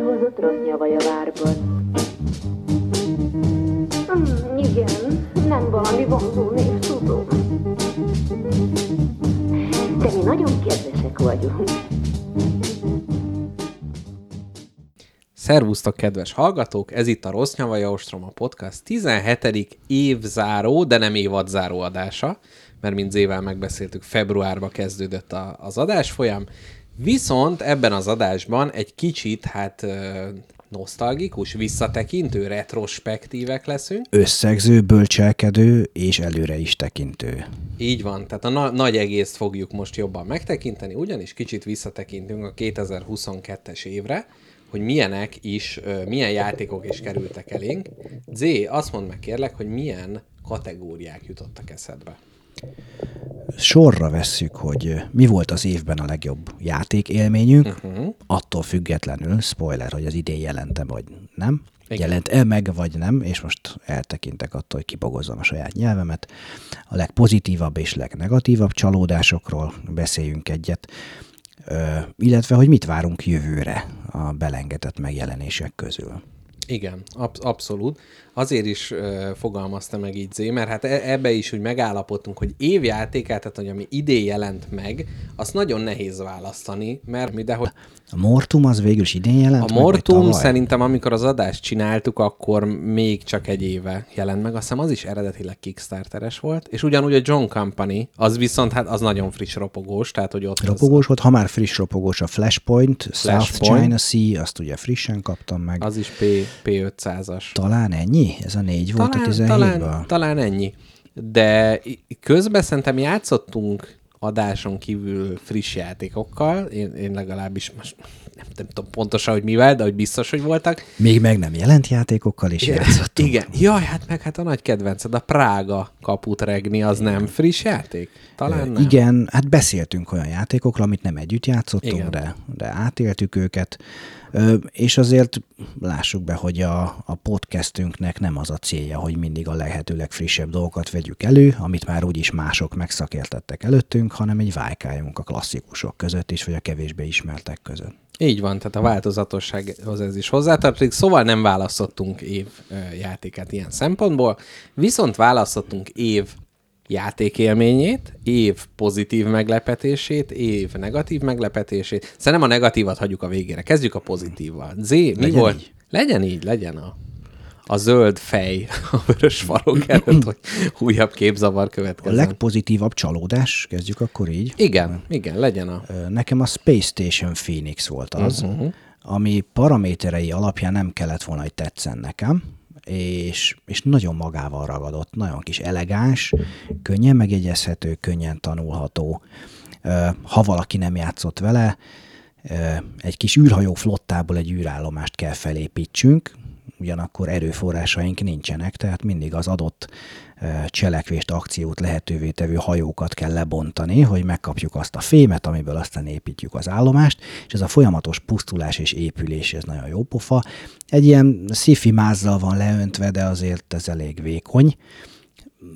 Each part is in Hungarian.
hozott rossz nyavaj a várban. Mm, igen, nem valami vonzó név, tudom. De mi nagyon kedvesek vagyunk. Szervusztok, kedves hallgatók! Ez itt a Rossz Nyavaja Ostrom a podcast 17. évzáró, de nem évadzáró adása, mert mint Zével megbeszéltük, februárba kezdődött a, az adás folyam. Viszont ebben az adásban egy kicsit, hát nosztalgikus, visszatekintő, retrospektívek leszünk. Összegző, bölcselkedő és előre is tekintő. Így van, tehát a na- nagy egészt fogjuk most jobban megtekinteni, ugyanis kicsit visszatekintünk a 2022-es évre, hogy milyenek is, milyen játékok is kerültek elénk. Z, azt mondd meg kérlek, hogy milyen kategóriák jutottak eszedbe. Sorra vesszük, hogy mi volt az évben a legjobb játékélményünk, uh-huh. attól függetlenül, spoiler, hogy az idén jelentem, vagy nem, Igen. jelent-e meg, vagy nem, és most eltekintek attól, hogy kibogozzam a saját nyelvemet. A legpozitívabb és legnegatívabb csalódásokról beszéljünk egyet, illetve, hogy mit várunk jövőre a belengetett megjelenések közül. Igen, absz- abszolút. Azért is ö, fogalmazta meg így Zé, mert hát e- ebbe is úgy megállapodtunk, hogy évjátékát, tehát hogy ami idén jelent meg, azt nagyon nehéz választani, mert mi, de A Mortum az végül is idén jelent a meg, Mortum szerintem, amikor az adást csináltuk, akkor még csak egy éve jelent meg. Azt hiszem az is eredetileg Kickstarteres volt, és ugyanúgy a John Company, az viszont hát az nagyon friss ropogós, tehát hogy ott az, Ropogós volt, ha már friss ropogós a Flashpoint, South Flashpoint. China Sea, azt ugye frissen kaptam meg. az is P, P500-as. Talán ennyi? Ez a négy volt a 17-ből? talán, talán ennyi. De közben szerintem játszottunk adáson kívül friss játékokkal, én, én legalábbis most nem, nem tudom pontosan, hogy mivel, de hogy biztos, hogy voltak. Még meg nem jelent játékokkal is játszottunk. Igen. Jaj, hát meg hát a nagy kedvenced, a Prága kaput regni, az nem friss játék? Talán nem. Igen, hát beszéltünk olyan játékokról, amit nem együtt játszottunk, Igen. de, de átéltük őket. És azért lássuk be, hogy a, a podcastünknek nem az a célja, hogy mindig a lehető legfrissebb dolgokat vegyük elő, amit már úgyis mások megszakértettek előttünk, hanem egy vájkáljunk a klasszikusok között is, vagy a kevésbé ismertek között. Így van, tehát a változatossághoz ez is hozzátartozik. Szóval nem választottunk év játékát ilyen szempontból, viszont választottunk év játékélményét, év pozitív meglepetését, év negatív meglepetését. Szerintem a negatívat hagyjuk a végére. Kezdjük a pozitívval. Z, mi Legyen volt? így. Legyen így, legyen a, a zöld fej a vörös farok előtt, hogy újabb képzavar A következzen. legpozitívabb csalódás, kezdjük akkor így. Igen, igen, legyen a... Nekem a Space Station Phoenix volt az, uh-huh. ami paraméterei alapján nem kellett volna, hogy tetszen nekem, és, és nagyon magával ragadott, nagyon kis elegáns, könnyen megjegyezhető, könnyen tanulható. Ha valaki nem játszott vele, egy kis űrhajó flottából egy űrállomást kell felépítsünk, ugyanakkor erőforrásaink nincsenek, tehát mindig az adott cselekvést, akciót lehetővé tevő hajókat kell lebontani, hogy megkapjuk azt a fémet, amiből aztán építjük az állomást, és ez a folyamatos pusztulás és épülés, ez nagyon jó pofa. Egy ilyen sci mázzal van leöntve, de azért ez elég vékony.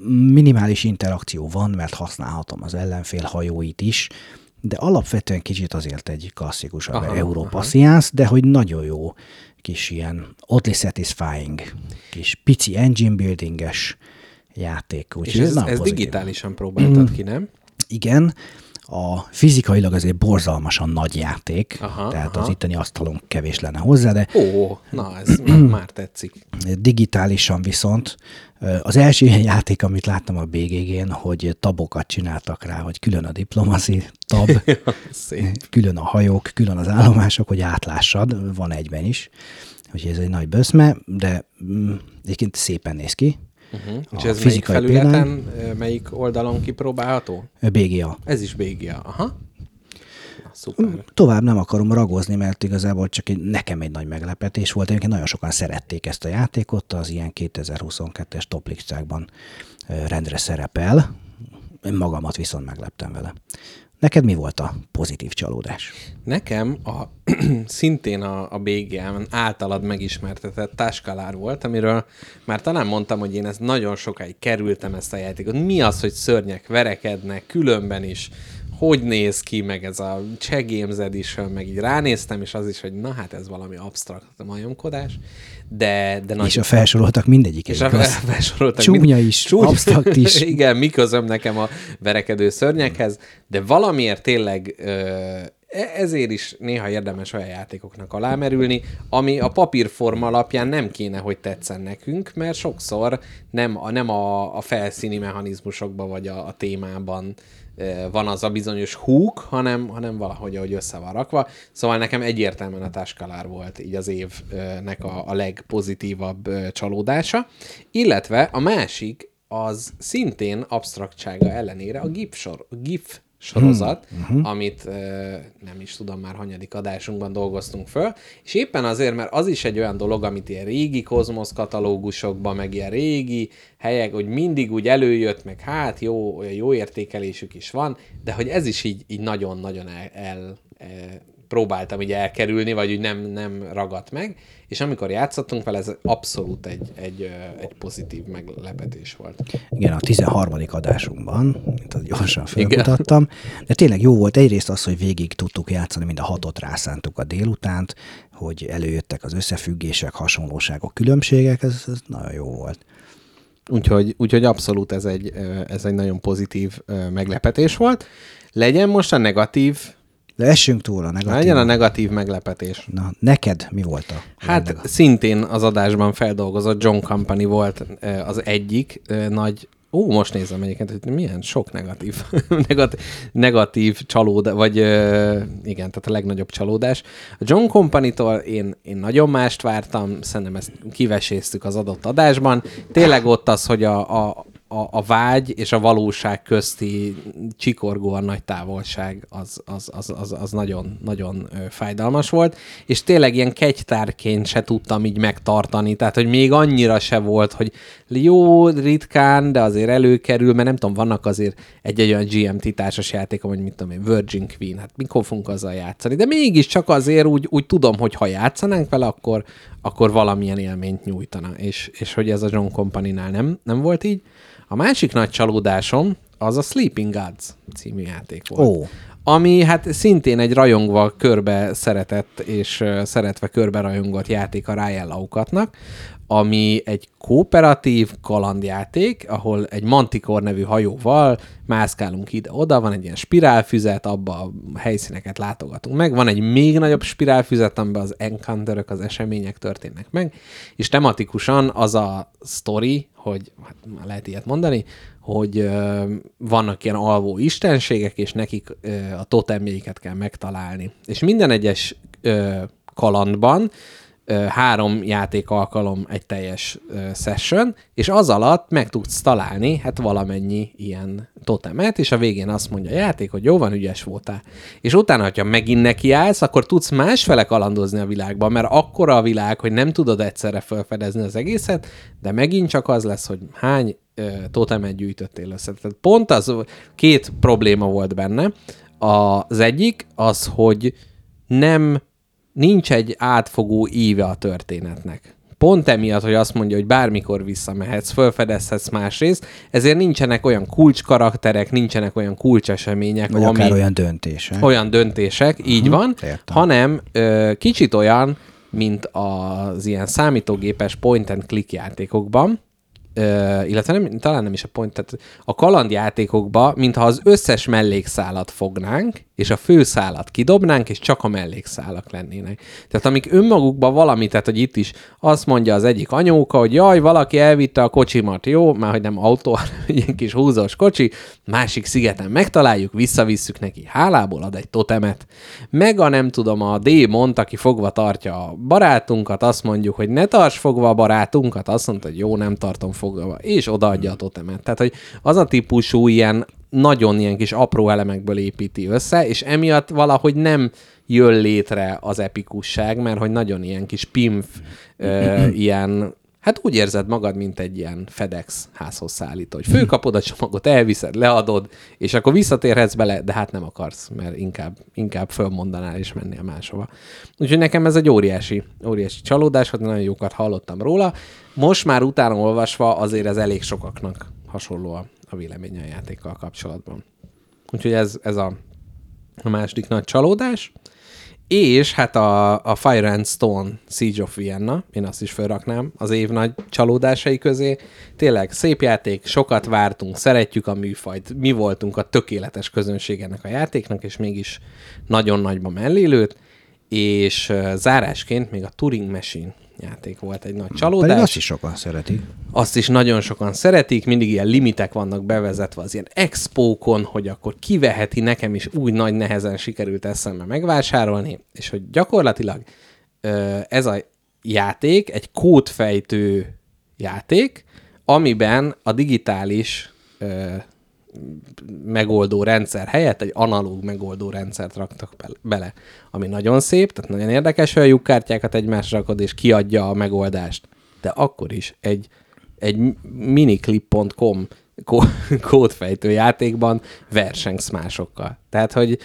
Minimális interakció van, mert használhatom az ellenfél hajóit is, de alapvetően kicsit azért egy klasszikus Aha, Európa Science, de hogy nagyon jó kis ilyen oddly satisfying, kis pici engine buildinges játék. És Úgyhogy ez, ez pozitív. digitálisan próbáltad ki, nem? Igen, a fizikailag azért borzalmasan nagy játék, Aha, tehát aha. az itteni asztalon kevés lenne hozzá, de Ó, na ez már, tetszik. digitálisan viszont az első ilyen játék, amit láttam a BGG-n, hogy tabokat csináltak rá, hogy külön a diplomacy tab, külön a hajók, külön az állomások, hogy átlássad, van egyben is. Úgyhogy ez egy nagy böszme, de mm, egyébként szépen néz ki. Uh-huh. A ez melyik fizikai felületen, ö, melyik oldalon kipróbálható? Ö, BGA. Ez is Bégia. Aha. Szuper. Tovább nem akarom ragozni, mert igazából csak egy, nekem egy nagy meglepetés volt. Egyébként nagyon sokan szerették ezt a játékot, az ilyen 2022-es toplistákban ö, rendre szerepel. Én magamat viszont megleptem vele. Neked mi volt a pozitív csalódás? Nekem a, szintén a, a BGM általad megismertetett táskalár volt, amiről már talán mondtam, hogy én ezt nagyon sokáig kerültem ezt a játékot. Mi az, hogy szörnyek verekednek, különben is, hogy néz ki, meg ez a Che Games Edition, meg így ránéztem, és az is, hogy na hát ez valami absztrakt majomkodás, de, de És a felsoroltak mindegyik. és a felsoroltak Csúnya mind- is, absztrakt is. Igen, mi közöm nekem a verekedő szörnyekhez, de valamiért tényleg ö, e- ezért is néha érdemes olyan játékoknak alámerülni, ami a papírforma alapján nem kéne, hogy tetszen nekünk, mert sokszor nem a, nem a, a felszíni mechanizmusokban vagy a, a témában van az a bizonyos húk, hanem, hanem valahogy ahogy össze van rakva. Szóval nekem egyértelműen a Taskalár volt így az évnek a, a legpozitívabb csalódása. Illetve a másik az szintén absztraktsága ellenére a GIF, sor, a GIF sorozat, hmm. amit uh, nem is tudom már hanyadik adásunkban dolgoztunk föl, és éppen azért, mert az is egy olyan dolog, amit ilyen régi kozmosz katalógusokban, meg ilyen régi helyek, hogy mindig úgy előjött, meg hát jó, jó értékelésük is van, de hogy ez is így, így nagyon-nagyon el, el, el próbáltam így elkerülni, vagy úgy nem, nem ragadt meg, és amikor játszottunk vele, ez abszolút egy, egy, egy pozitív meglepetés volt. Igen, a 13. adásunkban, mint az gyorsan felmutattam, de tényleg jó volt egyrészt az, hogy végig tudtuk játszani, mind a hatot rászántuk a délutánt, hogy előjöttek az összefüggések, hasonlóságok, különbségek, ez, ez nagyon jó volt. Úgyhogy, úgyhogy abszolút ez egy, ez egy nagyon pozitív meglepetés volt. Legyen most a negatív, De essünk túl a negatív. legyen a negatív meglepetés. Na, neked mi volt a Hát legnega- szintén az adásban feldolgozott John Company volt ö, az egyik ö, nagy Ó, most nézem egyébként, hogy milyen sok negatív, negatív, negatív csalódás, vagy ö, igen, tehát a legnagyobb csalódás. A John Company-tól én, én nagyon mást vártam, szerintem ezt kiveséztük az adott adásban. Tényleg ott az, hogy a, a, a, a vágy és a valóság közti csikorgóan nagy távolság az, az, az, az, az nagyon, nagyon fájdalmas volt, és tényleg ilyen kegytárként se tudtam így megtartani, tehát hogy még annyira se volt, hogy jó, ritkán, de azért előkerül, mert nem tudom, vannak azért egy-egy olyan GMT társas játékom, hogy mit tudom én, Virgin Queen, hát mikor fogunk azzal játszani, de mégis csak azért úgy, úgy tudom, hogy ha játszanánk vele, akkor, akkor valamilyen élményt nyújtana, és, és hogy ez a John Company-nál nem, nem volt így. A másik nagy csalódásom az a Sleeping Gods című játék volt. Ó. Ami hát szintén egy rajongva körbe szeretett és szeretve körbe rajongott játék a Ryan Laukatnak, ami egy kooperatív kalandjáték, ahol egy Manticore nevű hajóval mászkálunk ide-oda, van egy ilyen spirálfüzet, abba a helyszíneket látogatunk meg, van egy még nagyobb spirálfüzet, amiben az encounterök, az események történnek meg, és tematikusan az a story, hogy hát lehet ilyet mondani, hogy vannak ilyen alvó istenségek, és nekik a totemjeiket kell megtalálni. És minden egyes kalandban három játék alkalom egy teljes session, és az alatt meg tudsz találni hát valamennyi ilyen totemet, és a végén azt mondja a játék, hogy jó van, ügyes voltál. És utána, hogyha megint nekiállsz, akkor tudsz másfele kalandozni a világban, mert akkora a világ, hogy nem tudod egyszerre felfedezni az egészet, de megint csak az lesz, hogy hány totemet gyűjtöttél össze. Tehát pont az, két probléma volt benne. Az egyik az, hogy nem nincs egy átfogó íve a történetnek. Pont emiatt, hogy azt mondja, hogy bármikor visszamehetsz, felfedezhetsz másrészt, ezért nincsenek olyan kulcskarakterek, nincsenek olyan kulcsesemények, Vagy ami akár olyan döntések. olyan döntések, így van, értem. hanem ö, kicsit olyan, mint az ilyen számítógépes point and click játékokban, ö, illetve nem, talán nem is a point, tehát a kalandjátékokban, mintha az összes mellékszálat fognánk, és a főszálat kidobnánk, és csak a mellékszálak lennének. Tehát amik önmagukban valami, tehát hogy itt is azt mondja az egyik anyóka, hogy jaj, valaki elvitte a kocsimat, jó, már hogy nem autó, hanem egy kis húzós kocsi, másik szigeten megtaláljuk, visszavisszük neki, hálából ad egy totemet. Meg a nem tudom, a démont, aki fogva tartja a barátunkat, azt mondjuk, hogy ne tarts fogva a barátunkat, azt mondta, hogy jó, nem tartom fogva, és odaadja a totemet. Tehát, hogy az a típusú ilyen nagyon ilyen kis apró elemekből építi össze, és emiatt valahogy nem jön létre az epikusság, mert hogy nagyon ilyen kis pimf, ö, ilyen, hát úgy érzed magad, mint egy ilyen FedEx házhoz szállító, hogy fölkapod a csomagot, elviszed, leadod, és akkor visszatérhetsz bele, de hát nem akarsz, mert inkább, inkább fölmondanál és mennél máshova. Úgyhogy nekem ez egy óriási, óriási csalódás, hogy nagyon jókat hallottam róla. Most már utána olvasva azért ez elég sokaknak hasonló a, a véleménye a játékkal kapcsolatban. Úgyhogy ez, ez a a második nagy csalódás, és hát a, a Fire and Stone Siege of Vienna, én azt is felraknám az év nagy csalódásai közé. Tényleg szép játék, sokat vártunk, szeretjük a műfajt, mi voltunk a tökéletes közönség ennek a játéknak, és mégis nagyon nagyba mellélőtt, és zárásként még a Turing Machine játék volt egy nagy csalódás. Pedig azt is sokan szeretik. Azt is nagyon sokan szeretik, mindig ilyen limitek vannak bevezetve az ilyen expókon, hogy akkor kiveheti, nekem is úgy nagy nehezen sikerült eszembe megvásárolni, és hogy gyakorlatilag ez a játék egy kódfejtő játék, amiben a digitális megoldó rendszer helyett egy analóg megoldó rendszert raktak bele, ami nagyon szép, tehát nagyon érdekes, hogy a lyukkártyákat egymásra rakod, és kiadja a megoldást. De akkor is egy, egy miniclip.com kódfejtő játékban versengsz másokkal. Tehát, hogy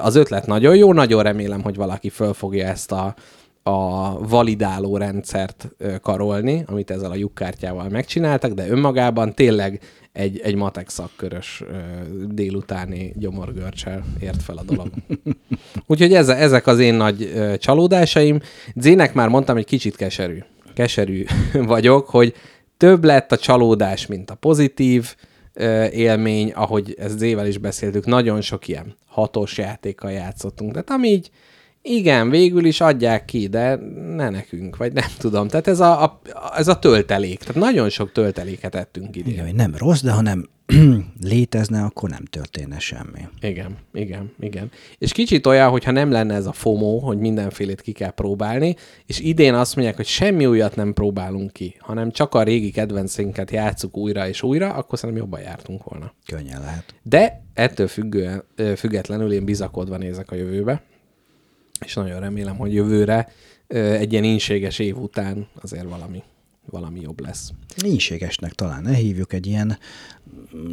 az ötlet nagyon jó, nagyon remélem, hogy valaki fölfogja ezt a, a validáló rendszert karolni, amit ezzel a lyukkártyával megcsináltak, de önmagában tényleg egy, egy matek szakkörös délutáni gyomorgörcsel ért fel a dolog. Úgyhogy ez, ezek az én nagy csalódásaim. Zének már mondtam, hogy kicsit keserű. Keserű vagyok, hogy több lett a csalódás, mint a pozitív élmény, ahogy ezt Zével is beszéltük, nagyon sok ilyen hatos játékkal játszottunk. Tehát ami így igen, végül is adják ki, de ne nekünk, vagy nem tudom. Tehát ez a, a, ez a töltelék. Tehát nagyon sok tölteléket ettünk idén. Igen, nem rossz, de ha nem létezne, akkor nem történne semmi. Igen, igen, igen. És kicsit olyan, hogyha nem lenne ez a FOMO, hogy mindenfélét ki kell próbálni, és idén azt mondják, hogy semmi újat nem próbálunk ki, hanem csak a régi kedvencénket játszuk újra és újra, akkor szerintem jobban jártunk volna. Könnyen lehet. De ettől függően, függetlenül én bizakodva nézek a jövőbe, és nagyon remélem, hogy jövőre egy ilyen ínséges év után azért valami, valami jobb lesz. Ínségesnek talán ne hívjuk egy ilyen,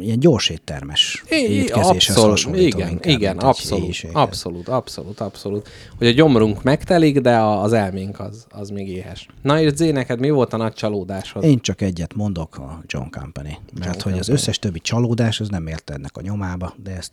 ilyen gyors éttermes étkezéshez abszolút, Igen, inkább, igen abszolút, abszolút, abszolút, abszolút. Hogy a gyomrunk megtelik, de az elménk az, az még éhes. Na és Zé, neked mi volt a nagy csalódásod? Én csak egyet mondok, a John Company. Mert John hogy Company. az összes többi csalódás, az nem ért ennek a nyomába, de ezt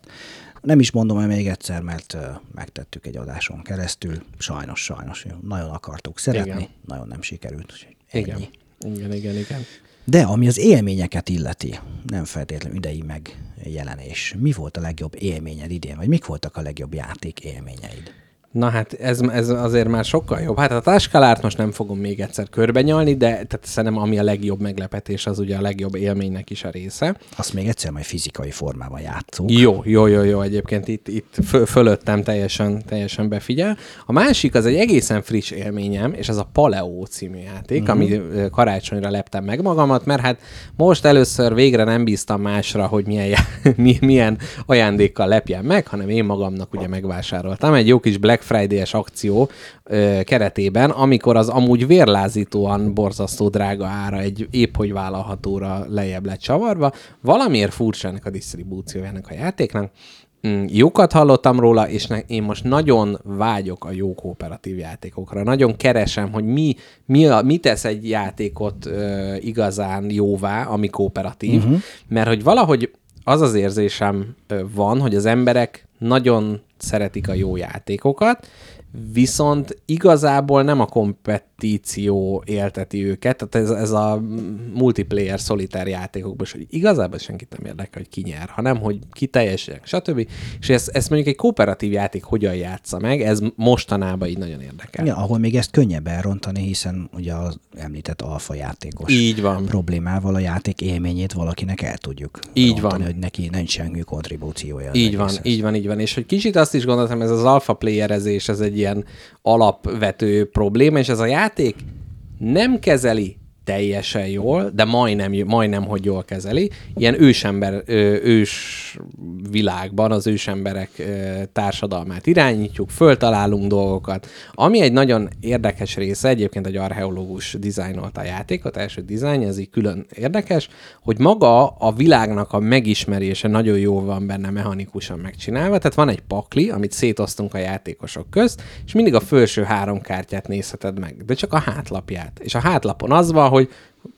nem is mondom el még egyszer, mert megtettük egy adáson keresztül. Sajnos, sajnos. Nagyon akartuk szeretni, igen. nagyon nem sikerült. Ennyi. Igen. igen, igen, igen. De ami az élményeket illeti, nem feltétlenül idei megjelenés. Mi volt a legjobb élményed idén, vagy mik voltak a legjobb játék élményeid? Na hát ez, ez azért már sokkal jobb. Hát a táskálárt most nem fogom még egyszer körbenyalni, de tehát szerintem ami a legjobb meglepetés, az ugye a legjobb élménynek is a része. Azt még egyszer majd fizikai formában játszunk. Jó, jó, jó, jó. Egyébként itt, itt fölöttem teljesen, teljesen befigyel. A másik az egy egészen friss élményem, és ez a Paleo című játék, mm-hmm. ami karácsonyra leptem meg magamat, mert hát most először végre nem bíztam másra, hogy milyen, milyen ajándékkal lepjen meg, hanem én magamnak ugye megvásároltam. Egy jó kis Black Friday-es akció ö, keretében, amikor az amúgy vérlázítóan borzasztó drága ára egy épp hogy vállalhatóra lejjebb lett csavarva, valamiért furcsa ennek a disztribúciójának a játéknak, Mm, jókat hallottam róla, és ne, én most nagyon vágyok a jó kooperatív játékokra. Nagyon keresem, hogy mi, mi, a, mi tesz egy játékot ö, igazán jóvá, ami kooperatív, uh-huh. mert hogy valahogy az az érzésem ö, van, hogy az emberek nagyon szeretik a jó játékokat, viszont igazából nem a kompetíció élteti őket, tehát ez, ez a multiplayer szolitár játékokban is, hogy igazából senkit nem érdekel, hogy ki nyer, hanem hogy ki teljesen, stb. És ezt, ezt mondjuk egy kooperatív játék hogyan játsza meg, ez mostanában így nagyon érdekel. Ja, ahol még ezt könnyebb elrontani, hiszen ugye az említett alfa játékos így van. problémával a játék élményét valakinek el tudjuk így rontani, van. hogy neki nincs semmi kontribúciója. Így van, így van, így van. És hogy kicsit azt is gondoltam, ez az alfa playerezés, ez egy ilyen alapvető probléma, és ez a játék nem kezeli teljesen jól, de majdnem, majdnem hogy jól kezeli. Ilyen ősember, ős világban az ősemberek társadalmát irányítjuk, föltalálunk dolgokat. Ami egy nagyon érdekes része, egyébként egy archeológus dizájnolta a játékot, első dizájn, ez így külön érdekes, hogy maga a világnak a megismerése nagyon jól van benne mechanikusan megcsinálva, tehát van egy pakli, amit szétosztunk a játékosok közt, és mindig a felső három kártyát nézheted meg, de csak a hátlapját. És a hátlapon az van, hogy hogy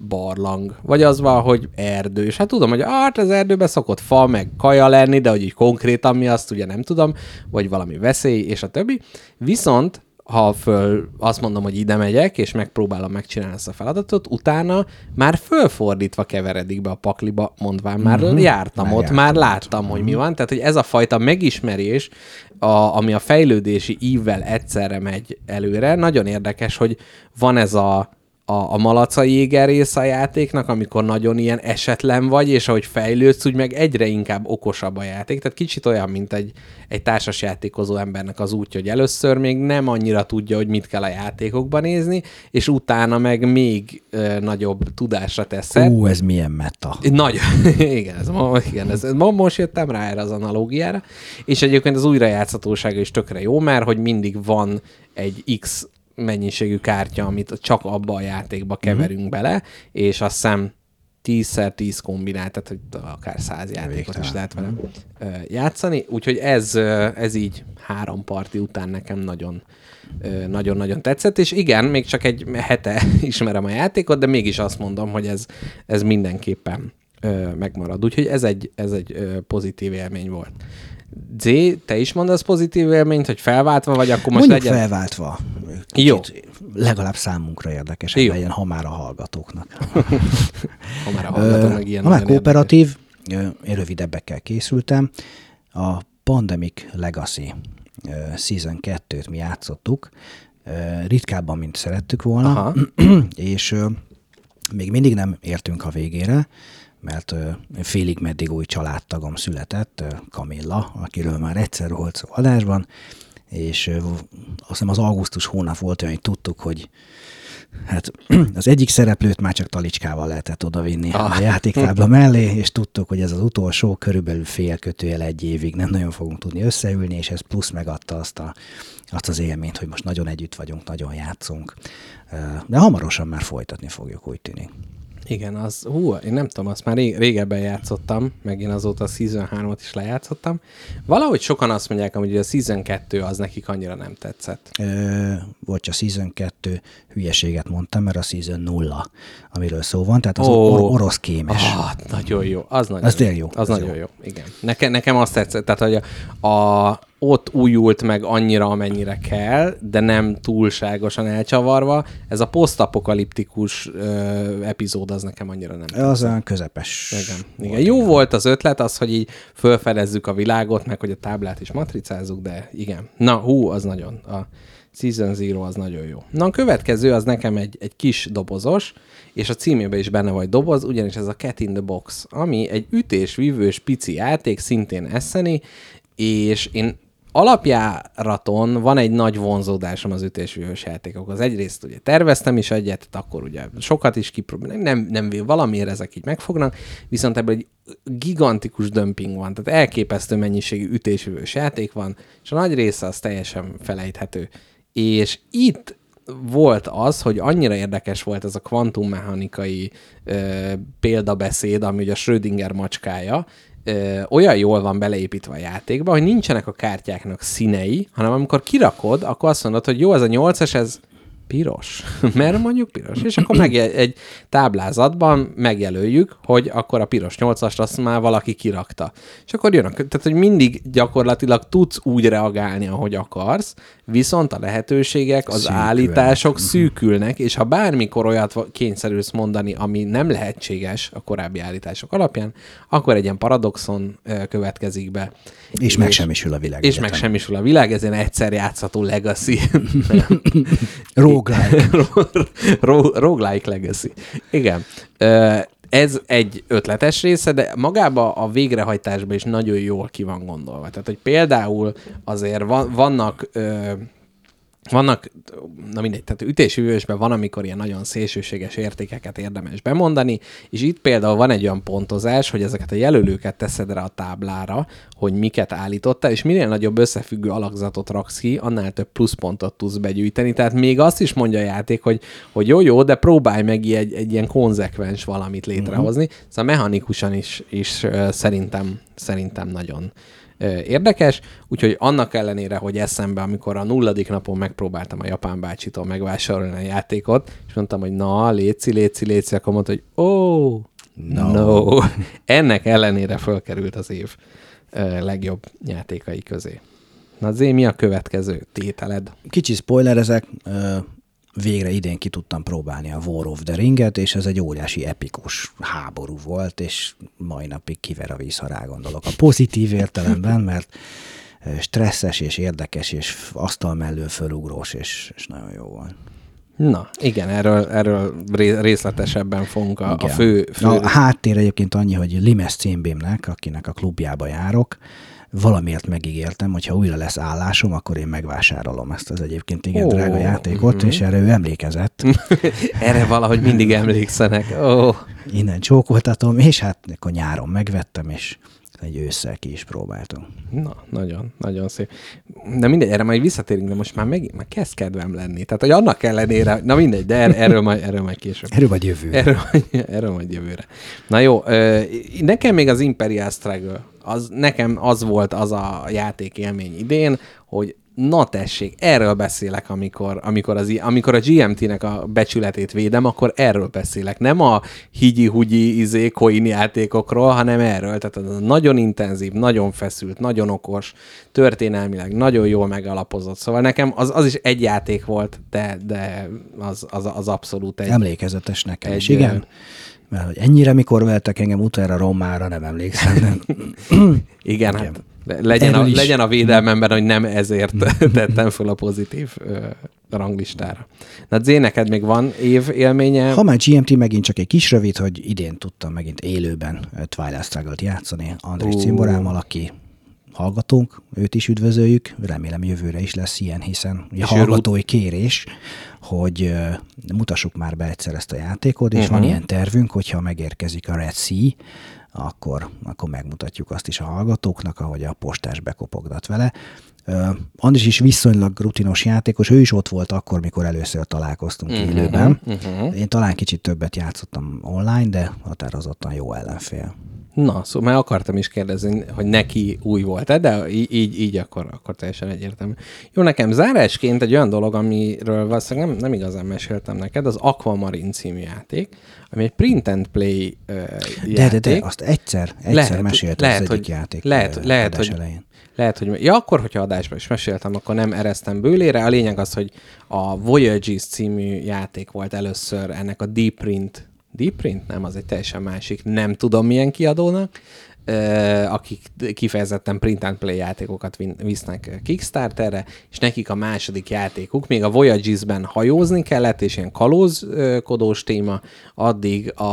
barlang, vagy az van, hogy erdő, és hát tudom, hogy hát az erdőben szokott fa, meg kaja lenni, de hogy így konkrétan mi azt ugye nem tudom, vagy valami veszély, és a többi. Viszont ha föl azt mondom, hogy ide megyek, és megpróbálom megcsinálni ezt a feladatot, utána már fölfordítva keveredik be a pakliba, mondván már mm-hmm. jártam már ott, jártam már láttam, ott. hogy mi van. Tehát, hogy ez a fajta megismerés, a, ami a fejlődési ívvel egyszerre megy előre, nagyon érdekes, hogy van ez a a, a malaca jéger része a játéknak, amikor nagyon ilyen esetlen vagy, és ahogy fejlődsz, úgy meg egyre inkább okosabb a játék. Tehát kicsit olyan, mint egy, egy társas játékozó embernek az útja, hogy először még nem annyira tudja, hogy mit kell a játékokban nézni, és utána meg még ö, nagyobb tudásra tesz. Ú, ez milyen meta. Nagy, igen, ez, igen ez, most jöttem rá erre az analógiára, és egyébként az újrajátszhatósága is tökre jó, mert hogy mindig van egy X mennyiségű kártya, amit csak abba a játékba mhm. keverünk mm-hmm. bele, és azt hiszem 10x10 kombinált, tehát hogy akár 100 játékot is lehet vele mm. játszani. Úgyhogy ez, ez így három parti után nekem nagyon nagyon-nagyon tetszett, és igen, még csak egy hete ismerem a játékot, de mégis azt mondom, hogy ez, ez mindenképpen megmarad. Úgyhogy ez egy, ez egy pozitív élmény volt. Z, te is mondasz pozitív élményt, hogy felváltva vagy, akkor most Mondjuk legyen... felváltva. Kicsit Jó. Legalább számunkra érdekes legyen, ha már a hallgatóknak. ha már a hallgatóknak ilyen Ha már kooperatív, én rövidebbekkel készültem. A Pandemic Legacy Season 2-t mi játszottuk, ritkábban, mint szerettük volna, Aha. és még mindig nem értünk a végére, mert félig meddig új családtagom született, Kamilla, akiről már egyszer volt szó adásban, és azt hiszem az augusztus hónap volt olyan, hogy tudtuk, hogy hát az egyik szereplőt már csak talicskával lehetett odavinni ah. a játéktábla mellé, és tudtuk, hogy ez az utolsó, körülbelül fél kötőjel egy évig nem nagyon fogunk tudni összeülni, és ez plusz megadta azt, a, azt az élményt, hogy most nagyon együtt vagyunk, nagyon játszunk. De hamarosan már folytatni fogjuk, úgy tűnik. Igen, az, hú, én nem tudom, azt már ré, régebben játszottam, meg én azóta a Season 3-ot is lejátszottam. Valahogy sokan azt mondják, hogy a Season 2 az nekik annyira nem tetszett. Ö, vagy a Season 2 hülyeséget mondtam, mert a Season 0, amiről szó van, tehát az oh. or- orosz kémes. Ah, nagyon jó, az nagyon az jó. jó. Az, az nagyon jó. jó, igen. Nekem, nekem azt tetszett, tehát hogy a, a ott újult meg annyira, amennyire kell, de nem túlságosan elcsavarva. Ez a posztapokaliptikus epizód az nekem annyira nem. Az olyan közepes. Igen. igen. Jó volt az ötlet, az, hogy így felfedezzük a világot, meg hogy a táblát is matricázzuk, de igen. Na, hú, az nagyon. A Season Zero az nagyon jó. Na, a következő az nekem egy, egy kis dobozos, és a címében is benne vagy doboz, ugyanis ez a Cat in the Box, ami egy ütésvívős pici játék, szintén eszeni, és én alapjáraton van egy nagy vonzódásom az ütésvívős játékokhoz. Egyrészt ugye terveztem is egyet, akkor ugye sokat is kipróbálom, nem, nem valamiért ezek így megfognak, viszont ebből egy gigantikus dömping van, tehát elképesztő mennyiségű ütésvívős játék van, és a nagy része az teljesen felejthető. És itt volt az, hogy annyira érdekes volt ez a kvantummechanikai ö, példabeszéd, ami ugye a Schrödinger macskája, ö, olyan jól van beleépítve a játékba, hogy nincsenek a kártyáknak színei, hanem amikor kirakod, akkor azt mondod, hogy jó, ez a 8-es, ez piros, mert mondjuk piros, és akkor meg egy táblázatban megjelöljük, hogy akkor a piros 8-ast azt már valaki kirakta. És akkor jön, tehát hogy mindig gyakorlatilag tudsz úgy reagálni, ahogy akarsz, viszont a lehetőségek, az Szűkülnek. állítások mhm. szűkülnek, és ha bármikor olyat kényszerülsz mondani, ami nem lehetséges a korábbi állítások alapján, akkor egy ilyen paradoxon következik be. És, és megsemmisül a világ. És egyetem. megsemmisül a világ, ez egy egyszer játszható legacy. Roguelike. Roguelike Legacy. Igen. Ez egy ötletes része, de magába a végrehajtásban is nagyon jól ki van gondolva. Tehát, hogy például azért van, vannak vannak, na mindegy, tehát ütésüvősben van, amikor ilyen nagyon szélsőséges értékeket érdemes bemondani, és itt például van egy olyan pontozás, hogy ezeket a jelölőket teszed rá a táblára, hogy miket állította, és minél nagyobb összefüggő alakzatot raksz ki, annál több pluszpontot tudsz begyűjteni. Tehát még azt is mondja a játék, hogy, hogy jó, jó, de próbálj meg egy, egy ilyen konzekvens valamit létrehozni. Uh-huh. Szóval mechanikusan is, is szerintem, szerintem nagyon érdekes, úgyhogy annak ellenére, hogy eszembe, amikor a nulladik napon megpróbáltam a japán bácsitól megvásárolni a játékot, és mondtam, hogy na, léci, léci, léci, akkor mondta, hogy ó, oh, no. no. Ennek ellenére fölkerült az év legjobb játékai közé. Na Zé, mi a következő tételed? Kicsi spoilerezek, végre idén ki tudtam próbálni a War of the Ringet, és ez egy óriási epikus háború volt, és mai napig kiver a víz, ha rá gondolok. A pozitív értelemben, mert stresszes és érdekes, és asztal mellől fölugrós, és, és nagyon jó volt. Na, igen, erről, erről részletesebben fogunk a, a fő, fő... A háttér egyébként annyi, hogy Limes címbémnek, akinek a klubjába járok, valamiért megígértem, hogy ha újra lesz állásom, akkor én megvásárolom ezt az egyébként igen oh, drága játékot, mm-hmm. és erre ő emlékezett. erre valahogy mindig emlékszenek. Oh. Innen csókoltatom, és hát akkor nyáron megvettem, és egy ősszel ki is próbáltunk. Na, nagyon, nagyon szép. De mindegy, erre majd visszatérünk, de most már, meg, már kezd kedvem lenni. Tehát, hogy annak ellenére, na mindegy, de er, erről majd, erről majd később. Erről majd jövőre. Erről, erről majd jövőre. Na jó, nekem még az Imperial Struggle, az, nekem az volt az a játék élmény idén, hogy na tessék, erről beszélek, amikor, amikor, az, amikor a GMT-nek a becsületét védem, akkor erről beszélek. Nem a higyi-hugyi izé, coin játékokról, hanem erről. Tehát az nagyon intenzív, nagyon feszült, nagyon okos, történelmileg nagyon jól megalapozott. Szóval nekem az, az is egy játék volt, de, de az, az, az abszolút egy... Emlékezetes nekem egy, is, igen. Mert hogy ennyire mikor vettek engem utoljára Romára, nem emlékszem. Nem. igen, hát legyen a, legyen a védelmemben, hogy nem ezért tettem fel a pozitív ö, ranglistára. Na, Zé, neked még van év élménye? Ha már GMT megint csak egy kis rövid, hogy idén tudtam megint élőben Twilight Struggle-t játszani Andris uh. Cimborámmal, aki hallgatónk, őt is üdvözöljük, remélem jövőre is lesz ilyen, hiszen a hallgatói kérés, hogy mutassuk már be egyszer ezt a játékot, és uh-huh. van ilyen tervünk, hogyha megérkezik a Red Sea, akkor, akkor megmutatjuk azt is a hallgatóknak, ahogy a postás bekopogdat vele. Uh, Andris is viszonylag rutinos játékos, ő is ott volt akkor, mikor először találkoztunk uh-huh, élőben. Uh-huh. Én talán kicsit többet játszottam online, de határozottan jó ellenfél. Na, szóval már akartam is kérdezni, hogy neki új volt-e, de így, így, akkor, akkor teljesen egyértelmű. Jó, nekem zárásként egy olyan dolog, amiről valószínűleg nem, nem igazán meséltem neked, az Aquamarine című játék, ami egy print and play uh, játék. De, de, de, azt egyszer, egyszer lehet, meséltem lehet, az egyik hogy, játék lehet, lehet, hogy, elején. Lehet, hogy ja, akkor, hogyha adásban is meséltem, akkor nem ereztem bőlére. A lényeg az, hogy a Voyages című játék volt először ennek a Deep Print Deep Print? Nem, az egy teljesen másik. Nem tudom milyen kiadónak, akik kifejezetten print and play játékokat visznek Kickstarterre, és nekik a második játékuk, még a Voyages-ben hajózni kellett, és ilyen kalózkodós téma, addig a,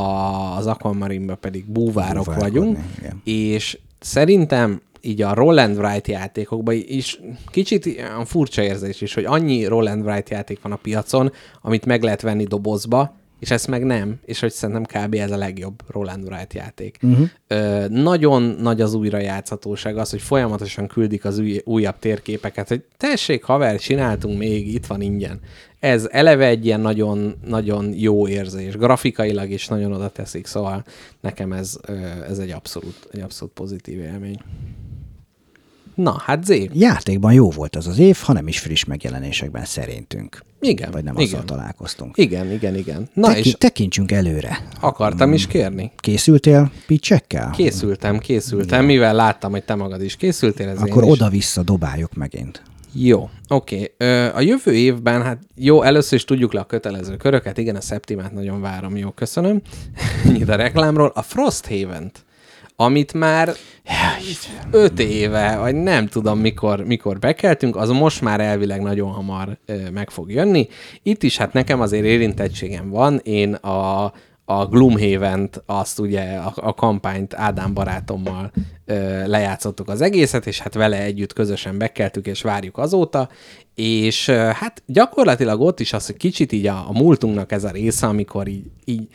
az Aquamarine-ben pedig búvárok vagyunk, igen. és szerintem így a Roll and Write játékokban is kicsit olyan furcsa érzés is, hogy annyi Roll and Write játék van a piacon, amit meg lehet venni dobozba, és ezt meg nem, és hogy szerintem kb. ez a legjobb Roland Wright játék. Uh-huh. Ö, nagyon nagy az újrajátszhatóság, az, hogy folyamatosan küldik az új, újabb térképeket, hogy tessék, haver, csináltunk még, itt van ingyen. Ez eleve egy ilyen nagyon, nagyon jó érzés, grafikailag is nagyon oda teszik, szóval nekem ez, ez egy abszolút, egy abszolút pozitív élmény. Na, hát Zé. Játékban jó volt az az év, ha nem is friss megjelenésekben szerintünk. Igen. Vagy nem igen. azzal találkoztunk. Igen, igen, igen. Na Teki- és tekintsünk előre. Akartam is kérni. Készültél pitchekkel? Készültem, készültem, ja. mivel láttam, hogy te magad is készültél. Ez Akkor oda-vissza dobáljuk megint. Jó, oké. Okay. A jövő évben, hát jó, először is tudjuk le a kötelező köröket, igen, a Septimát nagyon várom, jó, köszönöm. Nyit a reklámról. A Frosthaven-t amit már öt éve, vagy nem tudom mikor, mikor bekeltünk, az most már elvileg nagyon hamar meg fog jönni. Itt is hát nekem azért érintettségem van, én a, a Gloomhaven-t, azt ugye a, a kampányt Ádám barátommal ö, lejátszottuk az egészet, és hát vele együtt közösen bekeltük, és várjuk azóta, és ö, hát gyakorlatilag ott is az, hogy kicsit így a, a múltunknak ez a része, amikor így, így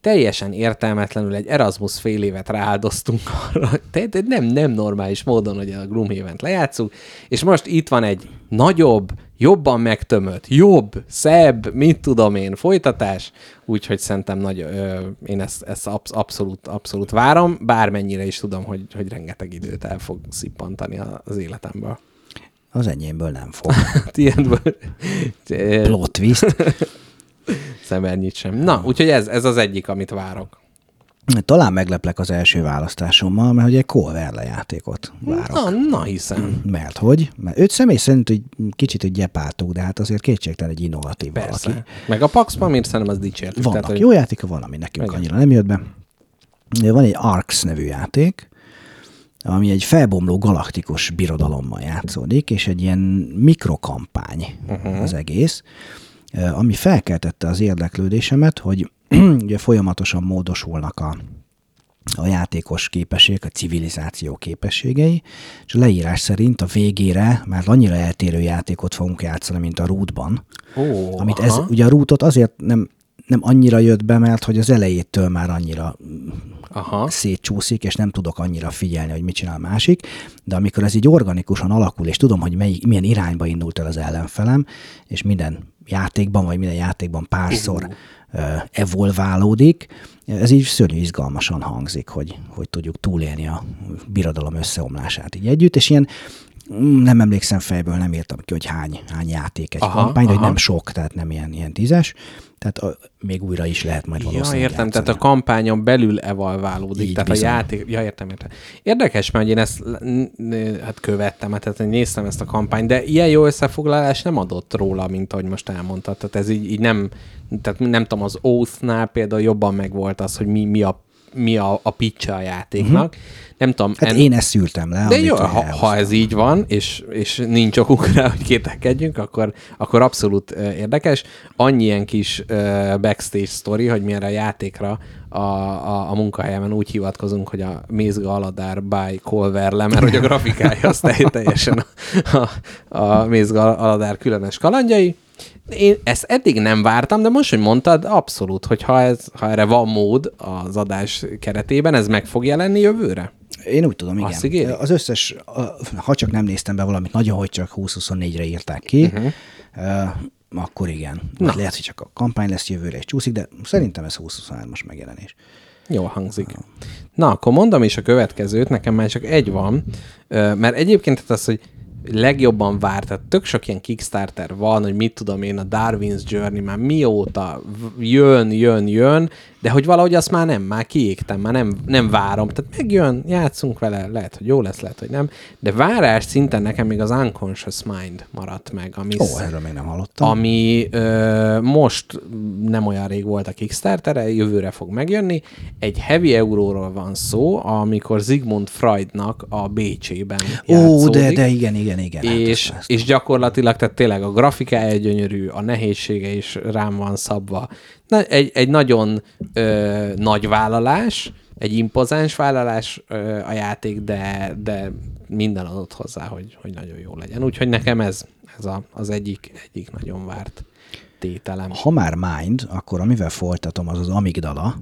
teljesen értelmetlenül egy Erasmus fél évet rááldoztunk arra, tehát nem, nem normális módon, hogy a Gloomhaven-t lejátszunk, és most itt van egy nagyobb, jobban megtömött, jobb, szebb, mit tudom én, folytatás, úgyhogy szerintem nagy, ö, én ezt, ezt absz- abszolút, abszolút várom, bármennyire is tudom, hogy, hogy rengeteg időt el fog szippantani az életemből. Az enyémből nem fog. Tiédből Plot twist. Szemernyit sem. Na, úgyhogy ez, ez az egyik, amit várok. Talán megleplek az első választásommal, mert hogy egy Colverle játékot várok. Na, na hiszem. Mert hogy? Mert őt személy szerint hogy kicsit hogy gyepáltuk, de hát azért kétségtelen egy innovatív Persze. valaki. Meg a Pax Pamir szerintem az dicsértük. Vannak hogy jó játéka, van, ami nekünk Igen. annyira nem jött be. Van egy Arx nevű játék, ami egy felbomló galaktikus birodalommal játszódik, és egy ilyen mikrokampány uh-huh. az egész, ami felkeltette az érdeklődésemet, hogy ugye folyamatosan módosulnak a, a játékos képességek, a civilizáció képességei, és a leírás szerint a végére már annyira eltérő játékot fogunk játszani, mint a Rootban, Ó, amit aha. ez, ugye a rútot azért nem, nem annyira jött be, mert hogy az elejétől már annyira Aha. szétcsúszik, és nem tudok annyira figyelni, hogy mit csinál a másik, de amikor ez így organikusan alakul, és tudom, hogy melyik, milyen irányba indult el az ellenfelem, és minden játékban, vagy minden játékban párszor uh. evolválódik, ez így szörnyű izgalmasan hangzik, hogy, hogy tudjuk túlélni a birodalom összeomlását így együtt, és ilyen nem emlékszem fejből, nem írtam ki, hogy hány, hány játék egy Aha, aha, kampány, de hogy aha. nem sok, tehát nem ilyen, ilyen tízes, tehát a, még újra is lehet majd Ja, valószínűleg értem, tehát a játszani. kampányon belül evalválódik, Így tehát bizony. a játék, ja, értem, értem. Érdekes, mert én ezt hát követtem, hát tehát néztem ezt a kampányt, de ilyen jó összefoglalás nem adott róla, mint ahogy most elmondtad. Tehát ez így, így nem, tehát nem tudom, az Oath-nál például jobban megvolt az, hogy mi, mi a mi a, a pitch a játéknak. Uh-huh. Nem tudom. Hát én ezt szűrtem le. De jó, ha, ha ez így van, és, és nincs okunk rá, hogy kételkedjünk, akkor, akkor abszolút uh, érdekes. Annyi ilyen kis uh, backstage story, hogy mi erre a játékra a, a, a munkahelyemen úgy hivatkozunk, hogy a Mézga Aladár by Colverle, mert hogy a grafikája az tel- teljesen a, a, a Mézga Aladár különös kalandjai. Én ezt eddig nem vártam, de most, hogy mondtad, abszolút, hogy ha, ez, ha erre van mód az adás keretében, ez meg fog jelenni jövőre? Én úgy tudom, Azt igen. ígéri? Az összes, ha csak nem néztem be valamit nagyon, hogy csak 20-24-re írták ki, uh-huh. akkor igen. Vagy lehet, hogy csak a kampány lesz jövőre és csúszik, de szerintem ez 20-23-as megjelenés. Jól hangzik. Na, akkor mondom is a következőt, nekem már csak egy van, mert egyébként az, hogy legjobban várt, tehát tök sok ilyen Kickstarter van, hogy mit tudom én, a Darwin's Journey már mióta jön, jön, jön, de hogy valahogy azt már nem, már kiégtem, már nem, nem várom. Tehát megjön, játszunk vele, lehet, hogy jó lesz, lehet, hogy nem, de várás szinten nekem még az Unconscious Mind maradt meg, ami Ó, erről még nem hallottam. ami ö, most nem olyan rég volt a Kickstarter, jövőre fog megjönni. Egy heavy euróról van szó, amikor Sigmund Freudnak a Bécsében Ó, de, de igen, igen, igen. hát és, és gyakorlatilag, tehát tényleg a grafikája gyönyörű, a nehézsége is rám van szabva. Na, egy, egy nagyon ö, nagy vállalás, egy impozáns vállalás ö, a játék, de, de minden adott hozzá, hogy, hogy nagyon jó legyen. Úgyhogy nekem ez, ez a, az egyik, egyik nagyon várt tételem. Ha már Mind, akkor amivel folytatom, az az Amigdala.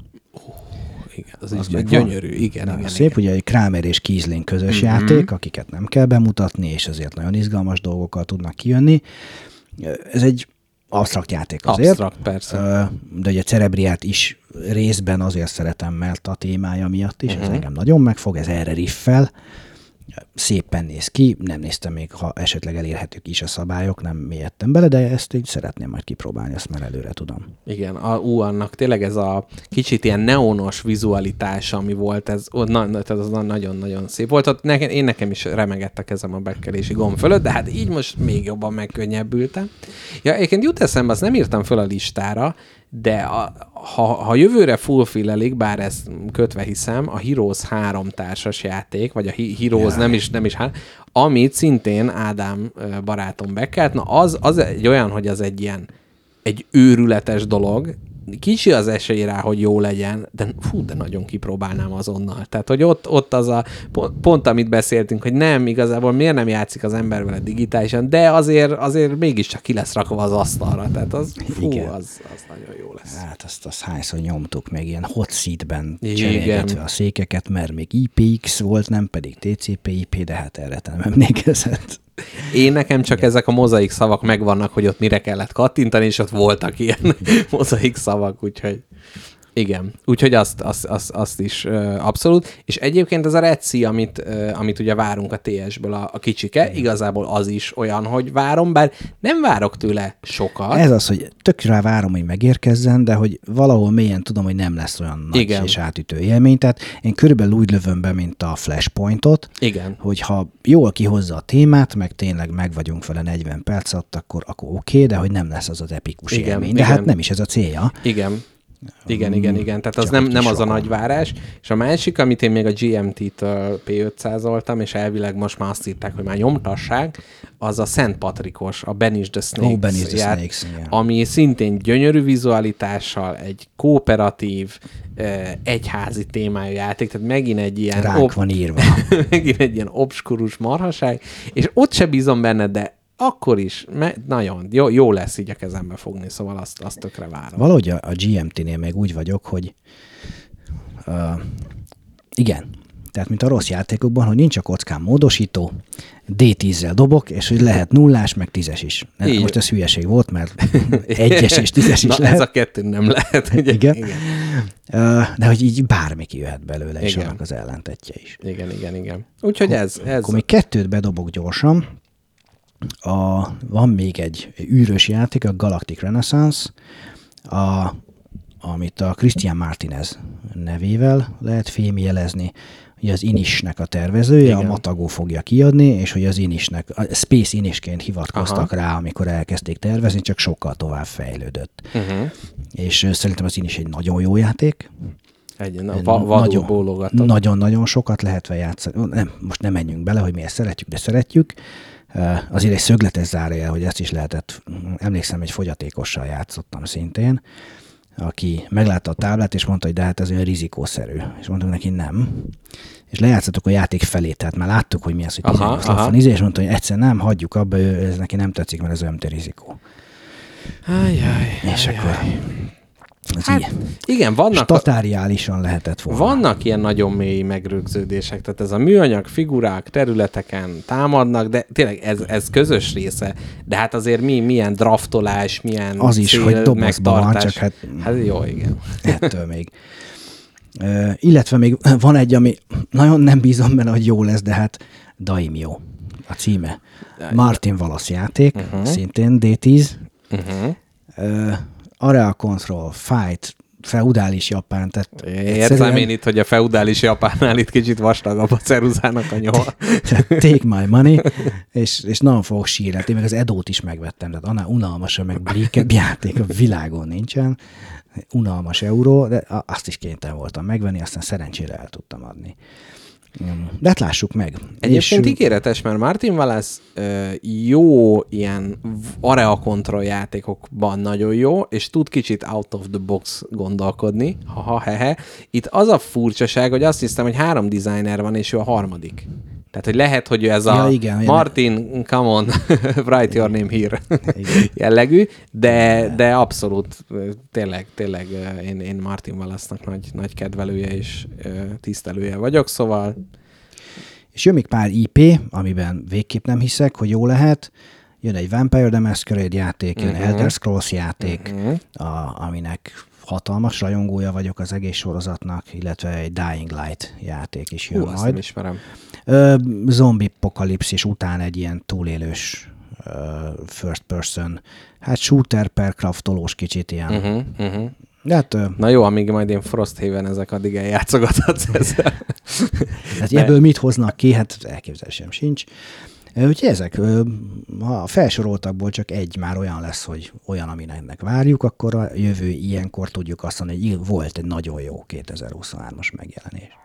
Igen, az, Az is gyönyörű. Igen, Na, igen, szép, igen. ugye egy Kramer és Kiesling közös mm-hmm. játék, akiket nem kell bemutatni, és ezért nagyon izgalmas dolgokkal tudnak kijönni. Ez egy absztrakt játék azért. Absztrakt, persze. De ugye Cerebriát is részben azért szeretem, mert a témája miatt is, Mhm. uh-huh. ez engem nagyon megfog, ez erre riffel. Szépen néz ki, nem néztem még, ha esetleg elérhetők is a szabályok, nem mélyedtem bele, de ezt így szeretném majd kipróbálni, ezt már előre tudom. Igen, a, ú, annak tényleg ez a kicsit ilyen neonos vizualitás, ami volt, ez, nagyon-nagyon szép volt. Ott nekem, én nekem is remegett a kezem a bekkelési gomb fölött, de hát így most még jobban megkönnyebbültem. Ja, egyébként jut eszembe, azt nem írtam föl a listára, de a, ha, ha jövőre fulfillelik, bár ezt kötve hiszem, a Heroes 3 társas játék, vagy a He- Heroes nem is, nem is hát, amit szintén Ádám barátom bekelt, na az, az egy olyan, hogy az egy ilyen egy őrületes dolog, kicsi az esély rá, hogy jó legyen, de fú, de nagyon kipróbálnám azonnal. Tehát, hogy ott, ott az a pont, pont, amit beszéltünk, hogy nem, igazából miért nem játszik az ember vele digitálisan, de azért, azért mégiscsak ki lesz rakva az asztalra. Tehát az, fú, Igen. az, az nagyon jó lesz. Hát azt, azt hányszor nyomtuk még ilyen hot seatben cserélgetve a székeket, mert még IPX volt, nem pedig TCP/IP, de hát erre nem emlékezett. Én nekem csak ezek a mozaik szavak megvannak, hogy ott mire kellett kattintani, és ott voltak ilyen mozaik szavak, úgyhogy igen. Úgyhogy azt, azt, azt, azt is uh, abszolút. És egyébként ez a Reci, amit, uh, amit ugye várunk a TS-ből a, a kicsike, igazából az is olyan, hogy várom, bár nem várok tőle sokat. Ez az, hogy tök rá várom, hogy megérkezzen, de hogy valahol mélyen tudom, hogy nem lesz olyan nagy Igen. és átütő élmény. Tehát én körülbelül úgy lövöm be, mint a Flashpointot, Igen. hogyha jól kihozza a témát, meg tényleg meg vagyunk vele 40 perc alatt, akkor, akkor oké, okay, de hogy nem lesz az az epikus Igen, élmény. De igen. hát nem is ez a célja. Igen. Igen, igen, igen. Tehát az nem, nem az a nagy várás. És a másik, amit én még a GMT-től P500-oltam, és elvileg most már azt írták, hogy már nyomtassák, az a Szent Patrikos, a Banish the Snakes, Ó, Banish the Snakes, igen. ami szintén gyönyörű vizualitással, egy kooperatív, egyházi témájú játék, tehát megint egy ilyen Ránk van írva. megint egy ilyen obskurus marhaság, és ott se bízom benne, de akkor is me- nagyon jó, jó lesz így a kezembe fogni, szóval azt, azt tökre várom. Valahogy a, a GMT-nél még úgy vagyok, hogy uh, igen, tehát mint a rossz játékokban, hogy nincs a kockán módosító, D10-zel dobok, és hogy lehet nullás, meg tízes is. Ne, Így. most ez hülyeség volt, mert egyes és tízes is Na, lehet. ez a kettő nem lehet. Ugye? Igen. Igen. De hogy így bármi kijöhet belőle, és Igen. annak az ellentetje is. igen, igen, igen. Úgyhogy ez, ez Akkor még kettőt bedobok gyorsan. A, van még egy űrös játék, a Galactic Renaissance, a, amit a Christian Martinez nevével lehet fémjelezni. Ugye az Inisnek a tervezője, Igen. a Matago fogja kiadni, és hogy az Inisnek, a Space Inisként hivatkoztak Aha. rá, amikor elkezdték tervezni, csak sokkal tovább fejlődött. uh-huh. És szerintem az Inis egy nagyon jó játék, egy na, va, vadul bólogatom. nagyon-nagyon sokat lehet játszani. Nem, most nem menjünk bele, hogy miért szeretjük, de szeretjük. Uh, Azért egy szögletes zárja, hogy ezt is lehetett. Emlékszem, egy fogyatékossal játszottam szintén, aki meglátta a táblát, és mondta, hogy de hát ez olyan rizikószerű. És mondtam neki, nem. És lejátszottuk a játék felé, tehát már láttuk, hogy mi az, hogy Aha, 18 aha. izé, és mondta, hogy egyszer nem, hagyjuk abba, ő, ez neki nem tetszik, mert ez olyan, rizikó. Ajjaj, És ajjaj. akkor ez Hát, így, igen, vannak, statáriálisan lehetett volna. vannak ilyen nagyon mély megrögződések, tehát ez a műanyag figurák területeken támadnak, de tényleg ez, ez közös része. De hát azért mi, milyen draftolás, milyen Az is, cél, hogy dobozban van, csak hát- Hát jó, igen. ettől még. Ö, illetve még van egy, ami nagyon nem bízom benne, hogy jó lesz, de hát Daimyo a címe. Martin Wallace játék, uh-huh. szintén D10. Uh-huh. Ö, Area Control, Fight, feudális Japán, tehát Értem én itt, hogy a feudális Japánnál itt kicsit vastagabb a ceruzának a nyoma. take my money, és, és nagyon fogok sírni. Én meg az Edót is megvettem, tehát annál unalmasabb, meg blékebb játék a világon nincsen. Unalmas euró, de azt is kénytelen voltam megvenni, aztán szerencsére el tudtam adni. De hát lássuk meg. Egyébként És- ígéretes, mert Martin Wallace jó ilyen area control játékokban nagyon jó, és tud kicsit out of the box gondolkodni, ha hehe. Itt az a furcsaság, hogy azt hiszem, hogy három designer van, és ő a harmadik. Tehát, hogy lehet, hogy ez a Ja, igen, Martin, come on, write your name here Igen. jellegű, de, de abszolút tényleg, tényleg én, én Martin Wallace-nak nagy, nagy kedvelője és tisztelője vagyok, szóval És jön még pár IP, amiben végképp nem hiszek, hogy jó lehet. Jön egy Vampire the Masquerade játék, jön Mhm. Elder Scrolls játék, Mhm. a, aminek hatalmas rajongója vagyok az egész sorozatnak, illetve egy Dying Light játék is jön Hú, azt nem majd. ismerem. Zombi apokalipszis után egy ilyen túlélős first person, hát shooter per craftolós kicsit ilyen. Uh-huh. Uh-huh. De hát, Na jó, amíg majd én Frosthaven ezek addig eljátszogathatsz ezzel. hát ebből mit hoznak ki, hát elképzelésem sincs. Úgyhogy ezek, ha a felsoroltakból csak egy már olyan lesz, hogy olyan, aminek várjuk, akkor a jövő ilyenkor tudjuk azt mondani, hogy volt egy nagyon jó 2023-as megjelenés.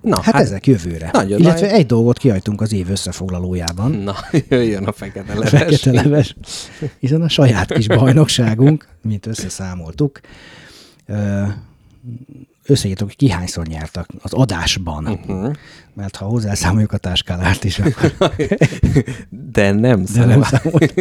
Na, Hát, hát ezek jövőre. Nagyon Illetve nagy- egy dolgot kihagytunk az év összefoglalójában. Na, jöjjön a fekete leves. Fekete leves, hiszen a saját kis bajnokságunk, mint összeszámoltuk, összeírtuk, hogy ki hányszor nyertek az adásban. Uh-huh. Mert ha hozzászámoljuk a táskálárt is, akkor De nem de nem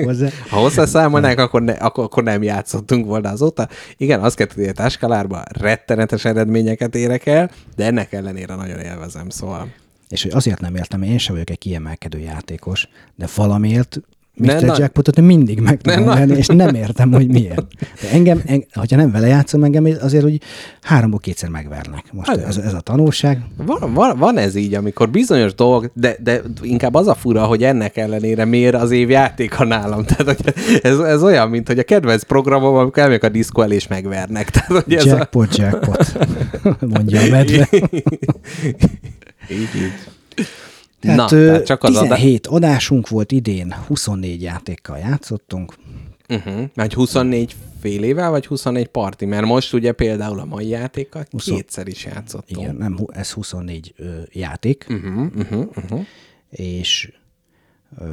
hozzá. Ha hozzászámolnánk, akkor, ne, akkor, akkor nem játszottunk volna azóta. Igen, azt kell tudni, a táskalárban rettenetes eredményeket érek el, de ennek ellenére nagyon élvezem, szóval. És hogy azért nem értem, én sem vagyok egy kiemelkedő játékos, de valamiért Mr. Na- Jackpotot mindig meg tudom na- venni, és nem értem, hogy miért. De engem, en, hogyha nem vele játszom, engem azért, hogy háromból kétszer megvernek. Most Hát- ez, ez a tanulság. Van, van, van ez így, amikor bizonyos dolgok, de, de inkább az a fura, hogy ennek ellenére miért az év játéka nálam. Tehát hogy ez, ez olyan, mint hogy a kedvenc programom, amikor elmegyek a diszkó elé és megvernek. Tehát, hogy ez Jackpot, jackpot, mondja a medve. a... így, így. Tehát, Na, ö, tehát csak az adás. 17 adásunk volt idén, 24 játékkal játszottunk. Uh-huh. Vagy 24 fél évvel, vagy 24 parti? Mert most ugye például a mai játékkal kétszer is játszottunk. Igen, nem, ez 24 ö, játék, Uh-huh, uh-huh, uh-huh. és ö,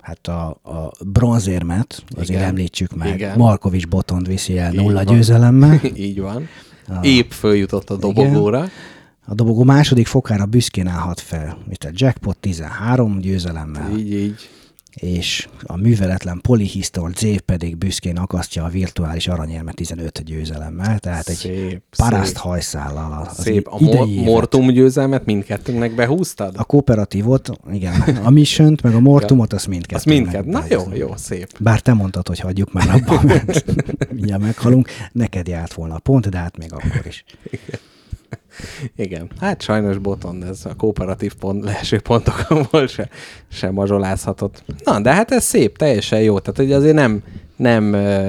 hát a, a bronzérmet, azért Igen. említsük meg, Igen. Markovics Botond viszi el nulla van. győzelemmel. Így van. Épp följutott a dobogóra. A dobogó második fokára büszkén állhat fel, mint a jackpot 13 győzelemmel, Így, így. és a műveletlen polihisztor Zév pedig büszkén akasztja a virtuális aranyérmet 15 győzelemmel, tehát egy Szép, paraszt szép. hajszállal az Szép. A mor-. Mortum győzelmet mindkettőnknek behúztad? A kooperatívot, igen, a mission meg a mortumot, azt mindkettő. Azt mindkettő. Na jó, jó, szép. Bár te mondtad, hogy hagyjuk már abba, mert mindjárt meghalunk. Neked járt volna a pont, de hát még akkor is. Igen. Hát sajnos boton, ez a kooperatív pont, első pontokon se, sem mazsolázhatott. Na, de hát ez szép, teljesen jó. Tehát, hogy azért nem, nem,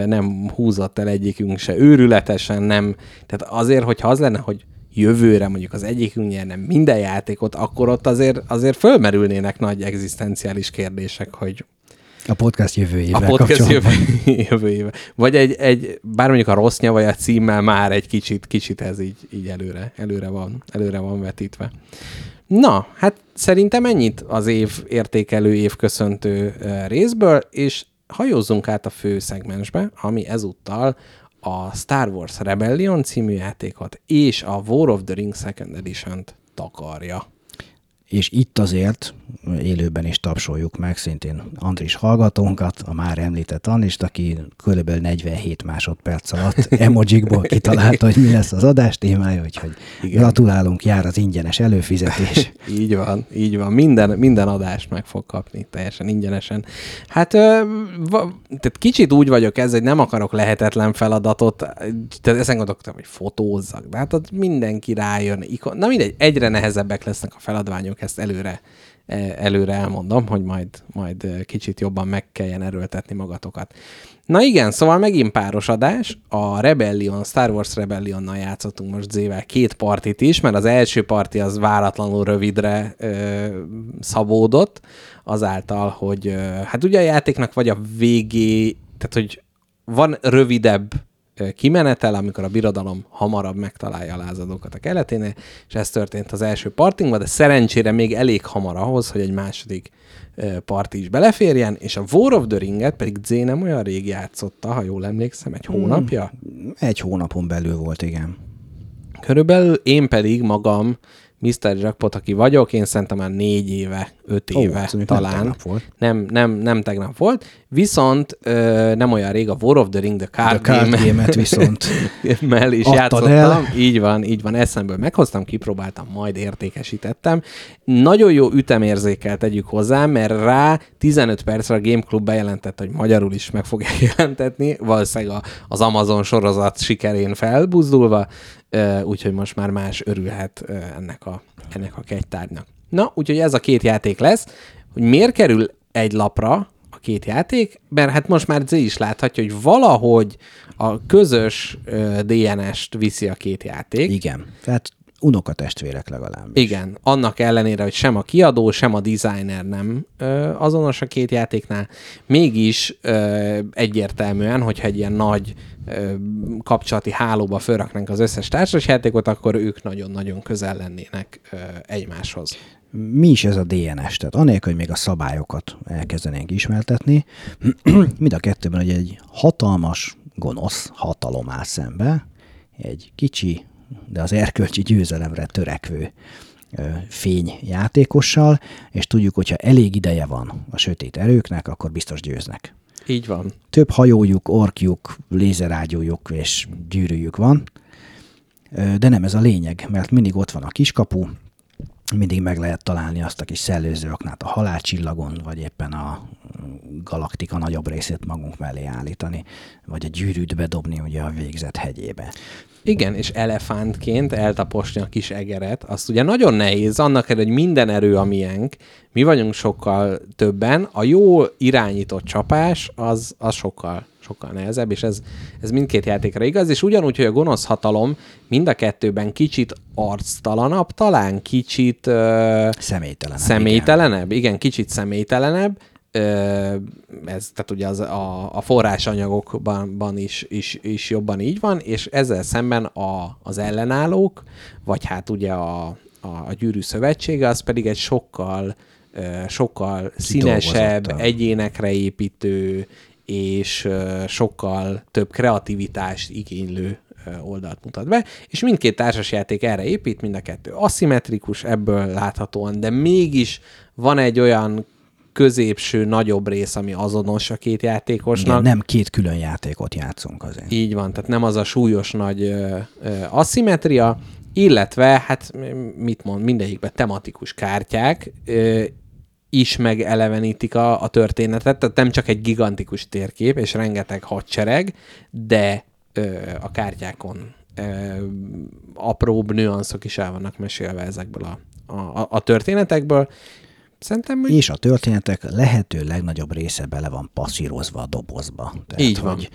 nem húzott el egyikünk se őrületesen, nem. Tehát azért, hogyha az lenne, hogy jövőre mondjuk az egyikünk nyerne minden játékot, akkor ott azért, azért fölmerülnének nagy egzisztenciális kérdések, hogy A podcast jövő évvel a podcast jövő, jövő éve. Vagy egy, egy, bár mondjuk a rossz nyavagy a címmel már egy kicsit, kicsit ez így, így előre, előre, van, előre van vetítve. Na, hát szerintem ennyit az év értékelő, év köszöntő részből, és hajózzunk át a fő szegmensbe, ami ezúttal a Star Wars Rebellion című játékot és a War of the Rings Second Edition-t takarja. És itt azért élőben is tapsoljuk meg szintén Andris hallgatónkat, a már említett Andrist, aki kb. 47 másodperc alatt emojikból kitalálta, hogy mi lesz az adás témája, úgyhogy Igen. gratulálunk, jár az ingyenes előfizetés. Így van, így van. Minden, minden adást meg fog kapni teljesen ingyenesen. Hát ö, va, tehát kicsit úgy vagyok ez, hogy nem akarok lehetetlen feladatot, tehát ezen gondolkodtam, hogy fotózzak, de hát ott mindenki rájön. Ikon, na mindegy, egyre nehezebbek lesznek a feladványok, ezt előre előre elmondom, hogy majd, majd ö, kicsit jobban meg kelljen erőltetni magatokat. Na igen, szóval megint páros adás. A Rebellion, Star Wars Rebellionnal játszottunk most Zével két partit is, mert az első parti az váratlanul rövidre ö, szabódott, azáltal, hogy ö, hát ugye a játéknak vagy a végé, tehát hogy van rövidebb kimenetel, amikor a birodalom hamarabb megtalálja a lázadókat a keleténél, és ez történt az első partinkban, de szerencsére még elég hamar ahhoz, hogy egy második parti is beleférjen, és a War of the Ringet pedig Z nem olyan rég játszotta, ha jól emlékszem, egy hónapja. Egy hónapon belül volt, igen. Körülbelül én pedig magam Mr. Jackpot, aki vagyok, én szerintem már négy éve, öt Ó, éve azt mondjuk nem talán. tegnap volt. Nem, nem, nem tegnap volt. Viszont ö, nem olyan rég a War of the Ring, The Card, card Game viszont mell is Adtad játszottam. el. Így van, így van, eszemből meghoztam, kipróbáltam, majd értékesítettem. Nagyon jó ütemérzékkel tegyük hozzá, mert rá 15 percre a Game Club bejelentett, hogy magyarul is meg fogják jelentetni, valószínűleg az Amazon sorozat sikerén felbuzdulva, úgyhogy most már más örülhet ennek a, ennek a kegytárgynak. Na, úgyhogy ez a két játék lesz. Hogy miért kerül egy lapra a két játék, mert hát most már Z is láthatja, hogy valahogy a közös DNS-t viszi a két játék. igen. Tehát unokatestvérek legalábbis. Igen, annak ellenére, hogy sem a kiadó, sem a designer nem ö, azonos a két játéknál, mégis ö, egyértelműen, hogyha egy ilyen nagy ö, kapcsolati hálóba fölraknánk az összes társasjátékot, akkor ők nagyon-nagyon közel lennének ö, egymáshoz. Mi is ez a DNS? Tehát anélkül, hogy még a szabályokat elkezdenénk ismertetni, mind a kettőben, hogy egy hatalmas, gonosz hatalom áll szembe, egy kicsi, de az erkölcsi győzelemre törekvő fényjátékossal, és tudjuk, hogyha elég ideje van a sötét erőknek, akkor biztos győznek. Így van. Több hajójuk, orkjuk, lézerágyújuk és gyűrűjük van, de nem ez a lényeg, mert mindig ott van a kiskapu, mindig meg lehet találni azt a kis szellőzőaknát a halálcsillagon, vagy éppen a galaktika nagyobb részét magunk mellé állítani, vagy a gyűrűt bedobni ugye a végzet hegyébe. Igen, és elefántként eltaposni a kis egeret, azt ugye nagyon nehéz, annak ellenére, hogy minden erő a miénk, mi vagyunk sokkal többen, a jó irányított csapás az, az sokkal, sokkal nehezebb, és ez, ez mindkét játékra igaz, és ugyanúgy, hogy a gonosz hatalom mind a kettőben kicsit arctalanabb, talán kicsit ö, Személytelenebb. személytelenebb, igen. igen, kicsit személytelenebb, ez, tehát ugye az, a, a forrásanyagokban ban is, is, is jobban így van, és ezzel szemben a, az ellenállók, vagy hát ugye a, a, a gyűrű szövetsége, az pedig egy sokkal, sokkal színesebb, egyénekre építő, és sokkal több kreativitást igénylő oldalt mutat be, és mindkét társasjáték erre épít, mind a kettő aszimmetrikus ebből láthatóan, de mégis van egy olyan középső, nagyobb rész, ami azonos a két játékosnak. Igen, nem két külön játékot játszunk azért. Így van, tehát nem az a súlyos nagy ö, illetve, hát mit mond, mindegyikben tematikus kártyák ö, is megelevenítik a, a történetet, tehát nem csak egy gigantikus térkép és rengeteg hadsereg, de ö, a kártyákon ö, apróbb nüanszok is el vannak mesélve ezekből a, a, a történetekből. Szerintem, hogy És a történetek lehető legnagyobb része bele van passzírozva a dobozba. Tehát, Így van. Hogy,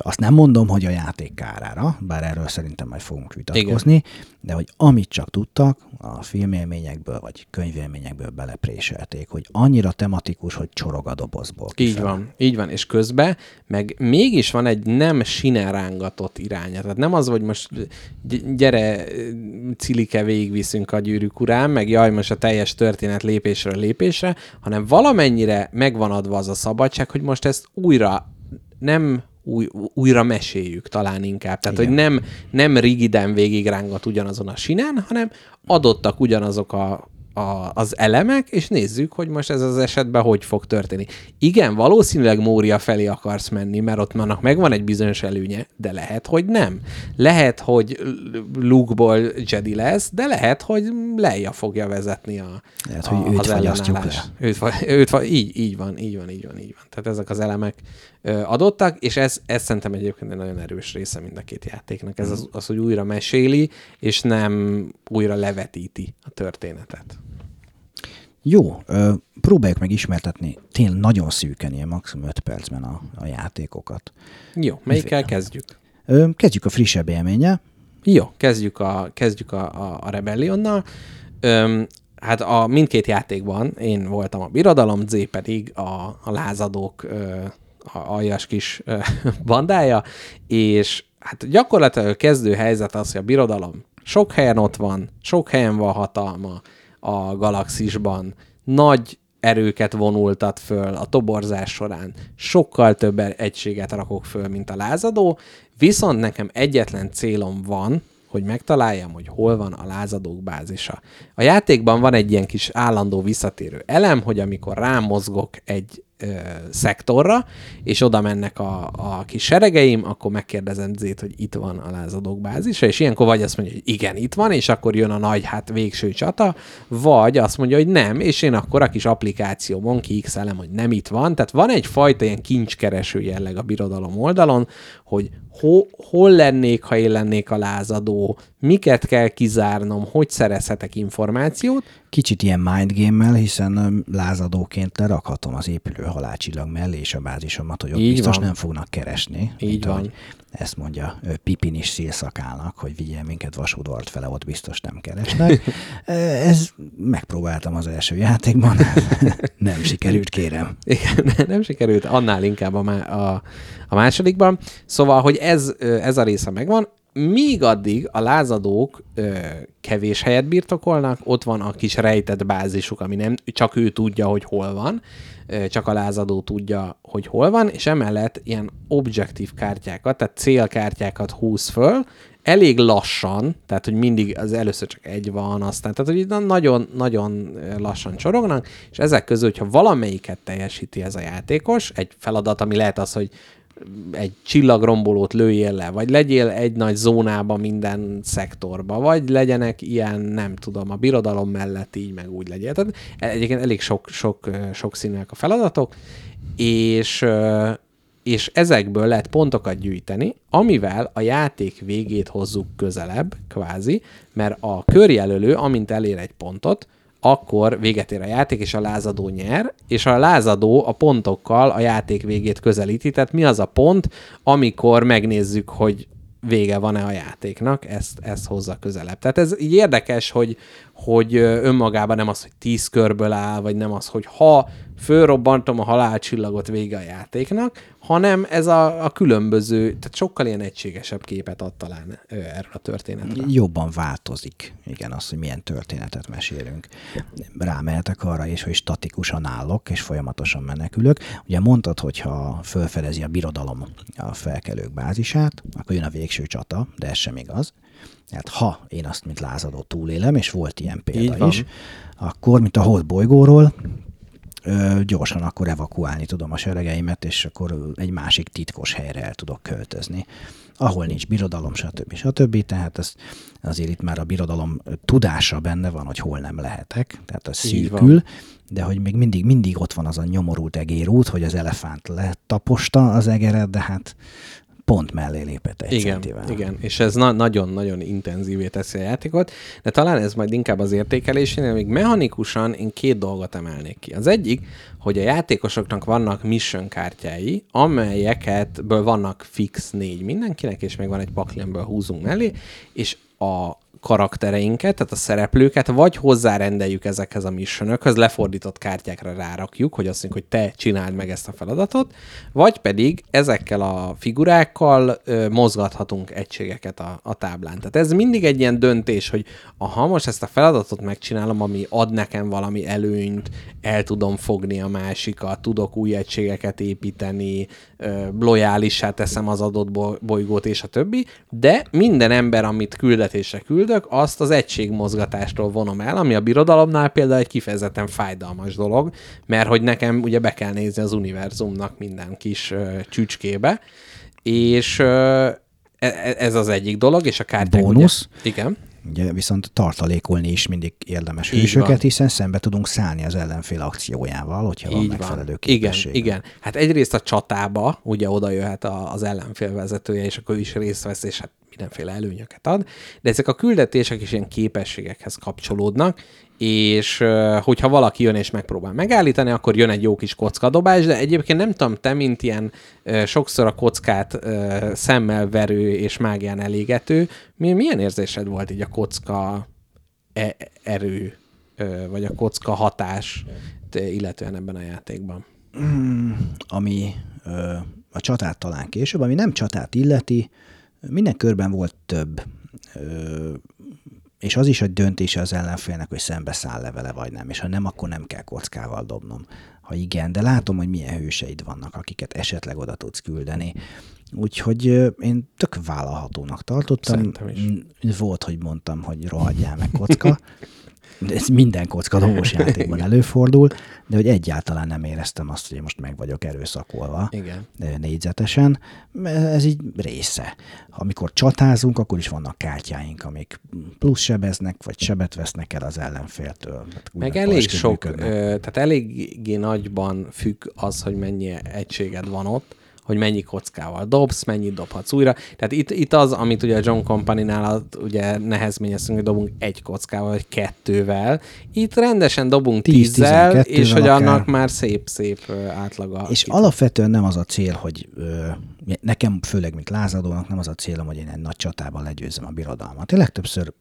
azt nem mondom, hogy a játék kárára, bár erről szerintem majd fogunk vitatkozni, Igen. de hogy amit csak tudtak, a filmélményekből vagy könyvélményekből belepréselték, hogy annyira tematikus, hogy csorog a dobozból. Így kifele. van, így van, és közben meg mégis van egy nem sinerángatott iránya. Tehát nem az, hogy most gy- gyere, cilike végigviszünk a gyűrűk urán, meg jaj, most a teljes történet lépésről lépésre, hanem valamennyire megvan adva az a szabadság, hogy most ezt újra nem új, újra meséljük talán inkább. Tehát, Igen. hogy nem, nem rigiden végigrángat ugyanazon a sinen, hanem adottak ugyanazok a, a, az elemek, és nézzük, hogy most ez az esetben hogy fog történni. Igen, valószínűleg Mória felé akarsz menni, mert ott annak megvan egy bizonyos előnye, de lehet, hogy nem. Lehet, hogy Luke-ból Jedi lesz, de lehet, hogy Leia fogja vezetni a, Lehet, a, hogy őt az fagyasztjuk le. Őt, őt, így, így van, így van, így van, így van. Tehát ezek az elemek adottak, és ez, ez szerintem egyébként egy nagyon erős része mind a két játéknak. Ez az, az, hogy újra meséli, és nem újra levetíti a történetet. Jó, próbáljuk meg ismertetni tényleg nagyon szűken, ilyen maximum 5 percben a, a játékokat. Jó, melyikkel kezdjük? Ö, kezdjük a frissebb élménye. Jó, kezdjük a, kezdjük a, a, a Rebellionnal. Öm, hát a mindkét játékban én voltam a birodalom, Z pedig a, a lázadók ö, aljas kis bandája, és hát gyakorlatilag a kezdő helyzet az, hogy a birodalom sok helyen ott van, sok helyen van hatalma a galaxisban, nagy erőket vonultat föl a toborzás során, sokkal több egységet rakok föl, mint a lázadó, viszont nekem egyetlen célom van, hogy megtaláljam, hogy hol van a lázadók bázisa. A játékban van egy ilyen kis állandó visszatérő elem, hogy amikor rámozgok egy ö, szektorra, és oda mennek a, a kis seregeim, akkor megkérdezem Zét, hogy itt van a lázadók bázisa, és ilyenkor vagy azt mondja, hogy igen, itt van, és akkor jön a nagy, hát végső csata, vagy azt mondja, hogy nem, és én akkor a kis applikációmon kiixelem, hogy nem itt van. Tehát van egyfajta ilyen kincskereső jelleg a birodalom oldalon, hogy ho, hol lennék, ha én lennék a lázadó, miket kell kizárnom, hogy szerezhetek információt, kicsit ilyen mindgame-mel, hiszen lázadóként lerakhatom az épülő halálcsillag mellé és a bázisomat, hogy ott Így biztos van. nem fognak keresni. Így mint van. ahogy Ezt mondja Pipin is szélszakának, hogy vigye minket vasudvart fele, ott biztos nem keresnek. Ez megpróbáltam az első játékban, nem sikerült, kérem. Igen, nem sikerült, annál inkább a, má- a, a másodikban. Szóval, hogy ez, ez a része megvan, míg addig a lázadók ö, kevés helyet birtokolnak, ott van a kis rejtett bázisuk, ami nem csak ő tudja, hogy hol van, ö, csak a lázadó tudja, hogy hol van, és emellett ilyen objektív kártyákat, tehát célkártyákat húz föl, elég lassan, tehát hogy mindig az először csak egy van, aztán, tehát hogy nagyon-nagyon lassan csorognak, és ezek közül, hogyha valamelyiket teljesíti ez a játékos, egy feladat, ami lehet az, hogy egy csillagrombolót lőjél le, vagy legyél egy nagy zónába minden szektorba, vagy legyenek ilyen, nem tudom, a birodalom mellett így, meg úgy legyél. Tehát egyébként elég sok, sok, sok színűek a feladatok, és, és ezekből lehet pontokat gyűjteni, amivel a játék végét hozzuk közelebb, kvázi, mert a körjelölő, amint elér egy pontot, akkor véget ér a játék, és a lázadó nyer, és a lázadó a pontokkal a játék végét közelíti. Tehát mi az a pont, amikor megnézzük, hogy vége van-e a játéknak, ezt, ezt hozza közelebb. Tehát ez így érdekes, hogy, hogy önmagában nem az, hogy tíz körből áll, vagy nem az, hogy ha fölrobbantom a halálcsillagot vége a játéknak, hanem ez a, a különböző, tehát sokkal ilyen egységesebb képet ad talán erről a történetről. Jobban változik, igen, az, hogy milyen történetet mesélünk. Rámehetek arra is, hogy statikusan állok, és folyamatosan menekülök. Ugye mondtad, hogy ha felfedezi a birodalom a felkelők bázisát, akkor jön a végső csata, de ez sem igaz. Tehát ha én azt, mint lázadó túlélem, és volt ilyen példa is, akkor, mint a Hold bolygóról, gyorsan akkor evakuálni tudom a seregeimet, és akkor egy másik titkos helyre el tudok költözni, ahol nincs birodalom, stb. stb. Tehát ez, azért itt már a birodalom tudása benne van, hogy hol nem lehetek, tehát van. szűkül, de hogy még mindig, mindig ott van az a nyomorult egérút, hogy az elefánt letaposta az egeret, de hát pont mellé lépett egy Igen, centivel. igen, és ez na- nagyon-nagyon intenzívé teszi a játékot, de talán ez majd inkább az értékelésénél, még mechanikusan én két dolgot emelnék ki. Az egyik, hogy a játékosoknak vannak mission kártyái, amelyeket ből vannak fix négy mindenkinek, és még van egy pakli, amiből húzunk mellé, és a karaktereinket, tehát a szereplőket, vagy hozzárendeljük ezekhez a missionökhöz, lefordított kártyákra rárakjuk, hogy azt mondjuk, hogy te csináld meg ezt a feladatot, vagy pedig ezekkel a figurákkal ö, mozgathatunk egységeket a, a táblán. Tehát ez mindig egy ilyen döntés, hogy ha most ezt a feladatot megcsinálom, ami ad nekem valami előnyt, el tudom fogni a másikat, tudok új egységeket építeni, ö, teszem az adott bo- bolygót és a többi, de minden ember, amit küldetésre küldök, azt az egységmozgatástól vonom el, ami a birodalomnál például egy kifejezetten fájdalmas dolog, mert hogy nekem ugye be kell nézni az univerzumnak minden kis ö, csücskébe, és ö, e- ez az egyik dolog, és a kártyák Bónusz? Ugye, igen. Ugye viszont tartalékolni is mindig érdemes Így hősöket, van. hiszen szembe tudunk szállni az ellenfél akciójával, hogyha van Így megfelelő van. Igen, képesség. igen. Hát egyrészt a csatába, ugye oda jöhet az ellenfél vezetője, és akkor ő is részt vesz, és hát mindenféle előnyöket ad, de ezek a küldetések is ilyen képességekhez kapcsolódnak, és hogyha valaki jön és megpróbál megállítani, akkor jön egy jó kis kockadobás, de egyébként nem tudom, te, mint ilyen sokszor a kockát szemmel verő és mágián elégető, mi, milyen érzésed volt így a kocka e- erő, vagy a kocka hatás, illetően ebben a játékban? ami ö, a csatát talán később, ami nem csatát illeti, minden körben volt több, és az is egy döntése az ellenfélnek, hogy szembe száll le vele, vagy nem, és ha nem, akkor nem kell kockával dobnom. Ha igen, de látom, hogy milyen hőseid vannak, akiket esetleg oda tudsz küldeni. Úgyhogy én tök vállalhatónak tartottam. Volt, hogy mondtam, hogy rohadjál meg kocka. Ez minden kocka dobós játékban előfordul, de hogy egyáltalán nem éreztem azt, hogy most meg vagyok erőszakolva Igen. négyzetesen. Ez így része. Amikor csatázunk, akkor is vannak kártyáink, amik plusz sebeznek, vagy sebet vesznek el az ellenféltől. Hát Meg elég sok, működnek. tehát eléggé nagyban függ az, hogy mennyi egységed van ott, hogy mennyi kockával dobsz, mennyit dobhatsz újra. Tehát itt, itt az, amit ugye a John Company-nál ugye nehezményeztünk, hogy dobunk egy kockával, vagy kettővel. Itt rendesen dobunk tízzel, 10-12-vel és hogy akár. annak már szép-szép átlaga. És Itt- alapvetően nem az a cél, hogy ö, nekem, főleg mint lázadónak, nem az a célom, hogy én egy nagy csatában legyőzzem a birodalmat. Én legtöbbször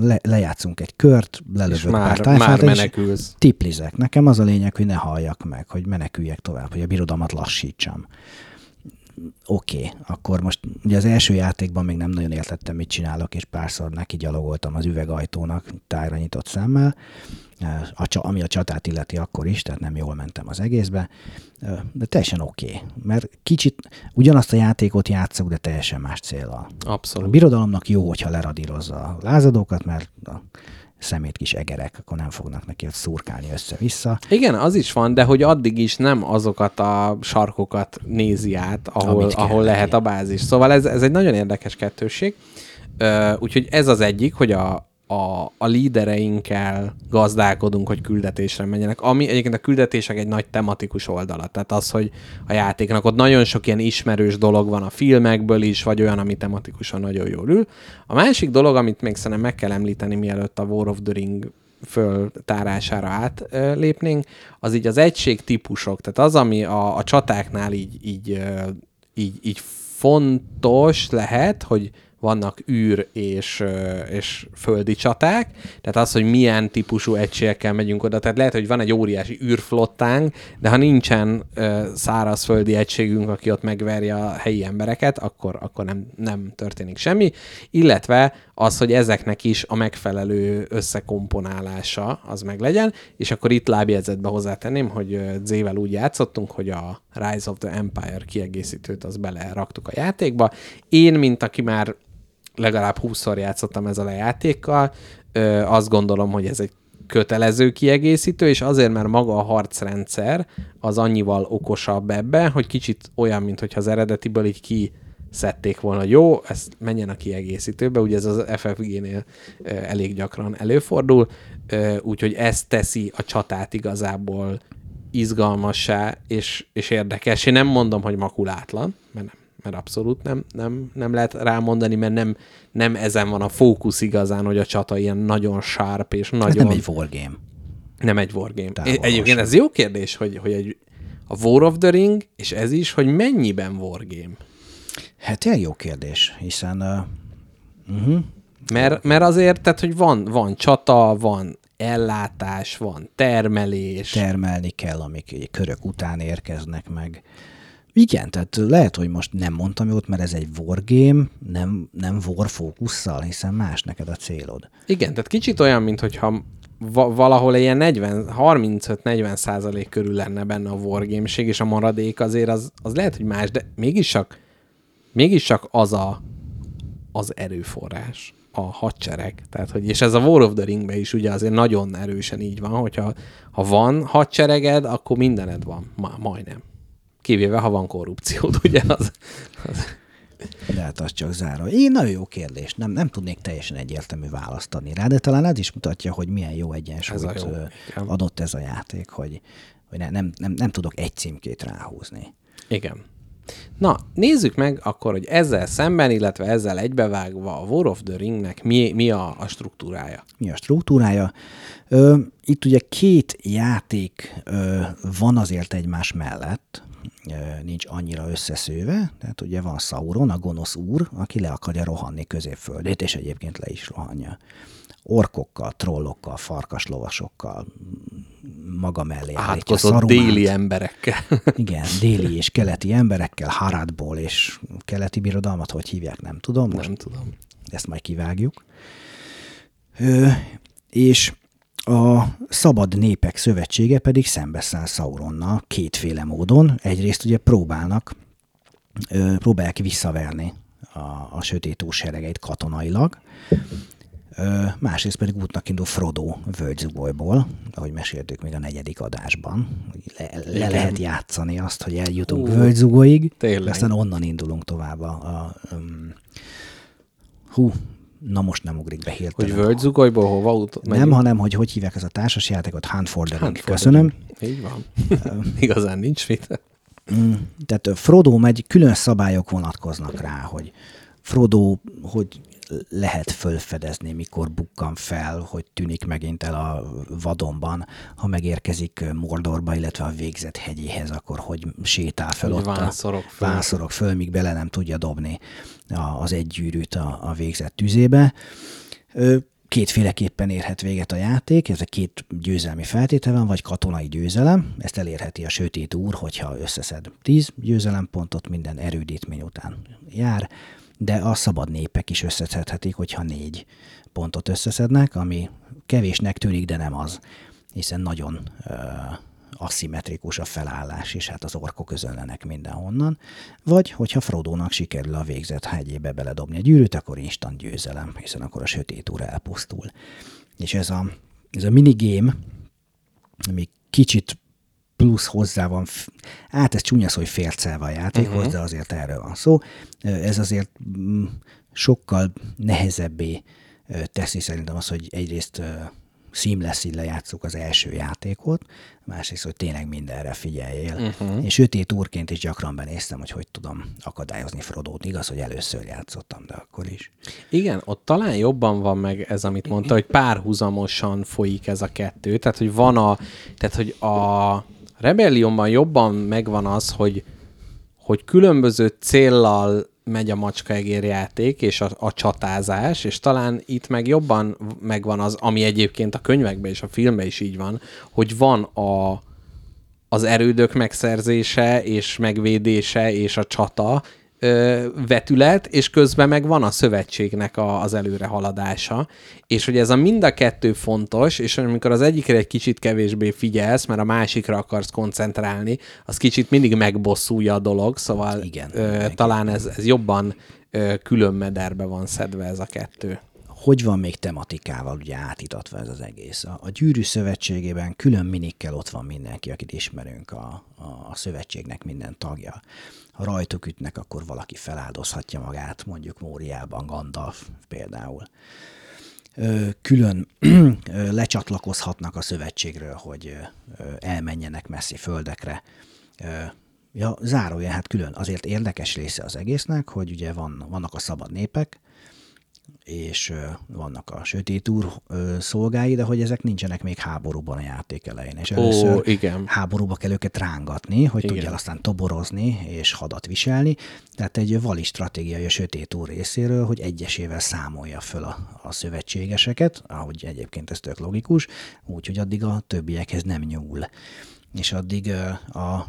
le, lejátszunk egy kört, és lelövök már, pár tájfát, már és menekülsz. tiplizek. Nekem az a lényeg, hogy ne halljak meg, hogy meneküljek tovább, hogy a birodalmat lassítsam. Oké, okay, akkor most ugye az első játékban még nem nagyon értettem, mit csinálok, és párszor neki gyalogoltam az üvegajtónak tájra nyitott szemmel, a, csa- ami a csatát illeti akkor is, tehát nem jól mentem az egészbe, de teljesen oké, okay, mert kicsit ugyanazt a játékot játszok, de teljesen más célral. A Abszolút. birodalomnak jó, hogyha leradírozza a lázadókat, mert a szemét kis egerek, akkor nem fognak neki ott szurkálni össze-vissza. Igen, az is van, de hogy addig is nem azokat a sarkokat nézi át, ahol, ahol neki. lehet a bázis. Szóval ez, ez egy nagyon érdekes kettőség. Ö, úgyhogy ez az egyik, hogy a, a, a lídereinkkel gazdálkodunk, hogy küldetésre menjenek. Ami egyébként a küldetések egy nagy tematikus oldala. Tehát az, hogy a játéknak ott nagyon sok ilyen ismerős dolog van a filmekből is, vagy olyan, ami tematikusan nagyon jól ül. A másik dolog, amit még szerintem meg kell említeni, mielőtt a War of the Ring föltárására átlépnénk, az így az egység típusok, tehát az, ami a, a csatáknál így, így, így, így fontos lehet, hogy vannak űr és, és földi csaták, tehát az, hogy milyen típusú egységekkel megyünk oda, tehát lehet, hogy van egy óriási űrflottánk, de ha nincsen szárazföldi egységünk, aki ott megverje a helyi embereket, akkor, akkor nem, nem történik semmi, illetve az, hogy ezeknek is a megfelelő összekomponálása az meg legyen, és akkor itt lábjegyzetbe hozzátenném, hogy Z-vel úgy játszottunk, hogy a Rise of the Empire kiegészítőt az beleraktuk a játékba. Én, mint aki már legalább 20-szor játszottam ezzel a játékkal, ö, azt gondolom, hogy ez egy kötelező kiegészítő, és azért, mert maga a harcrendszer az annyival okosabb ebbe, hogy kicsit olyan, mint hogyha az eredetiből így ki szedték volna, jó, ez menjen a kiegészítőbe, ugye ez az FFG-nél elég gyakran előfordul, úgyhogy ez teszi a csatát igazából izgalmassá és, és érdekes. Nem mondom, hogy makulátlan, mert nem, mert abszolút nem, nem, nem lehet rámondani, mert nem, nem ezen van a fókusz igazán, hogy a csata ilyen nagyon sharp és nagyon... Ez nem egy wargame. Nem egy wargame. Távolról Egyébként ez jó kérdés, hogy, hogy egy, a War of the Ring, és ez is, hogy mennyiben wargame. Hát tényleg jó kérdés, hiszen uh, uh-huh. Mert, mert azért, tehát, hogy van, van csata, van ellátás, van termelés. termelni kell, amik körök után érkeznek meg. Igen, tehát lehet, hogy most nem mondtam jót, mert ez egy wargame, nem, nem war fókusszal, hiszen más neked a célod. Igen, tehát kicsit olyan, mint hogyha va- valahol ilyen 40, 35-40 százalék körül lenne benne a wargameség, és a maradék azért az, az lehet, hogy más, de mégis csak, mégis csak az a, az erőforrás, a hadsereg. Tehát, hogy, és ez a War of the Ringben is ugye azért nagyon erősen így van, hogyha ha van hadsereged, akkor mindened van, Ma, majdnem. Kivéve, ha van korrupciód, ugye az, az De hát az csak záró. Én nagyon jó kérdés. Nem, nem tudnék teljesen egyértelmű választ adni rá, de talán ez is mutatja, hogy milyen jó egyensúlyt Ez jó, adott ez a játék, hogy, hogy ne, nem, nem, nem tudok egy címkét ráhúzni. Igen. Na, nézzük meg akkor, hogy ezzel szemben, illetve ezzel egybevágva a War of the Ringnek mi, mi a, a struktúrája. mi a struktúrája. Ö, itt ugye két játék ö, van azért egymás mellett, nincs annyira összeszőve, tehát ugye van Sauron, a gonosz úr, aki le akarja rohanni középföldét, és egyébként le is rohanja. Orkokkal, trollokkal, farkaslovasokkal, maga mellé állítja Sarumánt. déli emberekkel. Igen, déli és keleti emberekkel, Haradból és keleti birodalmat, hogy hívják, nem tudom. Most Nem tudom. ezt majd kivágjuk. Ö, és a Szabad Népek Szövetsége pedig szembeszáll Sauronnal kétféle módon. Egyrészt ugye próbálnak, próbálják visszaverni a, a sötét seregeit katonailag, másrészt pedig útnak indul Frodo völgyzugolyból, ahogy meséltük még a negyedik adásban. Le, le Igen. lehet játszani azt, hogy eljutunk Ú, völgyzugóig, tényleg. aztán onnan indulunk tovább a, a um, hú, na most nem ugrik be Hogy hirtelen. völgyzugolyból hova ut- nem, hanem hogy hogy hívják ez a társas játékot, Hunt for the Ring. Hunt for the Köszönöm. Így van. Igazán nincs mit. Mm, tehát Frodo megy, külön szabályok vonatkoznak rá, hogy Frodo, hogy lehet fölfedezni, mikor bukkan fel, hogy tűnik megint el a vadonban, ha megérkezik Mordorba, illetve a végzett hegyéhez, akkor hogy sétál fel Hogy ott a vászorog föl. vászorog föl, míg bele nem tudja dobni az egy gyűrűt a, a végzett tüzébe. Kétféleképpen érhet véget a játék, ez a két győzelmi feltétel van, vagy katonai győzelem, ezt elérheti a sötét úr, hogyha összeszed 10 győzelempontot minden erődítmény után jár, de a szabad népek is összeszedhetik, hogyha négy pontot összeszednek, ami kevésnek tűnik, de nem az, hiszen nagyon aszimmetrikus a felállás, és hát az orkok özönlenek mindenhonnan, vagy hogyha Frodónak sikerül a végzett hegyébe beledobni a gyűrűt, akkor instant győzelem, hiszen akkor a sötét úr elpusztul. És ez a, ez a minigame, ami kicsit plusz hozzá van, hát ez csúnya szó, hogy fércelve a játékhoz, uh-huh. de azért erről van szó. Ez azért mm, sokkal nehezebbé teszi szerintem az, hogy egyrészt seamless lejátszuk az első játékot, másrészt, hogy tényleg mindenre figyeljél. Uh-huh. Én sötét úrként is gyakran benéztem, hogy hogy tudom akadályozni Frodót. Igaz, hogy először játszottam, de akkor is. Igen, ott talán jobban van meg ez, amit mondta, hogy párhuzamosan folyik ez a kettő. Tehát, hogy van a... Tehát, hogy a Rebellionban jobban megvan az, hogy, hogy különböző céllal megy a macskaegér játék és a, a csatázás, és talán itt meg jobban megvan az, ami egyébként a könyvekben és a filmben is így van, hogy van a, az erődök megszerzése és megvédése és a csata vetület, és közben meg van a szövetségnek a, az előrehaladása, és hogy ez a mind a kettő fontos, és amikor az egyikre egy kicsit kevésbé figyelsz, mert a másikra akarsz koncentrálni, az kicsit mindig megbosszulja a dolog, szóval Igen, ö, talán ez, ez jobban ö, külön mederbe van szedve ez a kettő. Hogy van még tematikával ugye átítatva ez az egész. A, a gyűrű szövetségében külön minikkel ott van mindenki, akit ismerünk, a, a, a szövetségnek minden tagja. Ha rajtuk ütnek, akkor valaki feláldozhatja magát, mondjuk Móriában Gandalf például. Külön lecsatlakozhatnak a szövetségről, hogy elmenjenek messzi földekre. Ja, zárója, hát külön. Azért érdekes része az egésznek, hogy ugye van, vannak a szabad népek, és vannak a sötét úr szolgái, de hogy ezek nincsenek még háborúban a játék elején. És először igen. háborúba kell őket rángatni, hogy Igen. tudjál aztán toborozni és hadat viselni. Tehát egy vali stratégiai a sötét úr részéről, hogy egyesével számolja föl a, a szövetségeseket, ahogy egyébként ez tök logikus, úgyhogy addig a többiekhez nem nyúl és addig a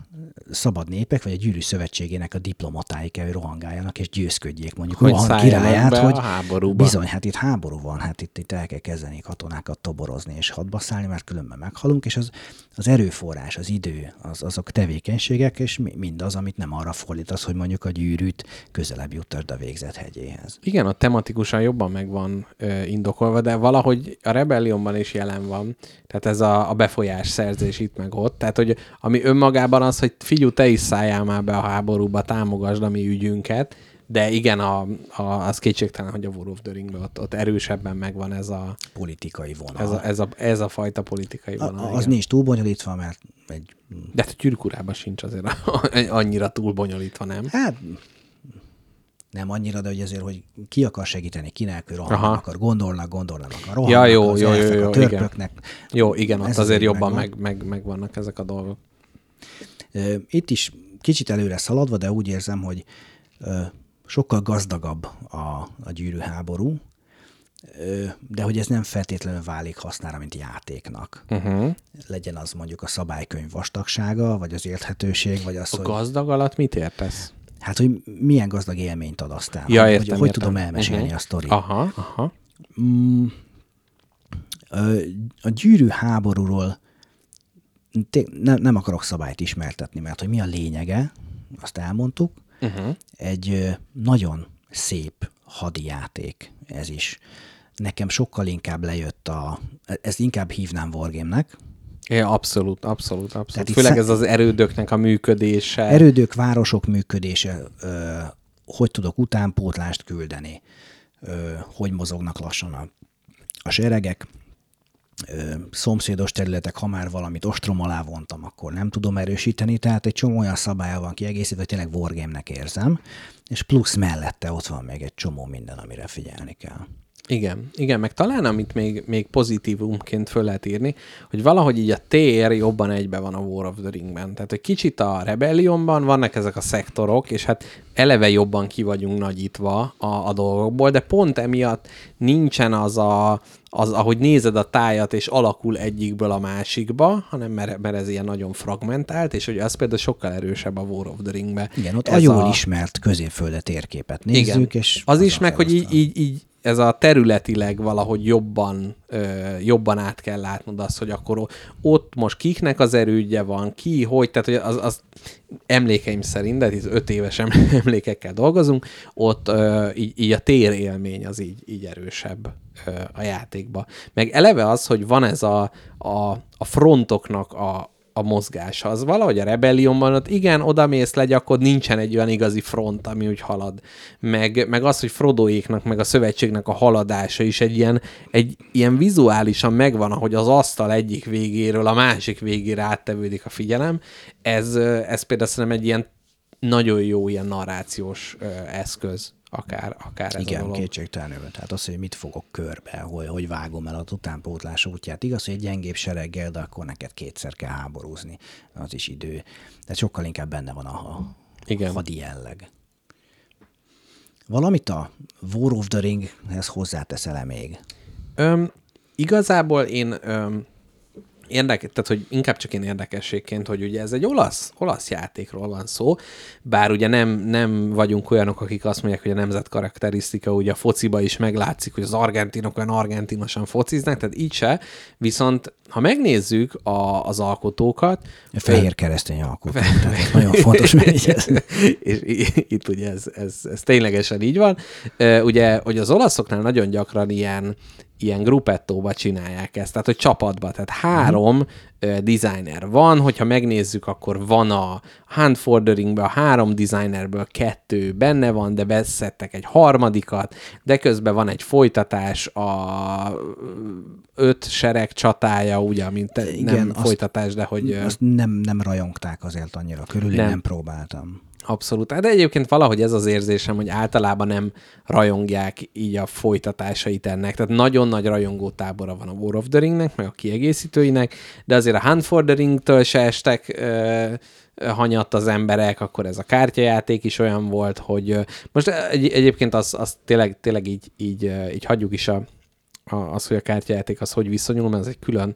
szabad népek, vagy a gyűrű szövetségének a diplomatái kell, hogy rohangáljanak, és győzködjék mondjuk Hogy Rohan királyát, be a hogy háborúba. bizony, hát itt háború van, hát itt, itt el kell kezdeni katonákat toborozni és hadba szállni, mert különben meghalunk, és az, az erőforrás, az idő, az, azok tevékenységek, és mi- mindaz, amit nem arra fordítasz, hogy mondjuk a gyűrűt közelebb juttasd a végzett hegyéhez. Igen, a tematikusan jobban meg van ö, indokolva, de valahogy a Rebellionban is jelen van. Tehát ez a, a befolyás szerzés itt meg ott. Tehát, hogy ami önmagában az, hogy figyú, te is szálljál már be a háborúba, támogasd a mi ügyünket, de igen, a, a, az kétségtelen, hogy a War of the Ringben ott, ott erősebben megvan ez a, Politikai vonal. ez a, ez a, ez a fajta politikai a, vonal. az igen. nincs túl bonyolítva, mert egy, De hát a gyűrűkurában sincs azért annyira túl bonyolítva, nem? hát nem annyira, de hogy azért, hogy ki akar segíteni, kinek, ő rohan Aha. akar, gondolnak, gondolnak, akar, rohannak Ja, jó, az jó, jó, elfek, jó, a igen. törpöknek. Jó, igen, ott Ez azért jobban megvan. meg, meg, meg vannak ezek a dolgok. Itt is kicsit előre szaladva, de úgy érzem, hogy sokkal gazdagabb a, a gyűrűháború, de hogy ez nem feltétlenül válik hasznára, mint játéknak. Uh-huh. Legyen az mondjuk a szabálykönyv vastagsága, vagy az érthetőség, vagy az, A hogy, gazdag alatt mit értesz? hát, hogy milyen gazdag élményt ad aztán. Ja, hogy, értem, hogy, hogy értem. tudom elmesélni Mhm. a sztorit. Aha, aha. Ö, A gyűrű háborúról nem, nem akarok szabályt ismertetni, mert hogy mi a lényege, azt elmondtuk. Uh-huh. Egy nagyon szép hadijáték ez is. Nekem sokkal inkább lejött a... Ezt inkább hívnám Wargame-nek. Ja, abszolút, abszolút, abszolút. Tehát Főleg ez az erődöknek a működése. Erődök, városok működése, ö, hogy tudok utánpótlást küldeni, ö, hogy mozognak lassan a, a seregek. Ö, szomszédos területek, ha már valamit ostrom alá vontam, akkor nem tudom erősíteni, tehát egy csomó olyan szabálya van kiegészítve, hogy tényleg wargame-nek érzem, és plusz mellette ott van még egy csomó minden, amire figyelni kell. Igen, igen, meg talán amit még, még pozitívumként föl lehet írni, hogy valahogy így a tér jobban egybe van a War of the Ringben. Tehát, hogy kicsit a Rebellionban vannak ezek a szektorok, és hát eleve jobban ki vagyunk nagyítva a, a dolgokból, de pont emiatt nincsen az a, az, ahogy nézed a tájat, és alakul egyikből a másikba, hanem mert, mert ez ilyen nagyon fragmentált, és hogy az például sokkal erősebb a War of the Ringbe. Igen, ott a jól a... ismert középföldet térképet nézzük, Igen. és az is a meg, hogy így, így, így ez a területileg valahogy jobban, ö, jobban át kell látnod azt, hogy akkor ott most kiknek az erődje van, ki, hogy, tehát hogy az, az emlékeim szerint, de itt öt éves em- emlékekkel dolgozunk, ott ö, így, így a térélmény az így, így erősebb ö, a játékba. Meg eleve az, hogy van ez a, a, a frontoknak a, a mozgása. Az valahogy a Rebellionban ott igen, odamész, legyakod, nincsen egy olyan igazi front, ami úgy halad. Meg, meg az, hogy Frodoéknak, meg a szövetségnek a haladása is egy ilyen, egy ilyen vizuálisan megvan, ahogy az asztal egyik végéről a másik végére áttevődik a figyelem. Ez, ez például szerintem egy ilyen nagyon jó ilyen narrációs eszköz, akár, akár ez a Igen, dolog. kétségtelenül. Tehát az, hogy mit fogok körbe, hogy, hogy vágom el a utánpótlás útját. Igaz, hogy egy gyengébb sereggel, de akkor neked kétszer kell háborúzni. Az is idő. De sokkal inkább benne van a, a Igen. hadi jelleg. Valamit a War of the Ringhez hozzáteszel-e még? Öm, igazából én öm, érdek, tehát hogy inkább csak én érdekességként, hogy ugye ez egy olasz, olasz játékról van szó, bár ugye nem, nem vagyunk olyanok, akik azt mondják, hogy a nemzet karakterisztika ugye a fociba is meglátszik, hogy az argentinok olyan argentinosan fociznak, tehát így se, viszont ha megnézzük a, az alkotókat, A fehér keresztény alkotó. Tehát nagyon fontos megjegyezni. és itt ugye ez, ez, ez ténylegesen így van. Ugye, hogy az olaszoknál nagyon gyakran ilyen, ilyen gruppettóba csinálják ezt, tehát hogy csapatba, tehát három uh-huh. designer van, hogyha megnézzük, akkor van a Hunt for the Ringben a három designerből kettő benne van, de beszedtek egy harmadikat, de közben van egy folytatás, a öt sereg csatája, ugye, mint Igen, nem azt- folytatás, de hogy... Azt nem, nem rajongták azért annyira körül, én Nem. nem próbáltam. Abszolút. De egyébként valahogy ez az érzésem, hogy általában nem rajongják így a folytatásait ennek. Tehát nagyon nagy rajongó tábora van a War of the Ringnek, meg a kiegészítőinek, de azért a Hunt for the Ring-től se estek ö, hanyatt az emberek, akkor ez a kártyajáték is olyan volt, hogy most egy, egyébként az, az tényleg, tényleg így, így, így hagyjuk is a, a, az, hogy a kártyajáték az hogy viszonyul, mert ez egy külön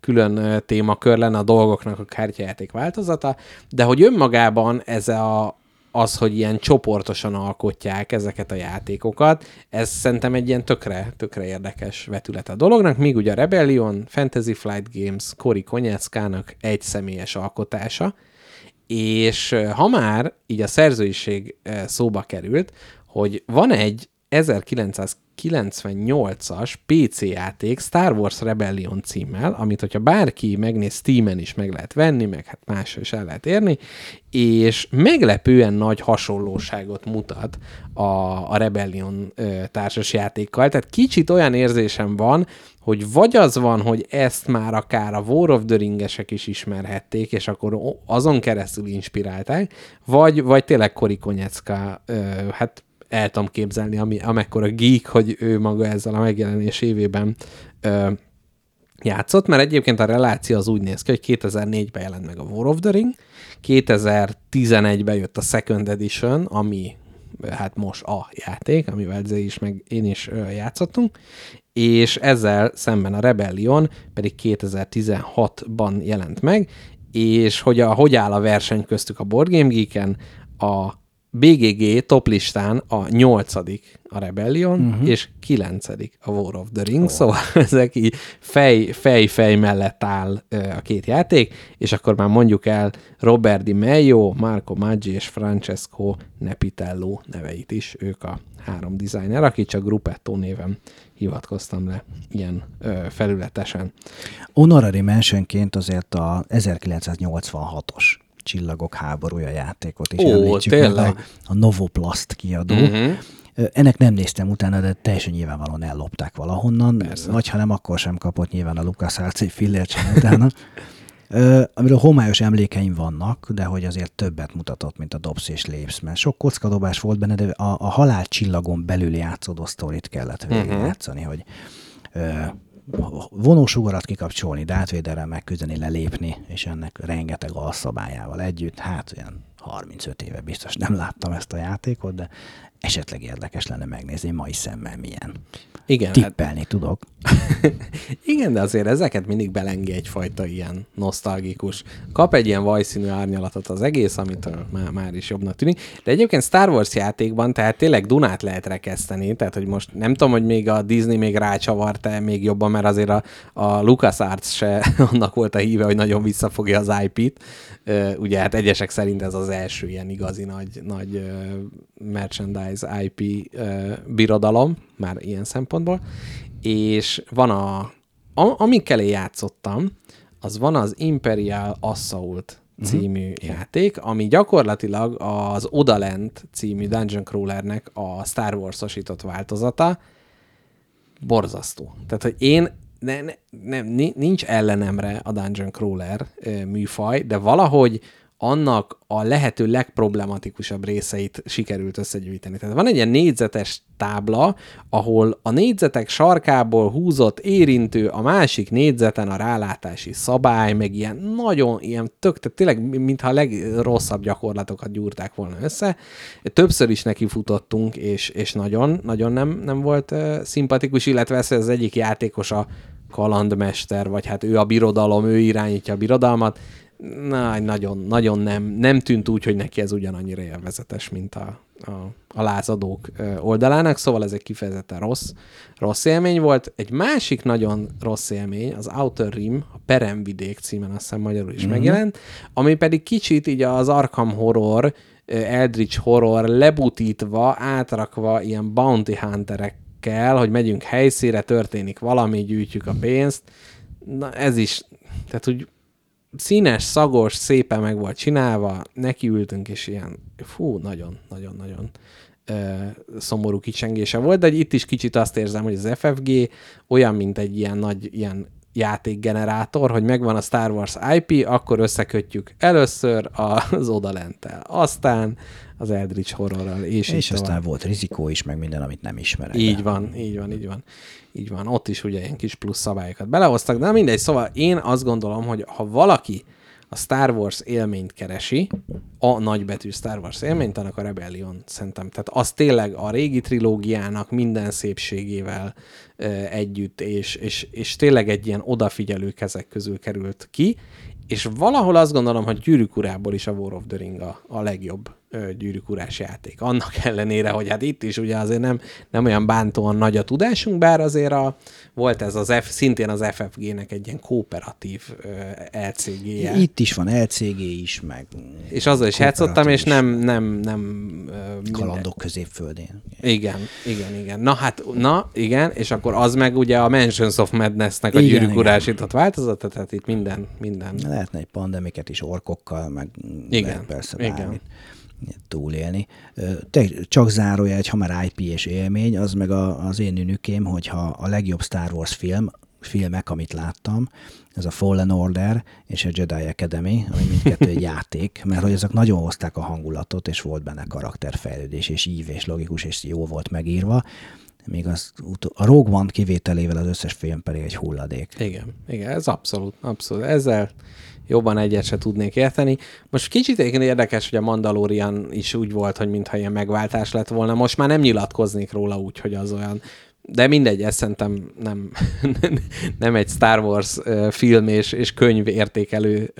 külön témakör lenne a dolgoknak a kártyajáték változata, de hogy önmagában ez a, az, hogy ilyen csoportosan alkotják ezeket a játékokat, ez szerintem egy ilyen tökre, tökre érdekes vetület a dolognak, míg ugye a Rebellion, Fantasy Flight Games, Kori Konyeckának egy személyes alkotása, és ha már így a szerzőiség szóba került, hogy van egy 1998-as PC játék Star Wars Rebellion címmel, amit hogyha bárki megnéz Steam-en is meg lehet venni, meg hát máshol is el lehet érni, és meglepően nagy hasonlóságot mutat a, a Rebellion ö, társas játékkal. Tehát kicsit olyan érzésem van, hogy vagy az van, hogy ezt már akár a War of the Ringesek is ismerhették, és akkor azon keresztül inspirálták, vagy, vagy tényleg Kori Konyecka, ö, hát el tudom képzelni, ami, amekkora geek, hogy ő maga ezzel a megjelenés évében ö, játszott, mert egyébként a reláció az úgy néz ki, hogy 2004-ben jelent meg a War of the Ring, 2011-ben jött a Second Edition, ami hát most a játék, amivel Zé is, meg én is ö, játszottunk, és ezzel szemben a Rebellion pedig 2016-ban jelent meg, és hogy, a, hogy áll a verseny köztük a Board Game Geek-en, a BGG top listán a nyolcadik a Rebellion, uh-huh. és kilencedik a War of the Ring, oh. szóval ezek így fej, fej, fej mellett áll a két játék, és akkor már mondjuk el Robert Di Meglio, Marco Maggi és Francesco Nepitello neveit is, ők a három designer, aki csak Gruppetto néven hivatkoztam le ilyen ö, felületesen. Honorary mentionként azért a 1986-os Csillagok háborúja játékot is Ó, említsük meg, tényleg? a, a Novoplast kiadó. Uh-huh. Ennek nem néztem utána, de teljesen nyilvánvalóan ellopták valahonnan. Persze. Vagy ha nem, akkor sem kapott nyilván a Lucas egy fillért sem utána. Ö, amiről homályos emlékeim vannak, de hogy azért többet mutatott, mint a Dobsz és Lépsz, mert sok kockadobás volt benne, de a, a halál csillagon belül játszódó sztorit kellett végigjátszani, hogy ö, vonósugarat kikapcsolni, Darth Vaderrel megküzdeni, lelépni, és ennek rengeteg alszabályával együtt, hát olyan 35 éve biztos nem láttam ezt a játékot, de esetleg érdekes lenne megnézni mai szemmel milyen. Igen, hát, Tippelni tudok. igen, de azért ezeket mindig belengi egyfajta ilyen nosztalgikus. Kap egy ilyen vajszínű árnyalatot az egész, amit már, már is jobbnak tűnik. De egyébként Star Wars játékban, tehát tényleg Dunát lehet rekeszteni, tehát hogy most nem tudom, hogy még a Disney még rácsavart-e még jobban, mert azért a, a LucasArts se annak volt a híve, hogy nagyon visszafogja az IP-t. Ugye hát egyesek szerint ez az első ilyen igazi nagy, nagy merchandise IP birodalom, már ilyen szempontból. És van a, a amikkel én játszottam, az van az Imperial Assault című uh-huh. játék, ami gyakorlatilag az Odalent című Dungeon Crawlernek a Star Wars-osított változata. Borzasztó. Tehát, hogy én ne, ne, nem, ni- nincs ellenemre a Dungeon Crawler műfaj, de valahogy annak a lehető legproblematikusabb részeit sikerült összegyűjteni. Tehát van egy ilyen négyzetes tábla, ahol a négyzetek sarkából húzott érintő a másik négyzeten a rálátási szabály, meg ilyen nagyon, ilyen tök, tehát tényleg mintha a legrosszabb gyakorlatokat gyúrták volna össze. Többször is neki futottunk, és, és nagyon, nagyon nem, nem volt uh, szimpatikus, illetve ez az egyik a kalandmester, vagy hát ő a birodalom, ő irányítja a birodalmat, na, nagyon, nagyon nem, nem tűnt úgy, hogy neki ez ugyanannyira élvezetes, mint a, a, a lázadók oldalának, szóval ez egy kifejezetten rossz, rossz élmény volt. Egy másik nagyon rossz élmény, az Outer Rim, a Peremvidék címen azt hiszem magyarul is mm-hmm. megjelent, ami pedig kicsit így az Arkham Horror, Eldritch Horror lebutítva, átrakva ilyen bounty hunterekkel, hogy megyünk helyszíre, történik valami, gyűjtjük a pénzt. Na ez is, tehát úgy színes, szagos, szépen meg volt csinálva, nekiültünk, és ilyen, fú, nagyon, nagyon, nagyon ö, szomorú kicsengése volt, de itt is kicsit azt érzem, hogy az FFG olyan, mint egy ilyen nagy ilyen játékgenerátor, hogy megvan a Star Wars IP, akkor összekötjük először az odalenttel, aztán az Eldritch horrorral, és, És aztán tovább. volt rizikó is, meg minden, amit nem ismerek. Így van, így van, így van. Így van. Ott is ugye ilyen kis plusz szabályokat belehoztak, de mindegy, szóval én azt gondolom, hogy ha valaki a Star Wars élményt keresi, a nagybetű Star Wars élményt, annak a Rebellion szerintem. Tehát az tényleg a régi trilógiának minden szépségével ö, együtt, és, és, és tényleg egy ilyen odafigyelő kezek közül került ki, és valahol azt gondolom, hogy gyűrűk urából is a War of the Ring a, a legjobb ö, gyűrűk játék. Annak ellenére, hogy hát itt is ugye azért nem, nem olyan bántóan nagy a tudásunk, bár azért a, volt ez az F, szintén az FFG-nek egy ilyen kooperatív ö, LCG-je. Itt is van LCG is, meg És azzal is játszottam, és nem, nem, nem minden- kalandok középföldén. igen, igen, igen. Na hát, na, igen, és akkor az meg ugye a Mansions of Madness-nek a gyűrűk urásított változata, tehát itt minden, minden. Lehetne egy pandemiket is orkokkal, meg Igen, persze igen. Túlélni. Te, csak zárója egy, ha már IP és élmény, az meg a, az én ünükém, hogyha a legjobb Star Wars film, filmek, amit láttam, ez a Fallen Order és a Jedi Academy, ami mindkettő egy játék, mert hogy ezek nagyon hozták a hangulatot, és volt benne karakterfejlődés, és ív, és logikus, és jó volt megírva. Még az, a Rogue One kivételével az összes film pedig egy hulladék. Igen, igen, ez abszolút, abszolút. Ezzel jobban egyet se tudnék érteni. Most kicsit érdekes, hogy a Mandalorian is úgy volt, hogy mintha ilyen megváltás lett volna. Most már nem nyilatkoznék róla úgy, hogy az olyan de mindegy, ez szerintem nem, nem egy Star Wars film és, és könyv értékelő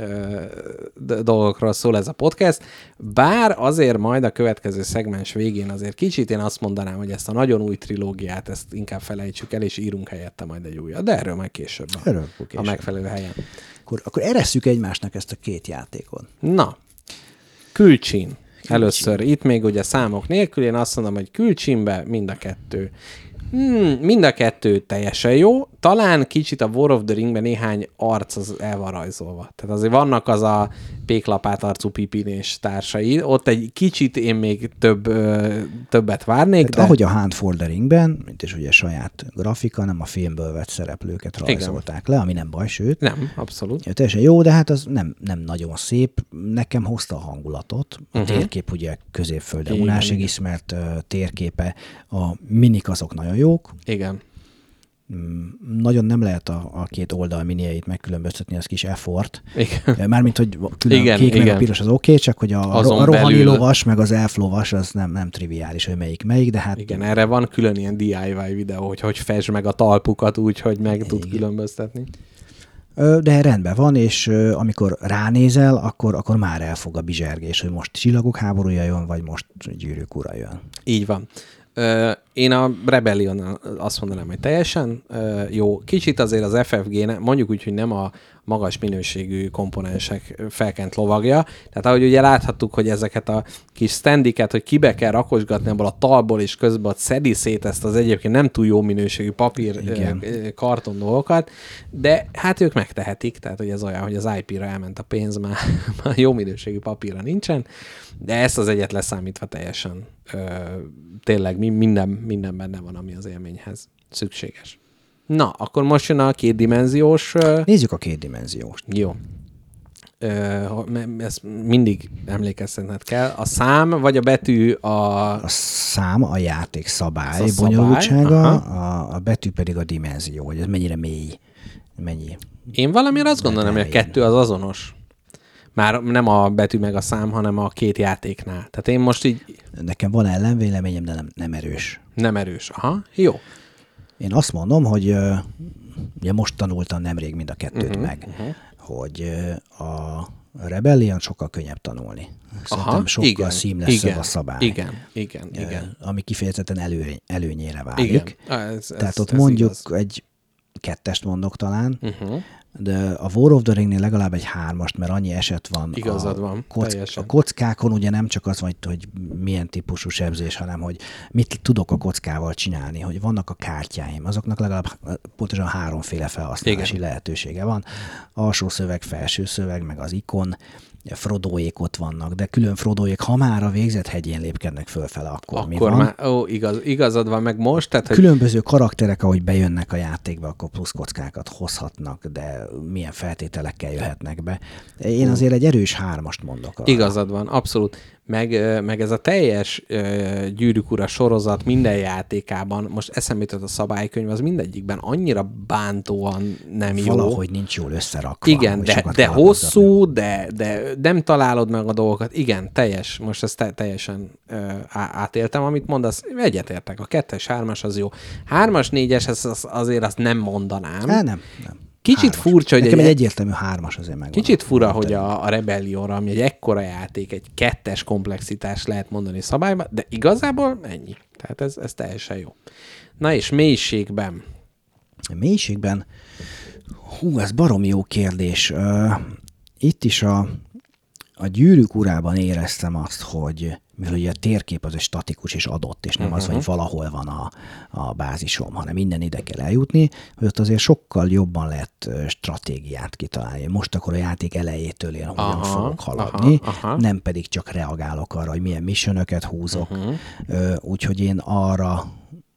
dolgokról szól ez a podcast, bár azért majd a következő szegmens végén azért kicsit én azt mondanám, hogy ezt a nagyon új trilógiát, ezt inkább felejtsük el, és írunk helyette majd egy újat, de erről majd később. A, Erről a később. megfelelő helyen. Akkor, akkor eresszük egymásnak ezt a két játékot. Na, külcsin. Először itt még ugye számok nélkül, én azt mondom, hogy külcsinbe mind a kettő. Hmm, mind a kettő teljesen jó, talán kicsit a War of the Ringben néhány arc az el van rajzolva. Tehát azért vannak az a péklapát arcú Pipin és társai. Ott egy kicsit én még több, ö, többet várnék, Hát, de ahogy a Hunt for the Ringben, mint is ugye saját grafika, nem a filmből vett szereplőket rajzolták le, ami nem baj, sőt, nem, abszolút. Ja, teljesen jó, de hát az nem, nem nagyon szép. Nekem hozta a hangulatot. A uh-huh. térkép ugye középfölde Igen, unásig igen. ismert uh, térképe. A minik azok nagyon jók. Igen. Nagyon nem lehet a, a két oldal minieit megkülönböztetni, az kis effort. Igen. Mármint, hogy külön Igen, igen, kék meg igen. a piros az oké, okay, csak hogy a, Azon a rohani belül- lovas meg az elf lovas az nem, nem triviális, hogy melyik melyik, de hát Igen, erre van külön ilyen DIY videó, hogy hogy fesd meg a talpukat úgy, hogy meg tud különböztetni. De rendben van, és amikor ránézel, akkor, akkor már elfog a bizsergés, hogy most csillagok háborúja jön, vagy most gyűrűk ura jön. Így van. Én a Rebellion azt mondanám, hogy teljesen jó. Kicsit azért az FFG, mondjuk úgy, hogy nem a magas minőségű komponensek felkent lovagja. Tehát ahogy ugye láthattuk, hogy ezeket a kis standiket, hogy kibe kell rakosgatni ebből a talból, és közben ott szedi szét ezt az egyébként nem túl jó minőségű papír Igen. karton dolgokat, de hát ők megtehetik, tehát hogy ez olyan, hogy az IP-ra elment a pénz, már, már jó minőségű papírra nincsen, de ezt az egyet leszámítva teljesen tényleg mi- minden, minden benne van, ami az élményhez szükséges. Na, akkor most jön a kétdimenziós... Nézzük a kétdimenziós. jó. Ezt mindig emlékeztetned kell. A szám vagy a betű a... A szám a játék szabály, a bonyolultsága, a, a betű pedig a dimenzió, hogy ez mennyire mély, mennyi. Én valamiért azt gondolom, hogy a kettő az azonos. Már nem a betű meg a szám, hanem a két játéknál. Tehát én most így Nekem van ellenvéleményem, de nem, nem erős. nem erős. Aha, jó. Én azt mondom, hogy ugye most tanultam nemrég mind a kettőt uh-huh, meg, uh-huh. hogy a Rebellion sokkal könnyebb tanulni. Szerintem sokkal igen, igen, a szabály. Igen, igen, igen. Ami kifejezetten elő, előnyére válik. Igen. Ez, ez, Tehát ott ez mondjuk igaz. egy kettest mondok talán, Uh-huh. De a War of the Ringnél legalább egy hármast, mert annyi eset van. Igazad a, van, kock, teljesen. a kockákon ugye nem csak az, hogy, hogy milyen típusú sebzés, hanem hogy mit tudok a kockával csinálni, hogy vannak a kártyáim, azoknak legalább pontosan háromféle felhasználási Igen. lehetősége van. Alsó szöveg, felső szöveg, meg az ikon, Frodoék ott vannak, de külön Frodoék, ha már a végzett hegyén lépkednek fölfele, akkor, mi Akkor van? már, ó, igaz, igazad van meg most, tehát, hogy Különböző karakterek, ahogy bejönnek a játékba, akkor plusz kockákat hozhatnak, de milyen feltételekkel jöhetnek be. Én azért egy erős hármast mondok. Arra. Igazad van, abszolút. Meg, meg ez a teljes ö, gyűrűk ura sorozat minden játékában, most eszembe jutott a szabálykönyv, az mindegyikben annyira bántóan nem jó. Valahogy nincs jól összerakva. Igen, de, de hosszú, de, de nem találod meg a dolgokat. Igen, teljes. Most ezt te, teljesen ö, átéltem, amit mondasz. Egyetértek. A kettes, hármas az jó. Hármas, négyes, ez az, azért azt nem mondanám. Há, nem, nem. Kicsit Hármas. furcsa, hogy Nekem egy- egy egyértelmű hármas azért meg. Kicsit fura, hogy a, a Rebellionra, ami egy ekkora játék, egy kettes komplexitás lehet mondani szabályban, de igazából ennyi. Tehát ez, ez teljesen jó. Na és mélységben. A mélységben, hú, ez barom jó kérdés. Ö, Itt is a, a gyűrűk urában éreztem azt, hogy mivel ugye a térkép az egy statikus és adott, és nem uh-huh. az, hogy valahol van a, a bázisom, hanem minden ide kell eljutni, hogy ott azért sokkal jobban lehet stratégiát kitalálni. Most akkor a játék elejétől én hogyan Aha, fogok haladni, aha, aha. nem pedig csak reagálok arra, hogy milyen missionöket húzok. Uh-huh. Úgyhogy én arra,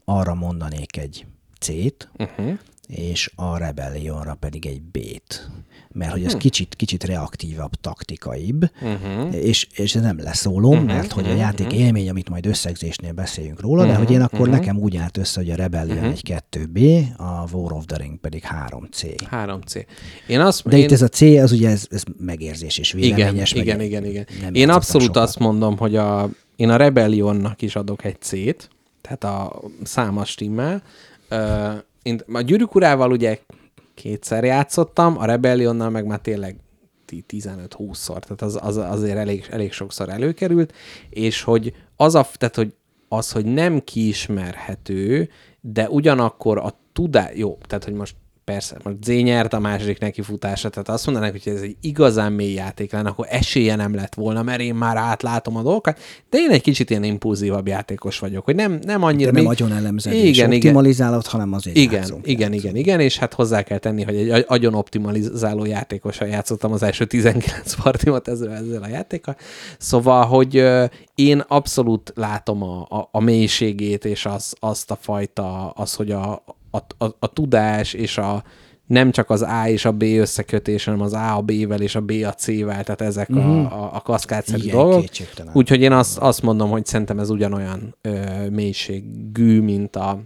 arra mondanék egy C-t, Uh-huh. és a Rebellionra pedig egy B-t. Mert hogy Hm. ez kicsit, kicsit reaktívabb, taktikaibb, Uh-huh. és, és ez nem leszólom, uh-huh, mert hogy a játék élmény, amit majd összegzésnél beszéljünk róla, uh-huh, de hogy én akkor uh-huh. nekem úgy állt össze, hogy a Rebellion uh-huh. egy 2B, a War of the Ring pedig 3C. 3C. Én azt, De én, itt ez a C, az ugye ez, ez megérzés és igen, véleményes. meg igen, igen, igen. Én abszolút sokat. azt mondom, hogy a, én a Rebellionnak is adok egy C-t, tehát a számas stimmel. Ö, Én a gyűrűk urával ugye kétszer játszottam, a Rebellionnal meg már tényleg ti- 15-20-szor, tehát az, az azért elég, elég sokszor előkerült, és hogy az, a, tehát, hogy az, hogy nem kiismerhető, de ugyanakkor a tudás, jó, tehát hogy most persze, most Z nyert a második nekifutása, tehát azt mondanák, hogy ez egy igazán mély játék lenne, akkor esélye nem lett volna, mert én már átlátom a dolgokat, de én egy kicsit ilyen impulzívabb játékos vagyok, hogy nem, nem annyira... De nem még... agyon elemzed igen, és igen, optimalizálod, hanem azért igen, játszunk, igen, játszunk. igen, igen, és hát hozzá kell tenni, hogy egy agy- agyon optimalizáló játékosan játszottam az első 19 partimat ezzel, ezzel a játékkal. Szóval, hogy én abszolút látom a, a, a mélységét, és az, azt a fajta, az, hogy a, a, a, a tudás és a nem csak az A és a B összekötés, hanem az A a B-vel és a B a C-vel, tehát ezek mm. a, a, a kaszkádszerű Igen, dolgok. Úgyhogy én azt, azt mondom, hogy szerintem ez ugyanolyan ö, mélységű, mint a,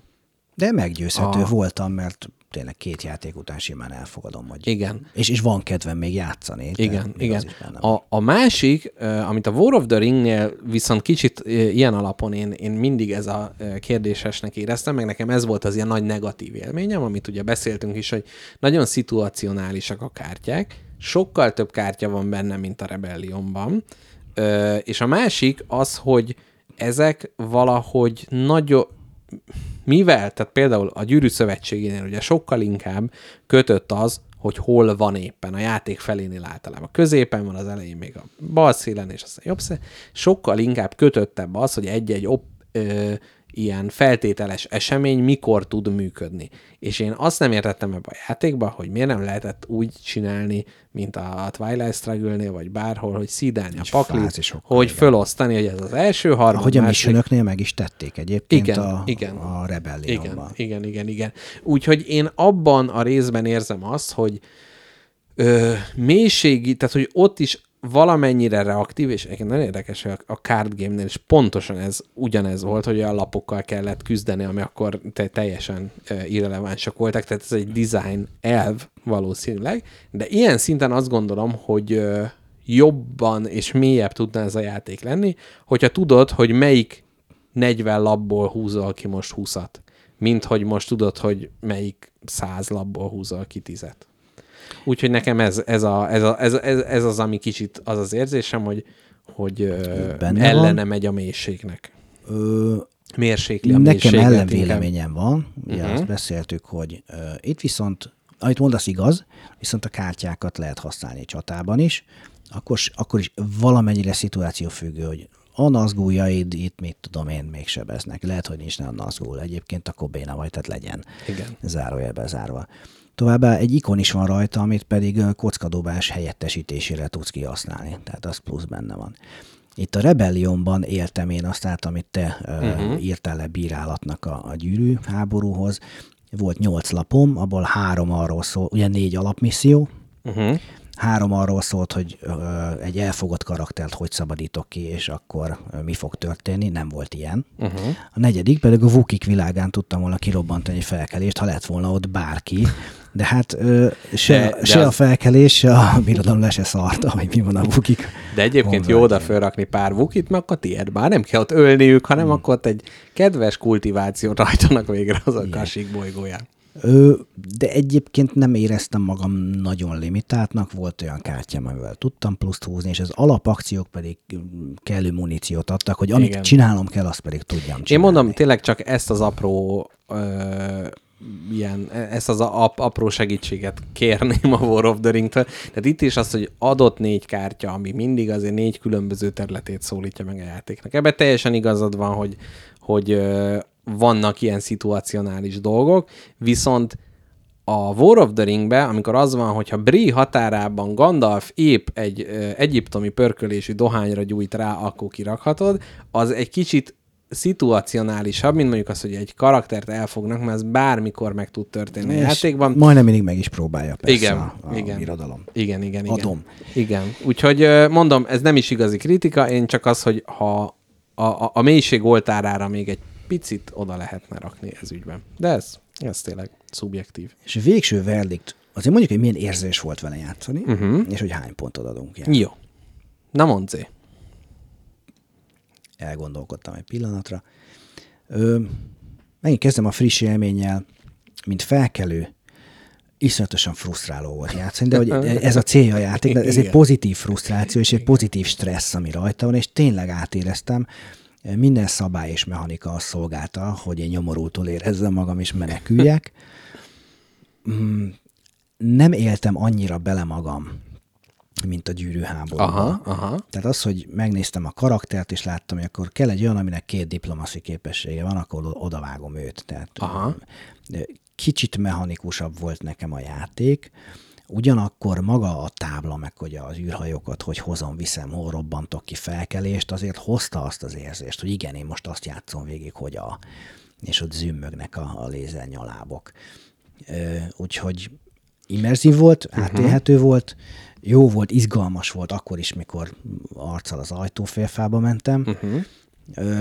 De meggyőzhető A- voltam, mert tényleg két játék után simán elfogadom, hogy... igen, És, és van kedvem még játszani. Igen, igen. A, a másik, amit a War of the Ringnél viszont kicsit ilyen alapon én, én mindig ez a kérdésesnek éreztem, meg nekem ez volt az ilyen nagy negatív élményem, amit ugye beszéltünk is, hogy nagyon szituacionálisak a kártyák, sokkal több kártya van benne, mint a Rebellionban, és a másik az, hogy ezek valahogy nagyon, mivel, tehát például a Gyűrű Szövetségénél ugye sokkal inkább kötött az, hogy hol van éppen. A játék felénél általában középen van, az elején még a bal szélen, és aztán jobb szélen. Sokkal inkább kötöttebb az, hogy egy-egy op, ö, ilyen feltételes esemény mikor tud működni. És én azt nem értettem ebbe a játékba, hogy miért nem lehetett úgy csinálni, mint a Twilight Struggle-nél, vagy bárhol, hogy szídálni a paklit, hogy igen. fölosztani, hogy ez az első harmad, Ahogy a missionöknél meg is tették egyébként igen, a, igen. a igen, Rebellionban. igen, igen, igen. Úgyhogy én abban a részben érzem azt, hogy ö, mélységi, tehát hogy ott is valamennyire reaktív, és egyébként nagyon érdekes, hogy a- card game-nél is pontosan ez ugyanez volt, hogy a lapokkal kellett küzdeni, ami akkor te, teljesen irrelevánsak voltak, tehát ez egy design elv valószínűleg, de ilyen szinten azt gondolom, hogy jobban és mélyebb tudna ez a játék lenni, hogyha tudod, hogy melyik 40 labból húzol ki most 20-at, mint hogy most tudod, hogy melyik 100 labból húzol ki 10-et. Úgyhogy nekem ez, ez, a, ez, a, ez, ez, ez az, ami kicsit az az érzésem, hogy, hogy Benne ellene van. megy a mélységnek. Ö, Mérsékli a Nekem ellenvéleményem van, ugye uh-huh. azt beszéltük, hogy uh, itt viszont, amit mondasz igaz, viszont a kártyákat lehet használni csatában is, akkor, akkor is valamennyire szituációfüggő, hogy a nazgújaid itt, mit tudom én, még sebeznek. Lehet, hogy nincs a nazgul. Egyébként akkor béna vagy, tehát legyen. Igen. Zárójelbe zárva. Továbbá egy ikon is van rajta, amit pedig kockadobás helyettesítésére tudsz kihasználni. Tehát az plusz benne van. Itt a Rebellionban éltem én azt át, amit te uh-huh. írtál le bírálatnak a, a gyűrű háborúhoz. Volt nyolc lapom, abból három arról szól, ugye négy alapmisszió, Uh-huh. három arról szólt, hogy ö, egy elfogott karaktert hogy szabadítok ki, és akkor ö, mi fog történni, nem volt ilyen. Uh-huh. A negyedik pedig a Vukik világán tudtam volna kirobbantani egy felkelést, ha lett volna ott bárki, de hát ö, se, De- de, de se az- a felkelés, se a birodalom le se szarta, hogy mi van a Vukik. De egyébként jó oda fölrakni pár vukit, meg akkor tiéd már nem kell ott ölniük, hanem hmm. akkor ott egy kedves kultivációt rajtanak végre az a kasik bolygóján. Ö, de egyébként nem éreztem magam nagyon limitáltnak, volt olyan kártyám, amivel tudtam pluszt húzni, és az alapakciók pedig kellő muníciót adtak, hogy amit Igen. Csinálnom kell, azt pedig tudjam csinálni. Én mondom, tényleg csak ezt az apró ö, ilyen, ezt az a, ap, apró segítséget kérném a War of the Ring-től. Tehát itt is az, hogy adott négy kártya, ami mindig azért négy különböző területét szólítja meg a játéknak. Ebben teljesen igazad van, hogy, hogy vannak ilyen szituacionális dolgok, viszont a War of the Ringbe, amikor az van, hogyha Bri határában Gandalf épp egy ö, egyiptomi pörkölésű dohányra gyújt rá, akkor kirakhatod, az egy kicsit szituacionálisabb, mint mondjuk az, hogy egy karaktert elfognak, mert ez bármikor meg tud történni a És játékban. Majdnem mindig meg is próbálja persze Igen, a, a igen. birodalom. Igen, igen, igen. Adom. Igen. Úgyhogy mondom, ez nem is igazi kritika, én csak az, hogy ha a, a, a mélység oltárára még egy picit oda lehetne rakni ez ügyben. De ez, ez tényleg szubjektív. És a végső verdikt, azért mondjuk, hogy milyen érzés volt vele játszani, uh-huh. és hogy hány pontot adunk. Ilyen. Jó. Na mondd. Elgondolkodtam egy pillanatra. Ö, megint kezdem a friss élménnyel, mint felkelő, iszonyatosan frusztráló volt játszani, de hogy ez a célja a játéknak, ez egy pozitív frusztráció és egy pozitív stressz, ami rajta van, és tényleg átéreztem, minden szabály és mechanika azt szolgálta, hogy én nyomorultul érezzem magam és meneküljek. mm, nem éltem annyira bele magam, mint a gyűrűháborúban. Aha, aha. Tehát az, hogy megnéztem a karaktert, és láttam, hogy akkor kell egy olyan, aminek két diplomaszi képessége van, akkor odavágom őt. Tehát Aha. kicsit mechanikusabb volt nekem a játék, ugyanakkor maga a tábla, meg hogy az űrhajókat, hogy hozom, viszem, hol robbantok ki felkelést, azért hozta azt az érzést, hogy igen, én most azt játszom végig, hogy a, és ott zümmögnek a, a lézernyalábok. Ö, úgyhogy immerzív volt, átélhető volt, jó volt, izgalmas volt akkor is, mikor arccal az ajtófélfába mentem, uh-huh. ö,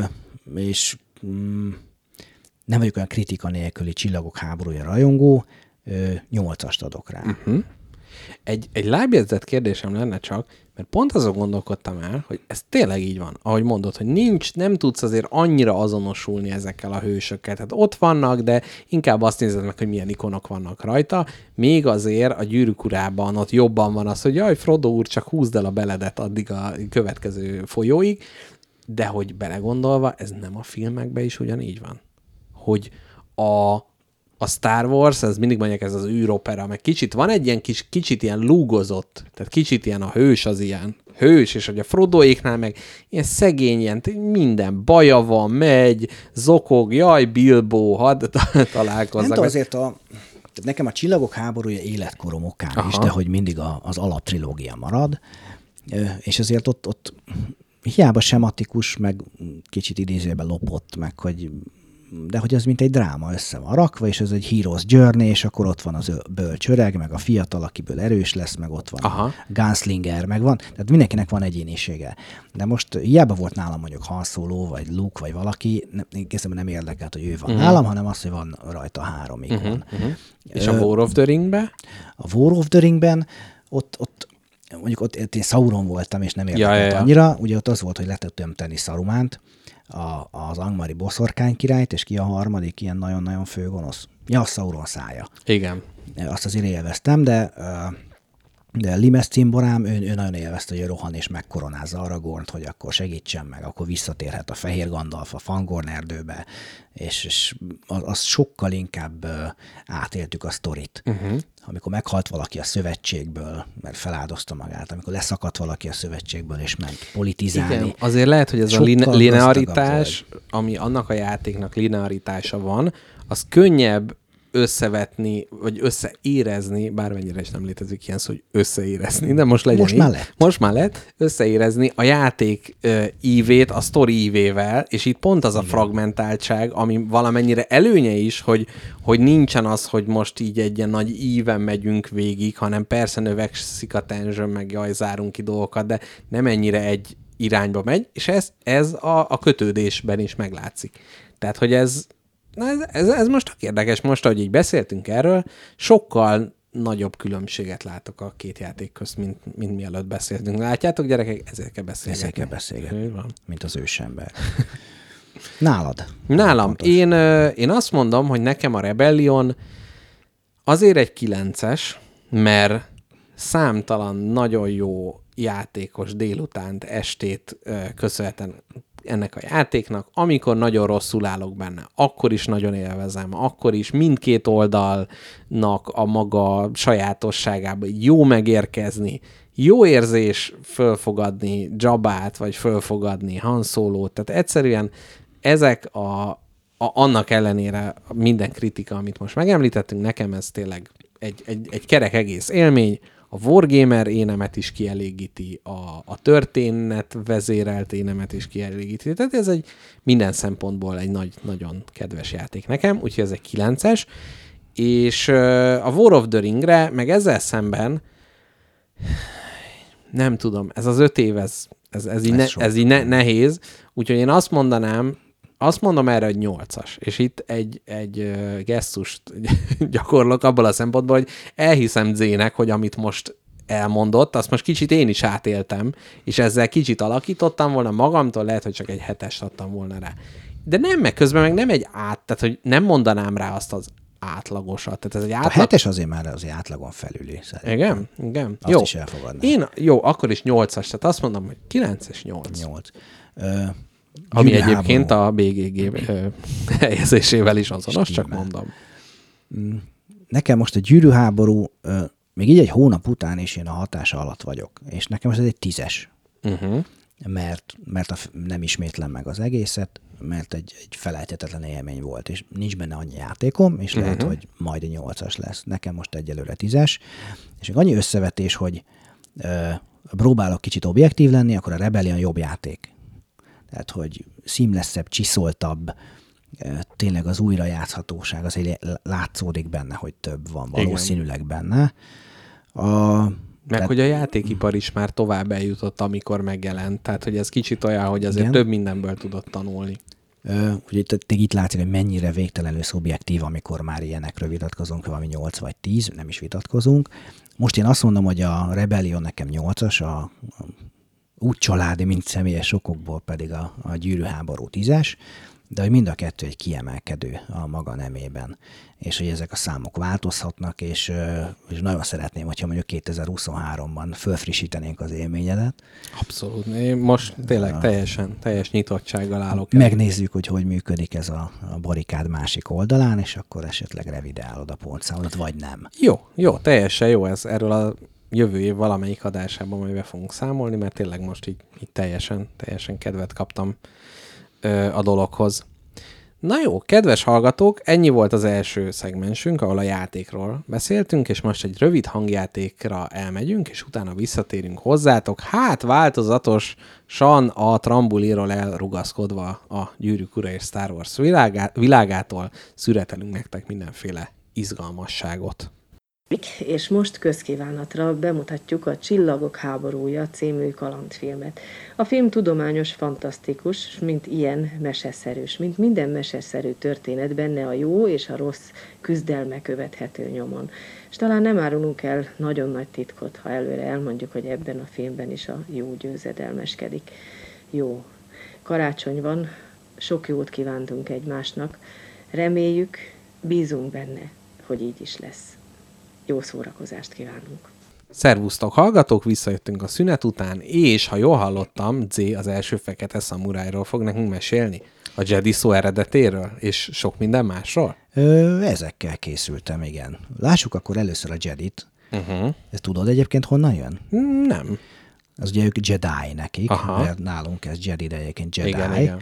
és mm, nem vagyok olyan kritika nélküli csillagok háborúja rajongó, nyolcast adok rá. Uh-huh. Egy, egy lábjegyzett kérdésem lenne csak, mert pont azon gondolkodtam el, hogy ez tényleg így van, ahogy mondod, hogy nincs, nem tudsz azért annyira azonosulni ezekkel a hősökkel. Tehát ott vannak, de inkább azt nézed meg, hogy milyen ikonok vannak rajta. Még azért a gyűrűk urában ott jobban van az, hogy jaj, Frodo úr, csak húzd el a beledet addig a következő folyóig, de hogy belegondolva, ez nem a filmekben is ugyanígy van. Hogy a, a Star Wars, ez mindig mondják, ez az űropera, meg kicsit van egy ilyen kis, kicsit ilyen lúgozott, tehát kicsit ilyen a hős az ilyen hős, és hogy a Frodoéknál meg ilyen szegény, ilyen minden baja van, megy, zokog, jaj, Bilbo, hadd Nem találkozzak. tudom, azért a, tehát nekem a Csillagok háborúja életkorom okán Aha. is, de hogy mindig a, az alaptrilógia marad, és azért ott, ott hiába sematikus, meg kicsit idézőben lopott, meg hogy de hogy az mint egy dráma össze van rakva, és ez egy hero's journey, és akkor ott van az bölcs öreg, meg a fiatal, akiből erős lesz, meg ott van Aha. a gunslinger, meg van, tehát mindenkinek van egyénisége. De most hiába volt nálam mondjuk Han Solo, vagy Luke, vagy valaki, nem, nem érdekelt, hogy ő van uh-huh. nálam, hanem az, hogy van rajta három ikon. Uh-huh. És a War of the Ringbe? A War of the Ringben ott, ott mondjuk ott, ott én Sauron voltam, és nem érdekelt Ja, ja, ja. annyira, ugye ott az volt, hogy le tudtam tenni Sarumánt, a, az Angmari boszorkány királyt, és ki a harmadik ilyen nagyon-nagyon főgonosz. Ja, a Sauron szája. Igen. Azt azért élveztem, de ö, de Limes cimborám, ő, ő nagyon élvezte, hogy rohan és megkoronázza Aragornt, hogy akkor segítsen meg, akkor visszatérhet a Fehér Gandalf a Fangorn erdőbe, és, és az, az sokkal inkább átéltük a sztorit. Uh-huh. Amikor meghalt valaki a szövetségből, mert feláldozta magát, amikor leszakadt valaki a szövetségből, és ment politizálni. Igen, azért lehet, hogy ez a line- linearitás, ami annak a játéknak linearitása van, az könnyebb összevetni, vagy összeérezni, bármennyire is nem létezik ilyen szó, hogy összeérezni, de most legyen Most így. már lett. Most már lett, összeérezni a játék ö, ívét a sztori ívével, és itt pont az a fragmentáltság, ami valamennyire előnye is, hogy, hogy nincsen az, hogy most így egy ilyen nagy íven megyünk végig, hanem persze növekszik a tension, meg jaj, zárunk ki dolgokat, de nem ennyire egy irányba megy, és ez, ez a, a kötődésben is meglátszik. Tehát, hogy ez, na ez, ez, ez most tök érdekes, most, ahogy így beszéltünk erről, sokkal nagyobb különbséget látok a két játék közt, mint, mint mielőtt beszéltünk. Látjátok, gyerekek, ezért kell beszélgetni. Ezzel kell beszélgetni, mint az ősember. Nálad? Nálam, én, én azt mondom, hogy nekem a Rebellion azért egy kilences, mert számtalan nagyon jó játékos délutánt, estét ö, köszönhetem ennek a játéknak, amikor nagyon rosszul állok benne, akkor is nagyon élvezem, akkor is mindkét oldalnak a maga sajátosságában jó megérkezni, jó érzés fölfogadni Jabát, vagy fölfogadni Han Solo-t, tehát egyszerűen ezek a, a, annak ellenére minden kritika, amit most megemlítettünk, nekem ez tényleg egy, egy, egy kerek egész élmény, a Wargamer énemet is kielégíti, a, a történet vezérelt énemet is kielégíti. Tehát ez egy minden szempontból egy nagy, nagyon kedves játék nekem, úgyhogy ez egy 9-es. És a War of the Ringre, meg ezzel szemben nem tudom, ez az öt év, ez, ez, ez, így, Ez ne, sok. ez így ne, nehéz, úgyhogy én azt mondanám, azt mondom erre, hogy nyolcas. És itt egy, egy gesztust gyakorlok abból a szempontból, hogy elhiszem Zének, hogy amit most elmondott, azt most kicsit én is átéltem, és ezzel kicsit alakítottam volna magamtól, lehet, hogy csak egy hetest adtam volna rá. De nem, meg közben meg nem egy át, tehát hogy nem mondanám rá azt az átlagosat. Tehát ez egy A átlag... hetes azért már azért átlagon felüli. Szerintem. Igen, igen. Azt jó. is elfogadnám. Én, jó, akkor is 8-as, tehát azt mondom, hogy 9 és 8. Nyolc. Ami Gyűrű egyébként háború. a BGG helyezésével is azonos, csak Stimmel. mondom. nekem most a gyűrűháború, még így egy hónap után is én a hatása alatt vagyok, és nekem ez egy tízes. Uh-huh. mert, mert a, nem ismétlem meg az egészet, mert egy, egy felejthetetlen élmény volt, és nincs benne annyi játékom, és lehet, hogy majd egy nyolcas lesz. Nekem most egyelőre tízes, és annyi összevetés, hogy ö, próbálok kicsit objektív lenni, akkor a Rebellion jobb játék. Tehát, hogy szímleszebb, csiszoltabb, ö, tényleg az újrajátszhatóság, az egy látszódik benne, hogy több van valószínűleg benne. A, Meg hogy a játékipar is már tovább eljutott, amikor megjelent. Tehát, hogy ez kicsit olyan, hogy azért Igen. több mindenből tudott tanulni. Ö, Ugye itt, itt látszik, hogy mennyire végtelenül szubjektív, amikor már ilyenekről vitatkozunk, valami 8 vagy 10, nem is vitatkozunk. Most én azt mondom, hogy a Rebellion nekem 8-as, a, a úgy családi, mint személyes okokból pedig a, a gyűrűháború 10-es, de hogy mind a kettő egy kiemelkedő a maga nemében, és hogy ezek a számok változhatnak, és, és nagyon szeretném, hogyha mondjuk 2023-ban fölfrissítenénk az élményedet, Abszolút. Én most tényleg teljesen, teljes nyitottsággal állok. el. megnézzük, hogy hogy működik ez a, a barikád másik oldalán, és akkor esetleg revideálod a pontszámodat, vagy nem. Jó, jó, teljesen jó ez. Erről a jövő év valamelyik adásában majd be fogunk számolni, mert tényleg most így, így teljesen, teljesen kedvet kaptam ö, a dologhoz. Na jó, kedves hallgatók, ennyi volt az első szegmensünk, ahol a játékról beszéltünk, és most egy rövid hangjátékra elmegyünk, és utána visszatérünk hozzátok. Hát változatosan a trambuliról elrugaszkodva a Gyűrűk Ura és Star Wars világá- világától szüretelünk nektek mindenféle izgalmasságot. És most közkívánatra bemutatjuk a Csillagok háborúja című kalandfilmet. A film tudományos, fantasztikus, mint ilyen meseszerűs, mint minden meseszerű történet benne a jó és a rossz küzdelme követhető nyomon. És talán nem árulunk el nagyon nagy titkot, ha előre elmondjuk, hogy ebben a filmben is a jó győzedelmeskedik. Jó. Karácsony van, sok jót kívántunk egymásnak. Reméljük, bízunk benne, hogy így is lesz. Jó szórakozást kívánunk! Szervusztok, hallgatók, visszajöttünk a szünet után, és ha jól hallottam, Z az első fekete szamurájról fog nekünk mesélni. A Jedi szó eredetéről, és sok minden másról. Ö, ezekkel készültem, igen. Lássuk akkor először a Jedit. Uh-huh. Ezt tudod egyébként honnan jön? Nem. Az ugye ők Jedi nekik, Aha. mert nálunk ez Jedi, de egyébként Jedi. Igen, igen.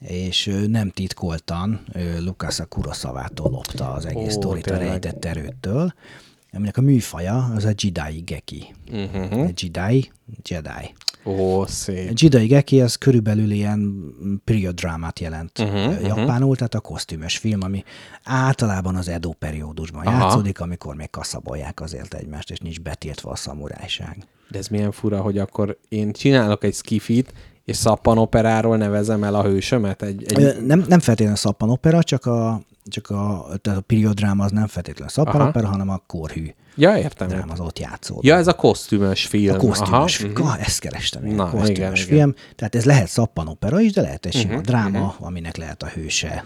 És nem titkoltan Lucas a Kuroszavától lopta az egész sztorit a rejtett erőttől, aminek a műfaja az a Jedi Geki. Uh-huh. A Jedi, Jedi. Ó, A szép. Jedi Geki az körülbelül ilyen period drámát jelent uh-huh, japánul, tehát a kosztümös film, ami általában az Edo periódusban Aha. játszódik, amikor még kaszabolják azért egymást, és nincs betiltva a szamurájság. De ez milyen fura, hogy akkor én csinálok egy skifit, és szappanoperáról nevezem el a hősömet? Egy, egy... Nem, nem feltétlenül szappanopera, csak a, csak a, tehát a period dráma az nem feltétlenül szappanopera, hanem a korhű Ja, értem. dráma az ott játszódik. Ja, ez a kosztümös film. A kosztümös Aha. film. Ah, ezt kerestem én. Na, kosztümös igen, igen. film. Tehát ez lehet szappanopera is, de lehet egy sima dráma, aminek lehet a hőse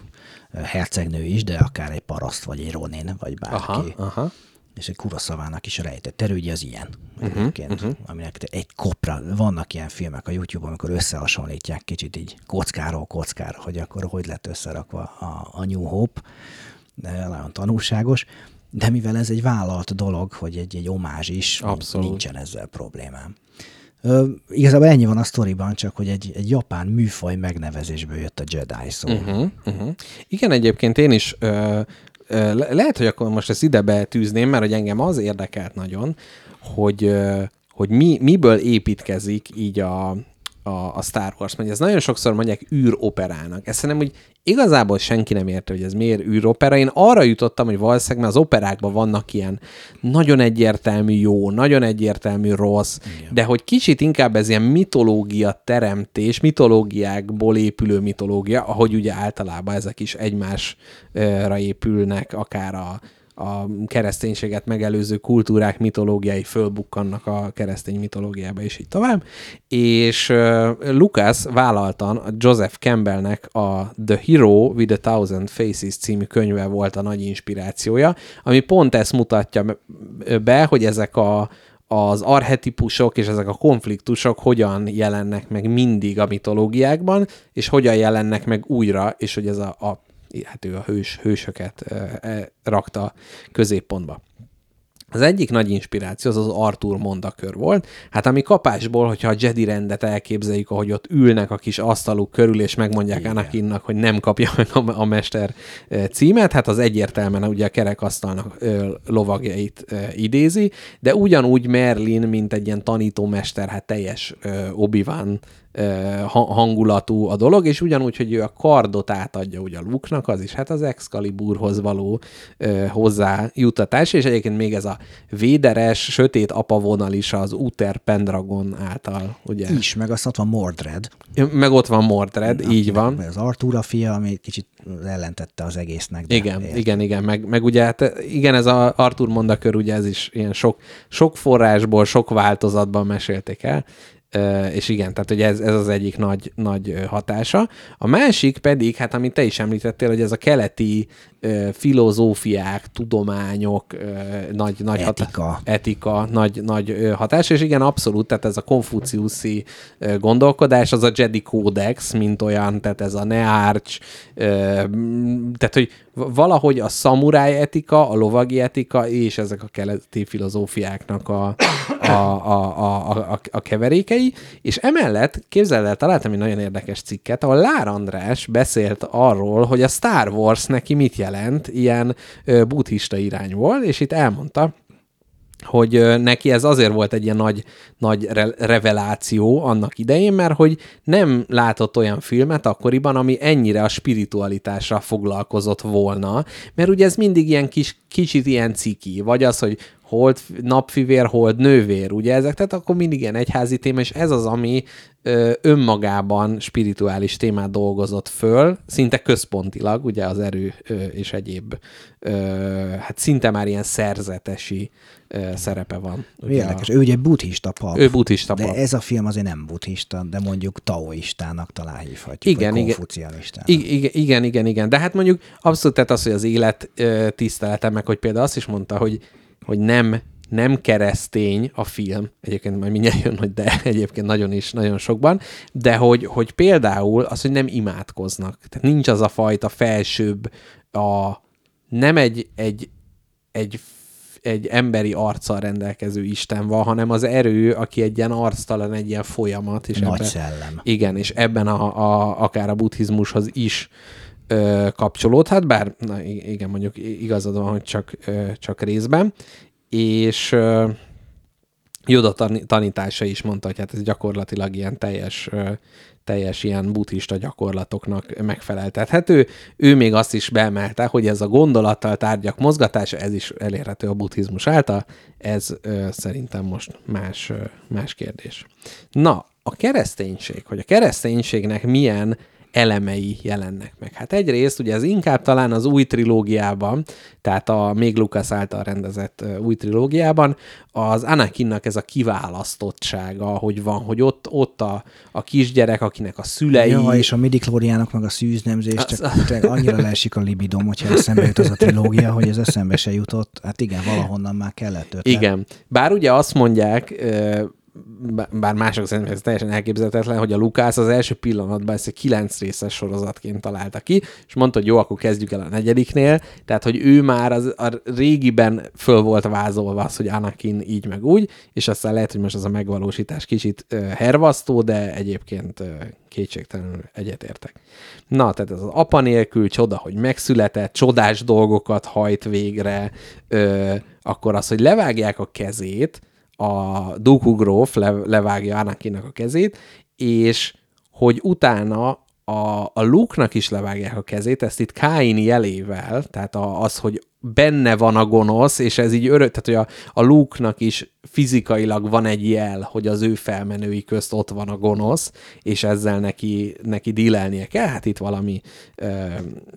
hercegnő is, de akár egy paraszt, vagy egy ronin, vagy bárki. Aha, aha. És egy kuraszavának is a rejtett erődje az ilyen egyébként, uh-huh. aminek egy kopra, vannak ilyen filmek a YouTube-on, amikor összehasonlítják kicsit így kockáról kockára, hogy akkor hogy lett összerakva a, a New Hope, de nagyon tanulságos. De mivel ez egy vállalt dolog, hogy egy, egy omázs is, Abszolút. nincsen ezzel problémám. Ö, igazából ennyi van a sztoriban, csak hogy egy, egy japán műfaj megnevezésből jött a Jedi szó. Uh-huh. Uh-huh, uh-huh. Igen, egyébként én is ö, le- lehet, hogy akkor most ezt ide betűzném, mert hogy engem az érdekelt nagyon, hogy, hogy mi, miből építkezik így a, a, a Star Wars, mert ez nagyon sokszor mondják űroperának. Ezt szerintem, hogy igazából senki nem érte, hogy ez miért űropera. Én arra jutottam, hogy valószínűleg mert az operákban vannak ilyen nagyon egyértelmű jó, nagyon egyértelmű rossz, Igen. de hogy kicsit inkább ez ilyen mitológia teremtés, mitológiákból épülő mitológia, ahogy ugye általában ezek is egymásra épülnek, akár a, a kereszténységet megelőző kultúrák mitológiái fölbukkannak a keresztény mitológiába, és így tovább. És uh, Lucas vállaltan Joseph Campbellnek a The Hero with a Thousand Faces című könyve volt a nagy inspirációja, ami pont ezt mutatja be, hogy ezek a az arhetipusok és ezek a konfliktusok hogyan jelennek meg mindig a mitológiákban, és hogyan jelennek meg újra, és hogy ez a, a hát ő a hős, hősöket e, rakta középpontba. Az egyik nagy inspiráció az az Arthur mondakör volt. Hát ami kapásból, hogyha a Jedi rendet elképzeljük, ahogy ott ülnek a kis asztaluk körül, és megmondják Igen. Anakinnak, hogy nem kapja meg a, a mester címet, hát az egyértelműen ugye a kerekasztalnak lovagjait idézi, de ugyanúgy Merlin, mint egy ilyen tanítómester, hát teljes Obi-Wan hangulatú a dolog, és ugyanúgy, hogy ő a kardot átadja ugye a Luke-nak, az is hát az Excaliburhoz való hozzájutatás, és egyébként még ez a véderes, sötét apavonal is az Uther Pendragon által, ugye? Is, meg azt ott van Mordred. Meg ott van Mordred, Na, így van. Az Artúr a fia, ami kicsit ellentette az egésznek. De igen, értem. igen, igen, meg, meg ugye hát igen, ez a Artur mondakör, ugye ez is ilyen sok, sok forrásból, sok változatban mesélték el, és igen, tehát hogy ez, ez az egyik nagy, nagy hatása. A másik pedig, hát amit te is említettél, hogy ez a keleti filozófiák, tudományok, nagy, nagy etika. Hatá- etika, nagy, nagy hatás, és igen, abszolút, tehát ez a konfuciuszi gondolkodás, az a Jedi Codex, mint olyan, tehát ez a Nearch, tehát hogy valahogy a szamuráj etika, a lovagi etika és ezek a keleti filozófiáknak a, a, a, a, a, a keverékei, és emellett képzeld el, találtam egy nagyon érdekes cikket, ahol Lár András beszélt arról, hogy a Star Wars neki mit jelent ilyen buddhista irányból, és itt elmondta, hogy neki ez azért volt egy ilyen nagy, nagy re- reveláció annak idején, mert hogy nem látott olyan filmet akkoriban, ami ennyire a spiritualitásra foglalkozott volna, mert ugye ez mindig ilyen kis, kicsit ilyen ciki, vagy az, hogy hold napfivér, hold nővér, ugye ezek, tehát akkor mindig ilyen egyházi téma, és ez az, ami ö, önmagában spirituális témát dolgozott föl, szinte központilag, ugye az erő ö, és egyéb, ö, hát szinte már ilyen szerzetesi ö, szerepe van. Érdekes, ő ugye buddhista pap. Ő buddhista pap. De ez a film azért nem buddhista, de mondjuk taoistának talán hívhatjuk, igen, vagy igen, igen, igen, igen, igen, de hát mondjuk abszolút tehát az, hogy az élet ö, tisztelete, meg hogy például azt is mondta, hogy hogy nem, nem keresztény a film, egyébként majd mindjárt jön, hogy de egyébként nagyon is, nagyon sokban, de hogy, hogy például az, hogy nem imádkoznak. Tehát nincs az a fajta felsőbb, a, nem egy, egy, egy egy emberi arccal rendelkező Isten van, hanem az erő, aki egy ilyen arctalan, egy ilyen folyamat. És Nagy ebben, szellem. Igen, és ebben a, a, akár a buddhizmushoz is kapcsolódhat, bár na, igen, mondjuk igazad van, hogy csak, ö, csak részben, és ö, Joda tanítása is mondta, hogy hát ez gyakorlatilag ilyen teljes, teljes ilyen buddhista gyakorlatoknak megfeleltethető. Ő még azt is beemelte, hogy ez a gondolattal tárgyak mozgatása, ez is elérhető a buddhizmus által. Ez ö, szerintem most más, ö, más kérdés. Na, a kereszténység, hogy a kereszténységnek milyen elemei jelennek meg. Hát egyrészt ugye ez inkább talán az új trilógiában, tehát a még Lucas által rendezett új trilógiában, az Anakinnak ez a kiválasztottsága, hogy van, hogy ott, ott a, a kisgyerek, akinek a szülei... Ja, és a midichloriánok meg a szűznemzés, csak az... annyira leesik a libidom, hogyha eszembe jut az a trilógia, hogy ez eszembe se jutott. Hát igen, valahonnan már kellett ötlet. Igen. Bár ugye azt mondják, bár mások szerint ez teljesen elképzelhetetlen, hogy a Lukász az első pillanatban ezt egy kilenc részes sorozatként találta ki, és mondta, hogy jó, akkor kezdjük el a negyediknél, tehát, hogy ő már az, a régiben föl volt vázolva az, hogy Anakin így meg úgy, és aztán lehet, hogy most az a megvalósítás kicsit hervasztó, de egyébként kétségtelenül egyetértek. Na, tehát ez az apa nélkül csoda, hogy megszületett, csodás dolgokat hajt végre, ö, akkor az, hogy levágják a kezét, a Dooku gróf le, levágja Anakinnak a kezét, és hogy utána a, a Luke-nak is levágják a kezét, ezt itt Káini jelével, tehát a, az, hogy benne van a gonosz, és ez így örök, tehát hogy a, a Luke-nak is fizikailag van egy jel, hogy az ő felmenői közt ott van a gonosz, és ezzel neki, neki dílelnie kell, hát itt valami... Uh,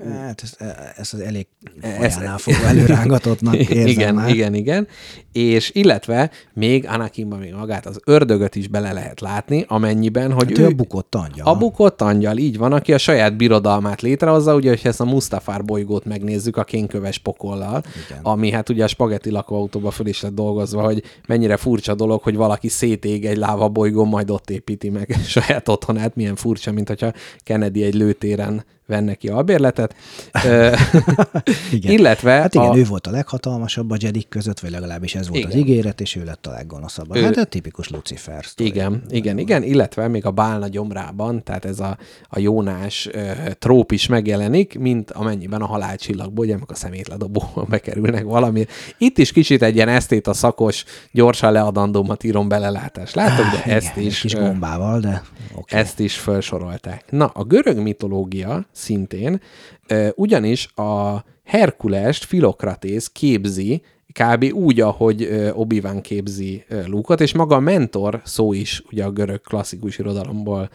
hát ez, ez az elég hajánál fogva előrángatottnak érzem igen, már. igen, igen. És illetve még Anakinban még magát az ördögöt is bele lehet látni, amennyiben, hogy Hát ő, ő a bukott angyal. a bukott angyal, így van, aki a saját birodalmát létrehozza, ugye, hogyha ezt a Mustafár bolygót megnézzük a kénköves pokollal, Igen. ami hát ugye a spagetti lakóautóba föl is lett dolgozva, hogy mennyire furcsa dolog, hogy valaki szétég egy láva bolygón, majd ott építi meg saját otthonát, milyen furcsa, mint hogyha Kennedy egy lőtéren venne ki albérletet. Igen. Illetve Hát igen, a, ő volt a leghatalmasabb a Jedik között, vagy legalábbis ez volt Igen. az ígéret, és ő lett a leggonoszabb. Ő- Hát a tipikus Lucifer sztori. Igen, igen, igen, illetve még a bálna gyomrában, tehát ez a, a Jónás ö, tróp is megjelenik, mint amennyiben a halálcsillagból, ugye, a szemétledobóba bekerülnek valami. Itt is kicsit egy ilyen esztét a szakos, gyorsan leadandómat írom belelátás. Látok, de Igen, ezt egy is, kis gombával, de oké. ezt is felsorolták. Na, a görög mitológia szintén, ugyanis a Herkulest Filokratész képzi kb. úgy, ahogy Obi-Wan képzi ö, Luke-ot, és maga a mentor szó is ugye a görög klasszikus irodalomból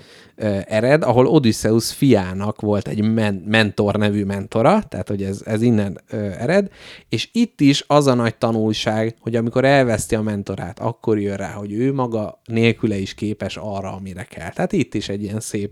ered, ahol Odysseus fiának volt egy men- mentor nevű mentora, tehát hogy ez, ez innen ered, és itt is az a nagy tanulság, hogy amikor elveszti a mentorát, akkor jön rá, hogy ő maga nélküle is képes arra, amire kell. Tehát itt is egy ilyen szép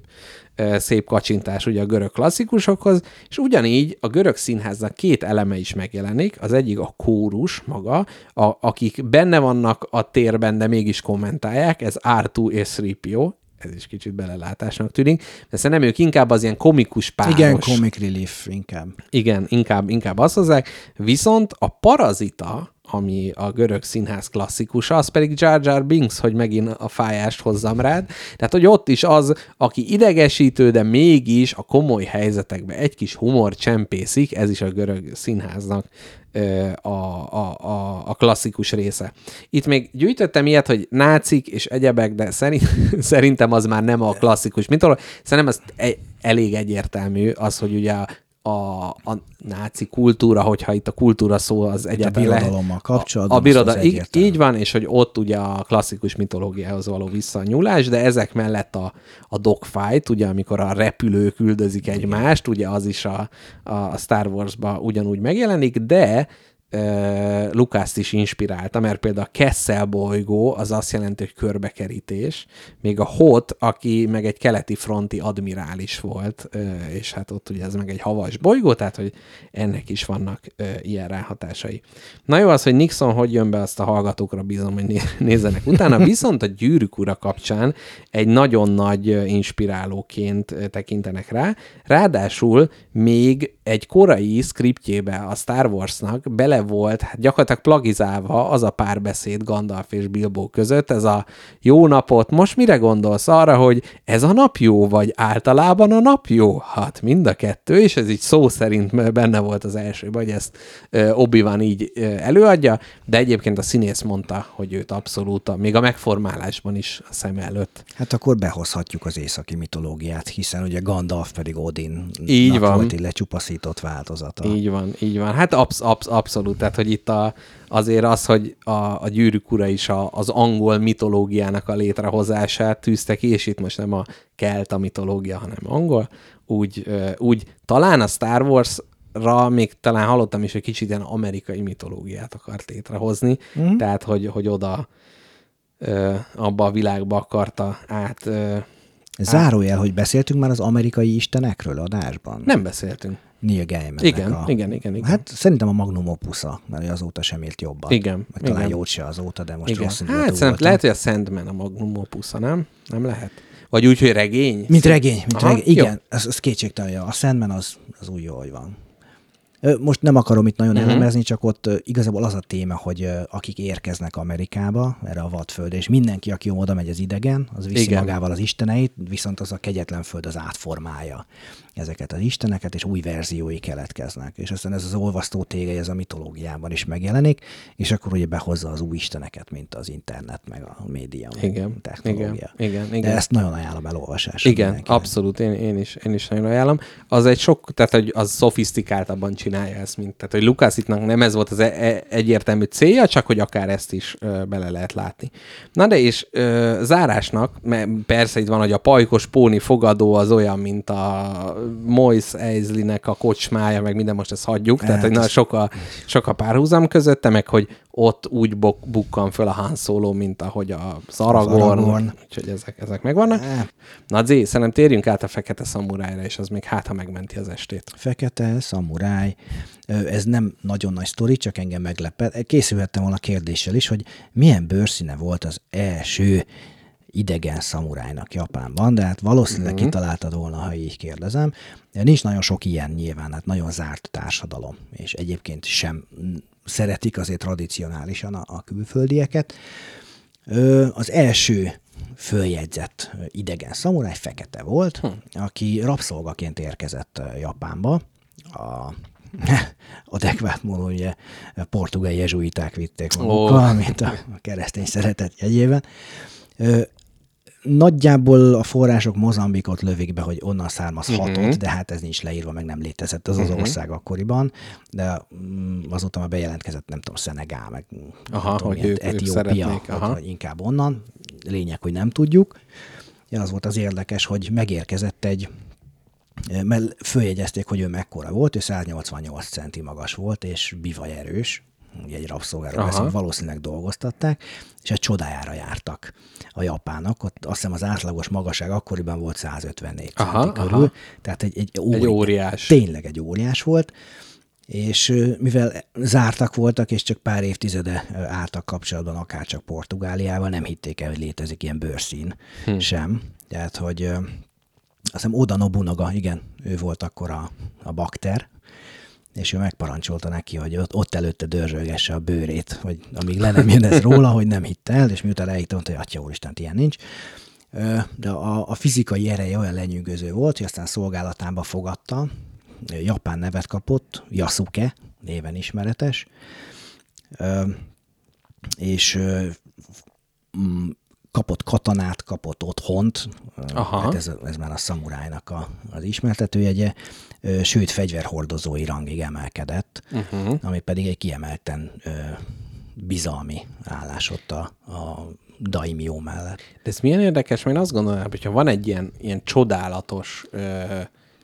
szép kacsintás ugye a görög klasszikusokhoz, és ugyanígy a görög színháznak két eleme is megjelenik, az egyik a kórus maga, a, akik benne vannak a térben, de mégis kommentálják, ez R2 és 3PO, ez is kicsit belelátásnak tűnik, de szerintem ők inkább az ilyen komikus páros. Igen, comic relief inkább. Igen, inkább, inkább azt hozzák. Viszont a parazita, ami a görög színház klasszikusa, az pedig Jar Jar Binks, hogy megint a fájást hozzam rád. Tehát, hogy ott is az, aki idegesítő, de mégis a komoly helyzetekbe egy kis humor csempészik, ez is a görög színháznak a, a, a, a klasszikus része. Itt még gyűjtöttem ilyet, hogy nácik és egyebek, de szerint, szerintem az már nem a klasszikus mitológia. Szerintem ez e- elég egyértelmű az, hogy ugye a a, a náci kultúra, hogyha itt a kultúra szó az egyáltalán lehet. birodalommal kapcsolatban A, a biroda, az az így, egyértelmű. így van, és hogy ott ugye a klasszikus mitológiához való visszanyúlás, de ezek mellett a, a dogfight, ugye amikor a repülők üldözik egymást, ugye az is a, a Star Wars-ba ugyanúgy megjelenik, de uh, Lukászt is inspirálta, mert például a Kessel bolygó az azt jelenti, hogy körbekerítés, még a Hot, aki meg egy keleti fronti admirális volt, és hát ott ugye ez meg egy havas bolygó, tehát hogy ennek is vannak uh, ilyen ráhatásai. Na jó, az, hogy Nixon hogy jön be, azt a hallgatókra bízom, hogy né- nézzenek utána, viszont a gyűrűk ura kapcsán egy nagyon nagy inspirálóként tekintenek rá, ráadásul még egy korai skriptjébe a Star Warsnak bele volt, hát gyakorlatilag plagizálva az a párbeszéd Gandalf és Bilbo között, ez a jó napot, most mire gondolsz arra, hogy ez a nap jó, vagy általában a nap jó? Hát mind a kettő, és ez így szó szerint benne volt az első, vagy ezt ö, Obi-Wan így előadja, de egyébként a színész mondta, hogy őt abszolút, a, még a megformálásban is a szem előtt. Hát akkor behozhatjuk az északi mitológiát, hiszen ugye Gandalf pedig Odin Így van. Volt egy lecsupaszított változata. Így van, így van. Hát absz- absz- abszolút, tehát hogy itt a, azért az, hogy a, a gyűrűk ura is a, az angol mitológiának a létrehozását tűzte ki, és itt most nem a kelta mitológia, hanem angol, úgy, úgy talán a Star Wars ra még talán hallottam is, hogy kicsit ilyen amerikai mitológiát akart létrehozni, mm. tehát hogy, hogy oda ö, abba a világba akarta át... Ö, Zárójel, hogy beszéltünk már az amerikai istenekről adásban? nem beszéltünk. Neil Gaiman. Igen, a... igen, igen, igen. Hát szerintem a Magnum Opusza, mert azóta sem élt jobban. Igen, Vagy talán igen. jót se azóta, de most Igen. rossz Hát voltam. lehet, hogy a Sandman a Magnum opusza, nem? Nem lehet? Vagy úgy, hogy regény? Mint regény, mint Aha, regény. Igen, ez, ez kétségtelen. A Sandman az, az úgy jó, hogy van. Most nem akarom itt nagyon uh-huh. elemezni, csak ott igazából az a téma, hogy akik érkeznek Amerikába, erre a vadföldre, és mindenki, aki oda megy az idegen, az viszi Igen. Magával az isteneit, viszont az a kegyetlen föld az átformálja ezeket az isteneket, és új verziói keletkeznek. És aztán ez az olvasztó tégely, ez a mitológiában is megjelenik, és akkor ugye behozza az új isteneket, mint az internet, meg a média, Igen, technológia. igen, igen, De igen. ezt nagyon ajánlom elolvasásra. Igen, mindenkinek. abszolút, én, én, is, én is nagyon ajánlom. Az egy sok, tehát hogy az szofisztikáltabban csinál csinálja ezt, mint, tehát hogy Lukászitnak nem ez volt az e- e- egyértelmű célja, csak hogy akár ezt is ö, bele lehet látni. Na de és ö, zárásnak, mert persze itt van, hogy a pajkos póni fogadó az olyan, mint a Mois Eisley-nek a kocsmája, meg minden most ezt hagyjuk, tehát hogy na, sok, a, sok a párhuzam közötte, meg hogy ott úgy bok, bukkan föl a Han Solo, mint ahogy az Aragorn, Aragorn. úgyhogy ezek, ezek megvannak. Eh. Na Zé, szerintem térjünk át a fekete szamurájra, és az még hát, ha megmenti az estét. Fekete, szamuráj, ez nem nagyon nagy sztori, csak engem meglepett. Készülhettem volna kérdéssel is, hogy milyen bőrszíne volt az első idegen szamurájnak Japánban, de hát valószínűleg Mhm. mm-hmm. kitaláltad volna, ha így kérdezem. De nincs nagyon sok ilyen nyilván, hát nagyon zárt társadalom, és egyébként sem szeretik azért tradicionálisan a, a külföldieket. Ö, az első följegyzett idegen szamuráj fekete volt, hm. aki rabszolgaként érkezett Japánba. A adekvát módon ugye portugál jezsuiták vitték magukkal, oh. mint a a keresztény szeretet jegyében. Nagyjából a források Mozambikot lövik be, hogy onnan származhatott, uh-huh. de hát ez nincs leírva, meg nem létezett az az Mhm. ország akkoriban, de mm, azóta már bejelentkezett, nem tudom, Szenegál, meg Aha, nem tudom, hogy ők- ők Etiópia, szeretnék, aha. vagy inkább onnan. Lényeg, hogy nem tudjuk. Ja, az volt az érdekes, hogy megérkezett egy mert följegyezték, hogy ő mekkora volt, ő 188 centi magas volt, és bivaj erős, ugye egy rabszolgáról beszélünk, valószínűleg dolgoztatták, és egy csodájára jártak a japánok. Ott azt hiszem az átlagos magasság akkoriban volt 154 Aha, centi körül, aha. tehát egy, egy, Egy óriás. Tényleg egy óriás volt, és mivel zártak voltak, és csak pár évtizede álltak kapcsolatban, akár csak Portugáliával, nem hitték el, hogy létezik ilyen bőrszín hm. sem. Tehát, hogy azt hiszem Oda Nobunaga, igen, ő volt akkor a, a bakter, és ő megparancsolta neki, hogy ott, ott előtte dörzsölgesse a bőrét, hogy amíg le nem jön ez róla, hogy nem hitte el, és miután elhitte, mondta, hogy atya úristen, ilyen nincs. De a, a fizikai ereje olyan lenyűgöző volt, hogy aztán szolgálatába fogadta, japán nevet kapott, Yasuke néven ismeretes, és mm, kapott katonát, kapott otthont, Aha. hát ez, ez már a szamurájnak a, az ismertetőjegye, sőt fegyverhordozói rangig emelkedett, uh-huh. ami pedig egy kiemelten bizalmi állás ott a, a daimyo mellett. De ez milyen érdekes, mert én azt gondolom, hogy ha van egy ilyen, ilyen csodálatos ö,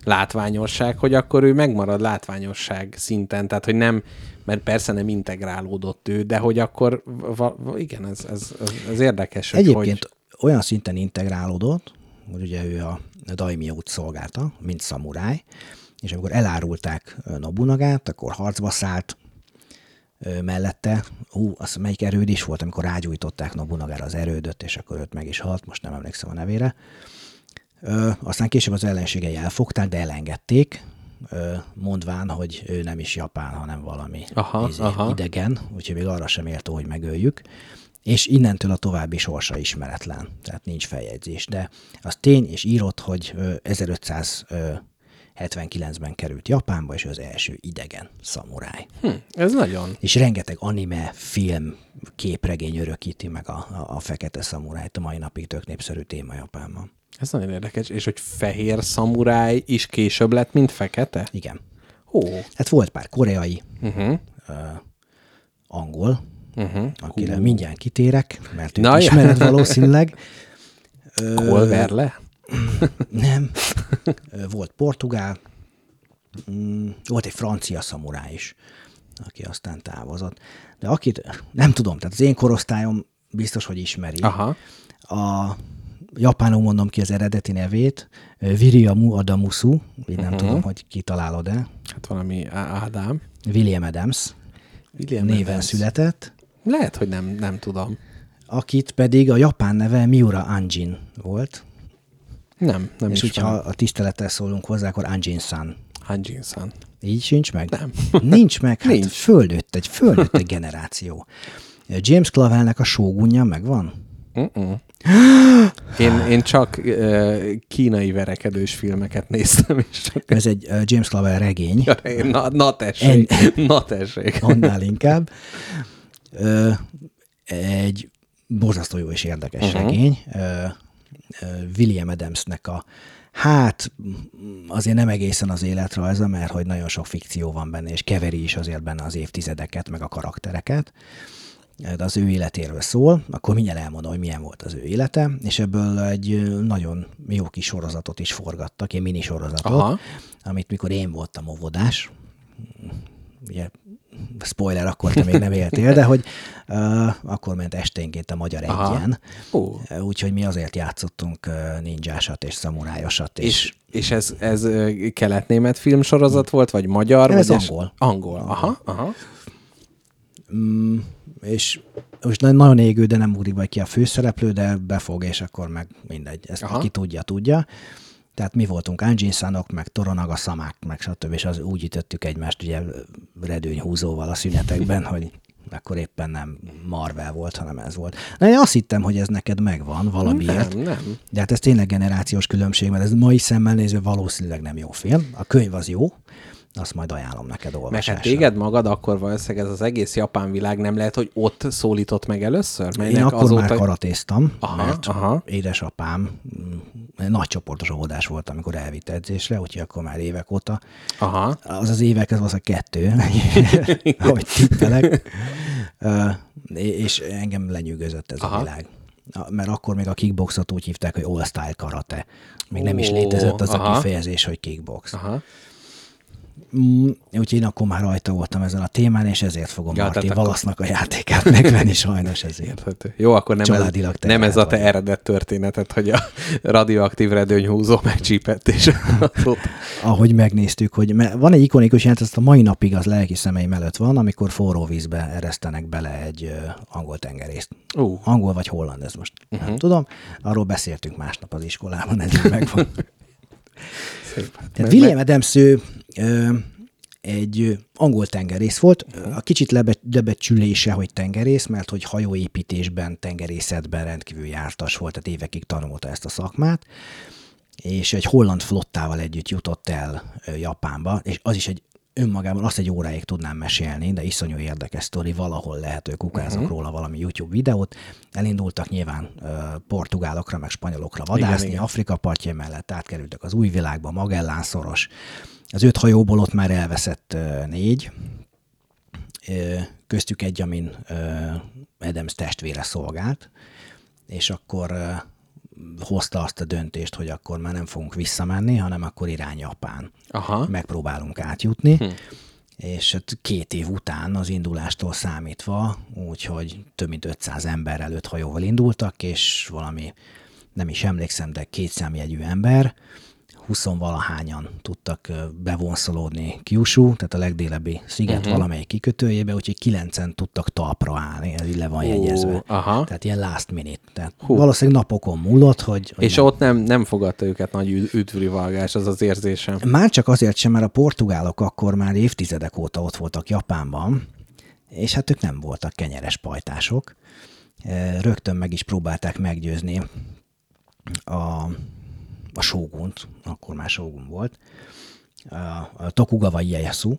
látványosság, hogy akkor ő megmarad látványosság szinten, tehát hogy nem, mert persze nem integrálódott ő, de hogy akkor, va, va, igen, ez, ez, ez, ez érdekes, Egyébként hogy, olyan szinten integrálódott, hogy ugye ő a daimyo-t szolgálta, mint szamuráj, és amikor elárulták Nobunagát, akkor harcba szállt mellette. Hú, az melyik erőd is volt, amikor rágyújtották Nobunagára az erődöt, és akkor őt meg is halt, most nem emlékszem a nevére. Ö, aztán később az ellenségei elfogták, de elengedték, ö, mondván, hogy ő nem is japán, hanem valami aha, izé, aha. idegen, úgyhogy még arra sem értő, hogy megöljük. És innentől a további sorsa ismeretlen, tehát nincs feljegyzés. De az tény és írott, hogy 1500 79-ben került Japánba, és az első idegen szamuráj. Hm, ez nagyon. És rengeteg anime, film, képregény örökíti meg a, a, a fekete szamurájt, a mai napig tök népszerű téma Japánban. Ez nagyon érdekes, és hogy fehér szamuráj is később lett, mint fekete? Igen. Ó. Hát volt pár koreai, uh-huh. uh, angol, uh-huh. akire uh. mindjárt kitérek, mert őt Na, ismered valószínűleg. Kolverle? Nem. Ö, Volt portugál, mm, volt egy francia szamuráj is, aki aztán távozott. De akit, nem tudom, tehát az én korosztályom biztos, hogy ismeri. Aha. A japánul mondom ki az eredeti nevét, Viriamu Adamusu, így nem tudom, hogy kitalálod-e, Hát valami Ádám. William Adams William néven Adams. született, Lehet, hogy nem, nem tudom. akit pedig a japán neve Miura Anjin volt, Nem, nem és is hogyha a tisztelettel szólunk hozzá, akkor Anjin-san. Hanjin-san. Így sincs meg? Nem. Nincs meg? Hát Nincs. Fölnőtt egy, fölnőtt egy generáció. James Clavelnek a sógunja megvan? Uh-uh. Én, én csak uh, kínai verekedős filmeket néztem, és csak... Ez egy uh, James Clavel regény, Na, na tessék, na tessék. annál inkább. Ö, egy borzasztó jó és érdekes uh-huh. regény. Ö, William Adamsnek a Hát azért nem egészen az életrajza, mert hogy nagyon sok fikció van benne, és keveri is azért benne az évtizedeket, meg a karaktereket de az ő életéről szól, akkor mindjárt elmondom, hogy milyen volt az ő élete, és ebből egy nagyon jó kis sorozatot is forgattak, egy mini sorozatot, Aha. amit mikor én voltam óvodás, ugye spoiler, akkor te még nem éltél, de hogy uh, akkor ment esténként a Magyar Aha. Egyen, uh. úgyhogy mi azért játszottunk uh, ninjásat és szamurájosat. És, és, és ez, ez kelet-német filmsorozat volt, vagy magyar? Ez vagy angol. Angol, aha, aha. Mm, és most nagyon égő, de nem ugrik ki a főszereplő, de befog, és akkor meg mindegy. Ezt Aha. aki tudja, tudja. Tehát mi voltunk Anjin-szanok, meg Toronaga szamák, meg stb. És az úgy ütöttük egymást ugye redőnyhúzóval a szünetekben, hogy akkor éppen nem Marvel volt, hanem ez volt. Na, én azt hittem, hogy ez neked megvan valamiért. Nem, nem. De hát ez tényleg generációs különbség, mert ez mai szemmel nézve valószínűleg nem jó film. A könyv az jó, azt majd ajánlom neked olvasásra. Meg hát téged magad akkor valószínűleg ez az egész japán világ nem lehet, hogy ott szólított meg először? Én akkor azóta... már karatéztam, aha, mert aha. édesapám mm, nagy csoportos óvodás volt, amikor elvitt edzésre, úgyhogy akkor már évek óta. Aha. Az az évek, ez az a kettő, ahogy tippelek. és engem lenyűgözött ez aha. a világ mert akkor még a kickboxot úgy hívták, hogy all-style karate. Még oh, nem is létezett az aha. a kifejezés, hogy kickbox. Aha. Mm, úgyhogy én akkor már rajta voltam ezen a témán, és ezért fogom ja, Martin Valasznak a játékát megvenni sajnos ezért. Érthető. Jó, akkor nem ez, nem ez a te eredet történetet, hogy a radioaktív redőnyhúzó megcsípett, és Ahogy megnéztük, hogy van egy ikonikus jelent, ezt a mai napig az lelki szemeim előtt van, amikor forró vízbe eresztenek bele egy angol tengerészt. Uh. Angol vagy holland, ez most uh-huh. nem mhm. tudom. Arról beszéltünk másnap az iskolában, ez megvan. Szép. Tehát William Adams ő, egy angol tengerész volt, a kicsit lebe, lebecsülése, hogy tengerész, mert hogy hajóépítésben, tengerészetben rendkívül jártas volt, tehát évekig tanulta ezt a szakmát, és egy holland flottával együtt jutott el Japánba, és az is egy önmagában azt egy óráig tudnám mesélni, de iszonyú érdekes sztori, valahol lehető kukázok uh-huh. róla valami YouTube videót. Elindultak nyilván uh, portugálokra, meg spanyolokra vadászni, igen, igen. Afrika partja mellett átkerültek az új világba, Magellán szoros. Az öt hajóból ott már elveszett uh, négy, uh, köztük egy, amin uh, Adams testvére szolgált, és akkor hozta azt a döntést, hogy akkor már nem fogunk visszamenni, hanem akkor irány Japán. Aha. Megpróbálunk átjutni. Hm. És hát két év után az indulástól számítva, úgyhogy több mint 500 ember előtt hajóval indultak, és valami, nem is emlékszem, de két számjegyű ember, 20 valahányan tudtak bevonszolódni Kyushu, tehát a legdélebbi sziget uh-huh. valamelyik kikötőjébe, úgyhogy kilencen tudtak talpra állni, ez így le van jegyezve. Uh, aha. Tehát ilyen last minute. Tehát Hú. valószínűleg napokon múlott, hogy... hogy És nem. ott nem, nem fogadta őket nagy üdvrivalgás, az az érzésem. Már csak azért sem, mert a portugálok akkor már évtizedek óta ott voltak Japánban, és hát ők nem voltak kenyeres pajtások. Rögtön meg is próbálták meggyőzni a a sógunt, akkor már sógun volt, a Tokugawa Ieyasu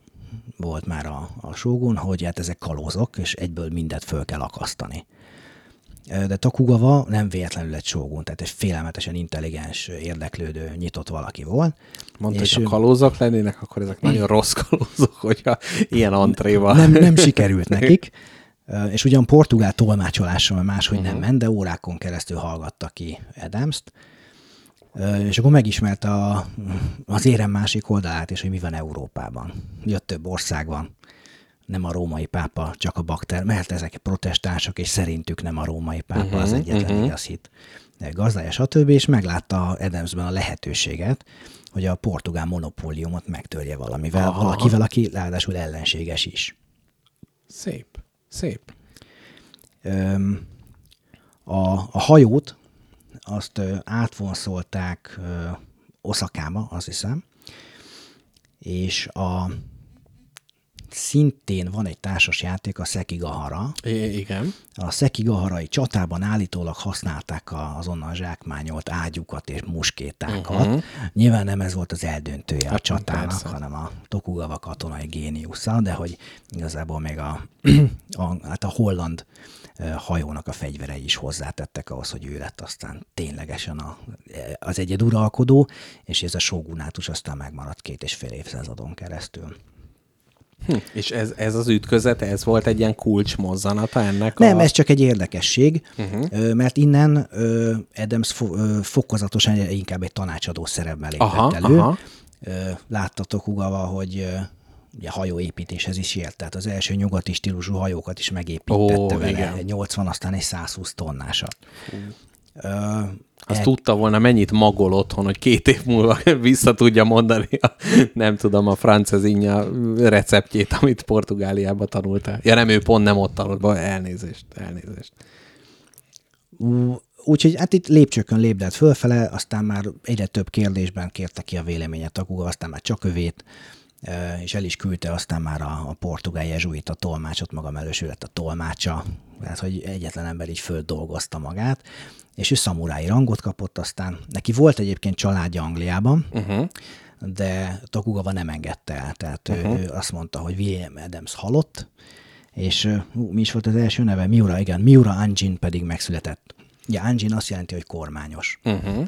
volt már a, a sógun, hogy hát ezek kalózok, és egyből mindet föl kell akasztani. De Tokugawa nem véletlenül egy sógun, tehát egy félelmetesen intelligens, érdeklődő, nyitott valaki volt. Mondta, és hogy a kalózok lennének, akkor ezek nagyon rossz kalózok, hogyha ilyen antréval. Nem, nem sikerült nekik. És ugyan portugál tolmácsolással máshogy uh-huh. nem ment, de órákon keresztül hallgatta ki Adams-t, és akkor megismerte a, az érem másik oldalát, és hogy mi van Európában. Jött több ország van. Nem a római pápa, csak a bakter, mert ezek protestánsok, és szerintük nem a római pápa uh-huh, az egyetlen uh-huh. igaz hit gazdája, stb. És meglátta Adamsben a lehetőséget, hogy a portugál monopóliumot megtörje valamivel, Aha. valakivel, aki ráadásul ellenséges is. Szép, szép. Öm, a, a hajót azt átvonszolták Oszakába, azt hiszem, és a szintén van egy társas játék, a Sekigahara. I- igen. A Sekigaharai csatában állítólag használták a- azonnal zsákmányolt ágyukat és muskétákat. Uh-huh. Nyilván nem ez volt az eldöntője a Hát csatának, persze. hanem a Tokugawa katonai géniusza, de hogy igazából még a, a, hát a holland hajónak a fegyverei is hozzátettek ahhoz, hogy ő lett aztán ténylegesen a, az egyeduralkodó, és ez a sógunátus aztán megmaradt két és fél évszázadon keresztül. Hm. És ez, ez az ütközet, ez volt egy ilyen kulcsmozzanata ennek Nem, a... ez csak egy érdekesség, uh-huh. mert innen Adams fokozatosan inkább egy tanácsadó szerepben lépett Aha, elő. aha. Ö, Látta Tokugawa, hogy ugye hajóépítéshez is ért, tehát az első nyugati stílusú hajókat is megépítette Ó, vele, igen. egy 80, aztán egy 120 tonnásat. Ö, Azt e... tudta volna, mennyit magol otthon, hogy két év múlva vissza tudja mondani a, nem tudom, a francezinja receptjét, amit Portugáliába tanultál. Ja nem, ő pont nem ott tanult, be, elnézést, elnézést. Úgyhogy hát itt lépcsőkön lépdelt fölfele, aztán már egyre több kérdésben kérte ki a véleményet Takuga, aztán már csak övét, és el is küldte aztán már a, a portugál jezsuita tolmácsot, maga mellős ő lett a tolmácsa, tehát hogy egyetlen ember így földolgozta magát, és ő szamurái rangot kapott aztán. Neki volt egyébként családja Angliában, uh-huh. de Tokugawa nem engedte el, tehát uh-huh. ő, ő azt mondta, hogy William Adams halott, és hú, mi is volt az első neve? Miura, igen, Miura Anjin pedig megszületett. Ugye Anjin azt jelenti, hogy kormányos. Uh-huh.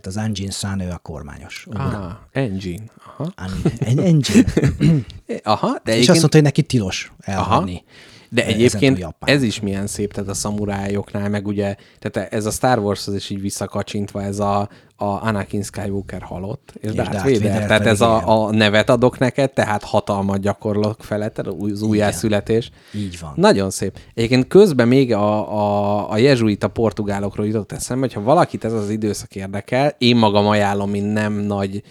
Tehát az Anjin ő a kormányos. Ah, engine. Aha. An- engine. Aha, de És egyébként... azt mondta, hogy neki tilos elhagyni. De ezen egyébként ez is milyen szép, tehát a szamurájoknál, meg ugye, tehát ez a Star Warshoz is így visszakacsintva, ez a, a Anakin Skywalker halott, és, és Darth, Darth Vader. Vader Tehát ez a, a nevet adok neked, tehát hatalmat gyakorlok felett, az újjászületés. Így van. Nagyon szép. Egyébként közben még a, a, a jezsuita portugálokról jutott eszembe, hogyha valakit ez az időszak érdekel, én magam ajánlom, mint nem nagy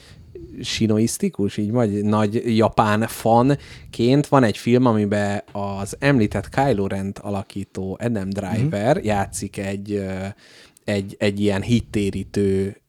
sinoisztikus, így vagy nagy japán fanként van egy film, amiben az említett Kylo Ren-t alakító Adam Driver mm-hmm. játszik egy egy, egy ilyen hittérítő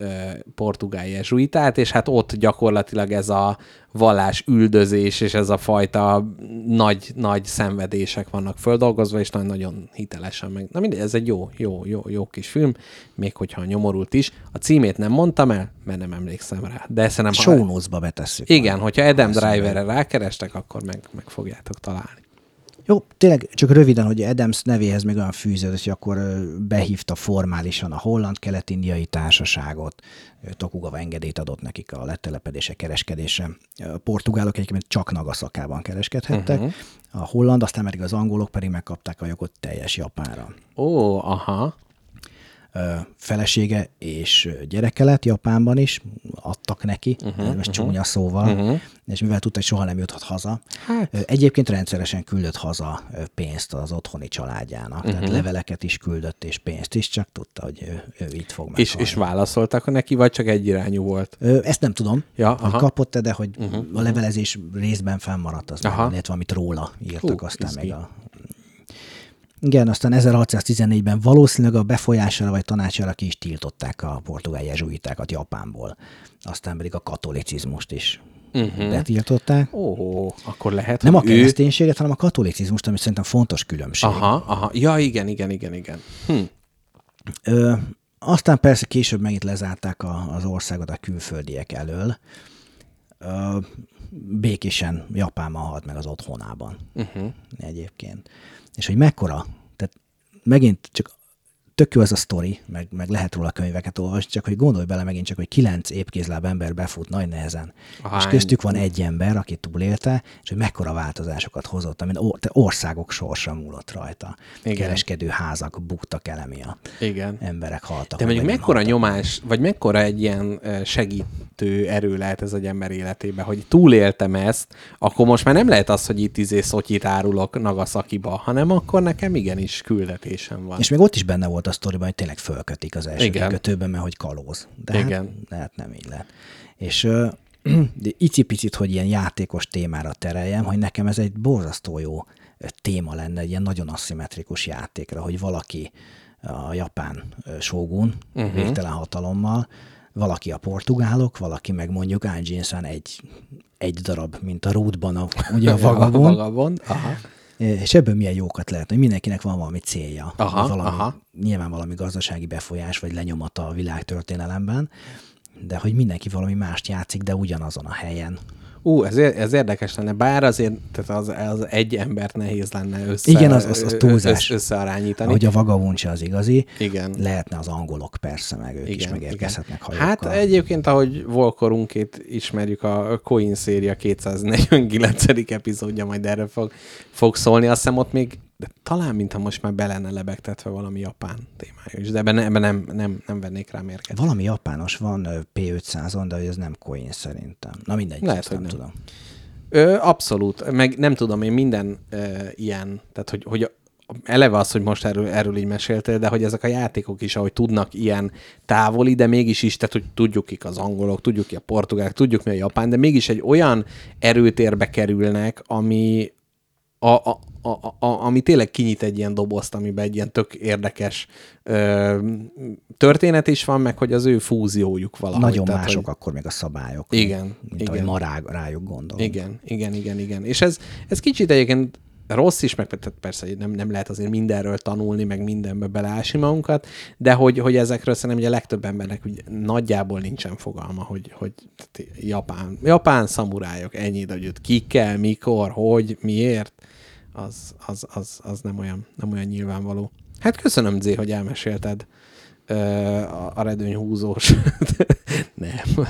portugál jezsuitát, és hát ott gyakorlatilag ez a vallás üldözés és ez a fajta nagy, nagy szenvedések vannak földolgozva, és nagyon hitelesen meg. Na mindegy, ez egy jó, jó, jó, jó kis film, még hogyha nyomorult is. A címét nem mondtam el, mert nem emlékszem rá. De szerintem... ha- Show notes-ba betesszük. Igen, hogyha Adam Ha Driverre rákerestek, akkor meg, meg fogjátok találni. Jó, tényleg csak röviden, hogy Adams nevéhez még olyan fűződött, hogy akkor behívta formálisan a holland-kelet-indiai társaságot, Tokugawa engedélyt adott nekik a letelepedése, kereskedése. A portugálok egyébként csak Nagasakában kereskedhettek, uh-huh. a holland, aztán pedig az angolok pedig megkapták a jogot teljes Japánra. Ó, aha. Felesége és gyereke lett Japánban is, adtak neki, uh-huh, most uh-huh. csúnya szóval, uh-huh. és mivel tudta, hogy soha nem juthat haza, Hát. Egyébként rendszeresen küldött haza pénzt az otthoni családjának, uh-huh. tehát leveleket is küldött és pénzt is, csak tudta, hogy ő, ő itt fog És, meghalni. és válaszoltak neki, vagy csak egyirányú volt? Ö, Ezt nem tudom, Ja, hogy aha. kapott-e, de hogy uh-huh. a levelezés részben fennmaradt, az Aha. meg, illetve amit róla írtak, Hú, aztán még a... Igen, aztán 1614-ben valószínűleg a befolyására vagy tanácsára ki is tiltották a portugál jezsuitákat Japánból. Aztán pedig a katolicizmust is uh-huh. betiltották. Ó, akkor lehet, Nem a hogy ő... kereszténységet, hanem a katolicizmust, ami szerintem fontos különbség. Aha, aha. Ja, igen, igen, igen, igen. Hm. Ö, aztán persze később megint lezárták a, az országot a külföldiek elől. Ö, békésen Japánban halt meg az otthonában uh-huh. egyébként. És hogy mekkora, megint csak tök jó ez a sztori, meg, meg lehet róla könyveket olvasni, csak hogy gondolj bele megint csak, hogy kilenc épkézláb ember befut nagy nehezen, Hány? és köztük van egy ember, aki túlélte, és hogy mekkora változásokat hozott, amin országok sorsa múlott rajta. Igen. Kereskedő házak buktak el emiatt Igen. emberek haltak. De mondjuk mekkora haltak. nyomás, vagy mekkora egy ilyen segítő erő lehet ez egy ember életében, hogy túléltem ezt, akkor most már nem lehet az, hogy itt izé szotyit árulok Nagasakiba, hanem akkor nekem igenis küldetésem van. És még ott is benne volt a sztoriban, hogy tényleg fölkötik az első Igen. kikötőben, mert hogy kalóz. De Igen. Hát, hát nem így lehet. És ö, icipicit, hogy ilyen játékos témára tereljem, hogy nekem ez egy borzasztó jó téma lenne, egy ilyen nagyon aszimmetrikus játékra, hogy valaki a japán sógun, uh-huh. végtelen hatalommal, valaki a portugálok, valaki meg mondjuk Anginsan egy, egy darab, mint a Rútban, a, ugye a vagabond. vagabond. Aha. És ebből milyen jókat lehet, hogy mindenkinek van valami célja. Aha, valami, aha. Nyilván valami gazdasági befolyás, vagy lenyomata a világtörténelemben, de hogy mindenki valami mást játszik, de ugyanazon a helyen. Ú, ez, ez érdekes lenne, bár azért tehát az, az egy embert nehéz lenne össze, Igen, az- az- az túlzás. Össze, összearányítani. Ahogy a vagabond se az igazi, Igen. lehetne az angolok persze, meg ők is megérkezhetnek hajókkal. Hát egyébként, ahogy Volkorunkét ismerjük, a Coin széria 249. epizódja majd erre fog, fog szólni. Azt hiszem ott még, de talán mintha most már be lenne lebegtetve valami japán témája is, de ebben, ebben nem, nem, nem vennék rá mérget. Valami japános van ö, P500-on, de ez nem coin szerintem. Na mindegy, Lehet, ezt nem, nem. tudom. Ö, abszolút, meg nem tudom, én minden ö, ilyen, tehát hogy, hogy eleve az, hogy most erről, erről így meséltél, de hogy ezek a játékok is, ahogy tudnak ilyen távoli, de mégis is, tehát hogy tudjuk kik az angolok, tudjuk ki a portugálok, tudjuk mi a japán, de mégis egy olyan erőtérbe kerülnek, ami a, a, a, a, ami tényleg kinyit egy ilyen dobozt, amiben egy ilyen tök érdekes ö, történet is van, meg hogy az ő fúziójuk valahogy. Nagyon tehát, mások hogy, akkor még a szabályok. Igen, Mint igen. ahogy ma rá, rájuk gondolunk. igen, igen, igen, igen. És ez, ez kicsit egyébként rossz is, meg persze nem, nem lehet azért mindenről tanulni, meg mindenbe beleásni magunkat, de hogy, hogy ezekről szerintem ugye a legtöbb embernek úgy nagyjából nincsen fogalma, hogy, hogy japán, japán szamurájok, ennyi, de hogy kikkel, mikor, hogy, miért, az, az, az, az nem, olyan, nem olyan nyilvánvaló. Hát köszönöm, Zé, hogy elmesélted a, a redőnyhúzós. nem,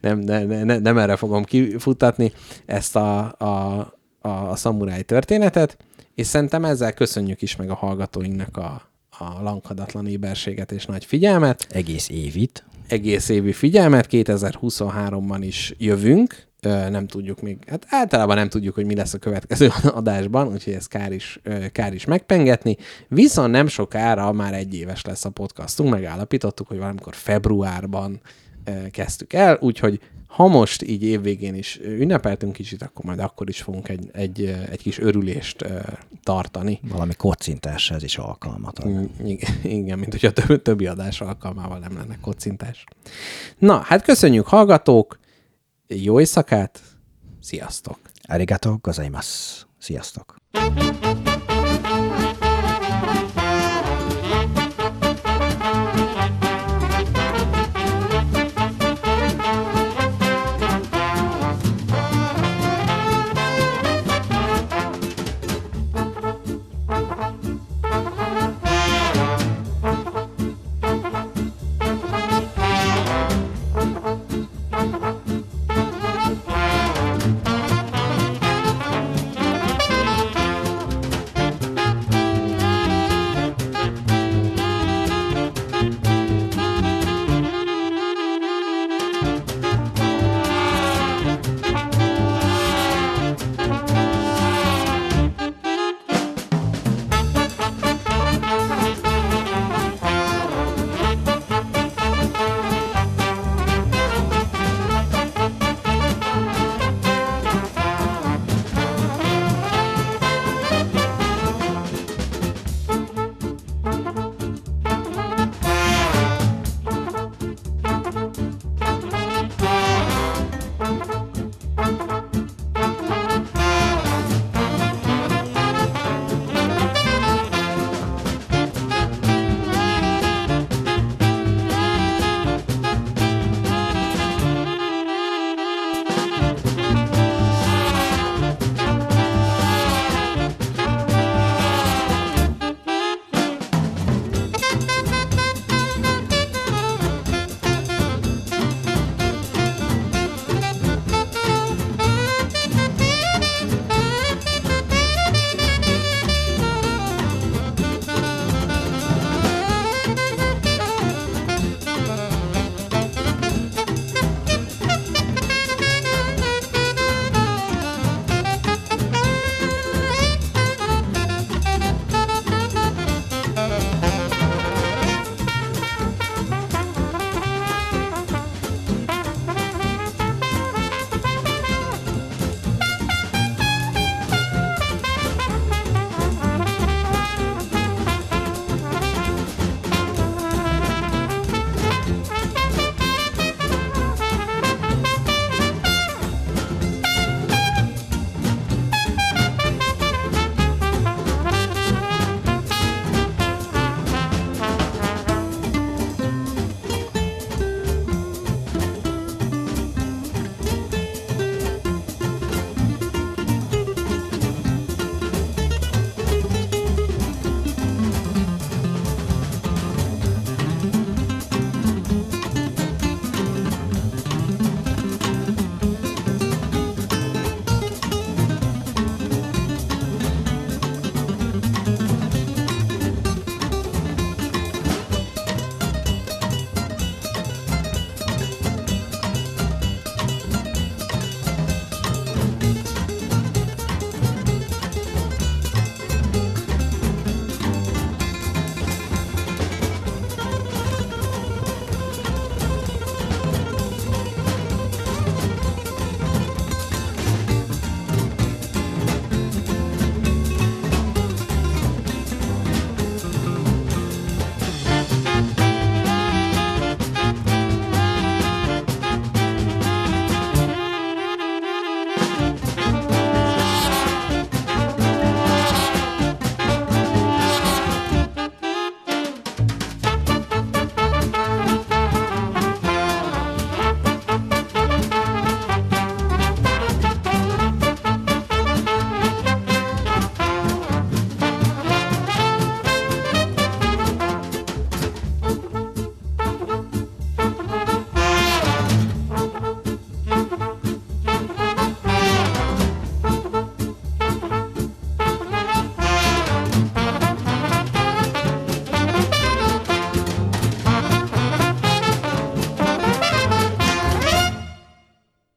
nem, nem, nem, nem, erre fogom kifutatni ezt a, a, a, a szamuráj történetet, és szerintem ezzel köszönjük is meg a hallgatóinknak a, a lankadatlan éberséget és nagy figyelmet Egész évit. egész évi figyelmet, 2023-ban is jövünk, nem tudjuk még, hát általában nem tudjuk, hogy mi lesz a következő adásban, úgyhogy ez kár is, kár is megpengetni, viszont nem sokára már egy éves lesz a podcastunk, megállapítottuk, hogy valamikor februárban kezdtük el, úgyhogy ha most így évvégén is ünnepeltünk kicsit, akkor majd akkor is fogunk egy, egy, egy kis örülést tartani. Valami kocintásra ez is alkalmat ad. Mm, Igen, igen, mint hogy a többi, többi adás alkalmával nem lenne kocintás. Na, hát köszönjük hallgatók, jó éjszakát, sziasztok! Arigato gozaimasu. Sziasztok!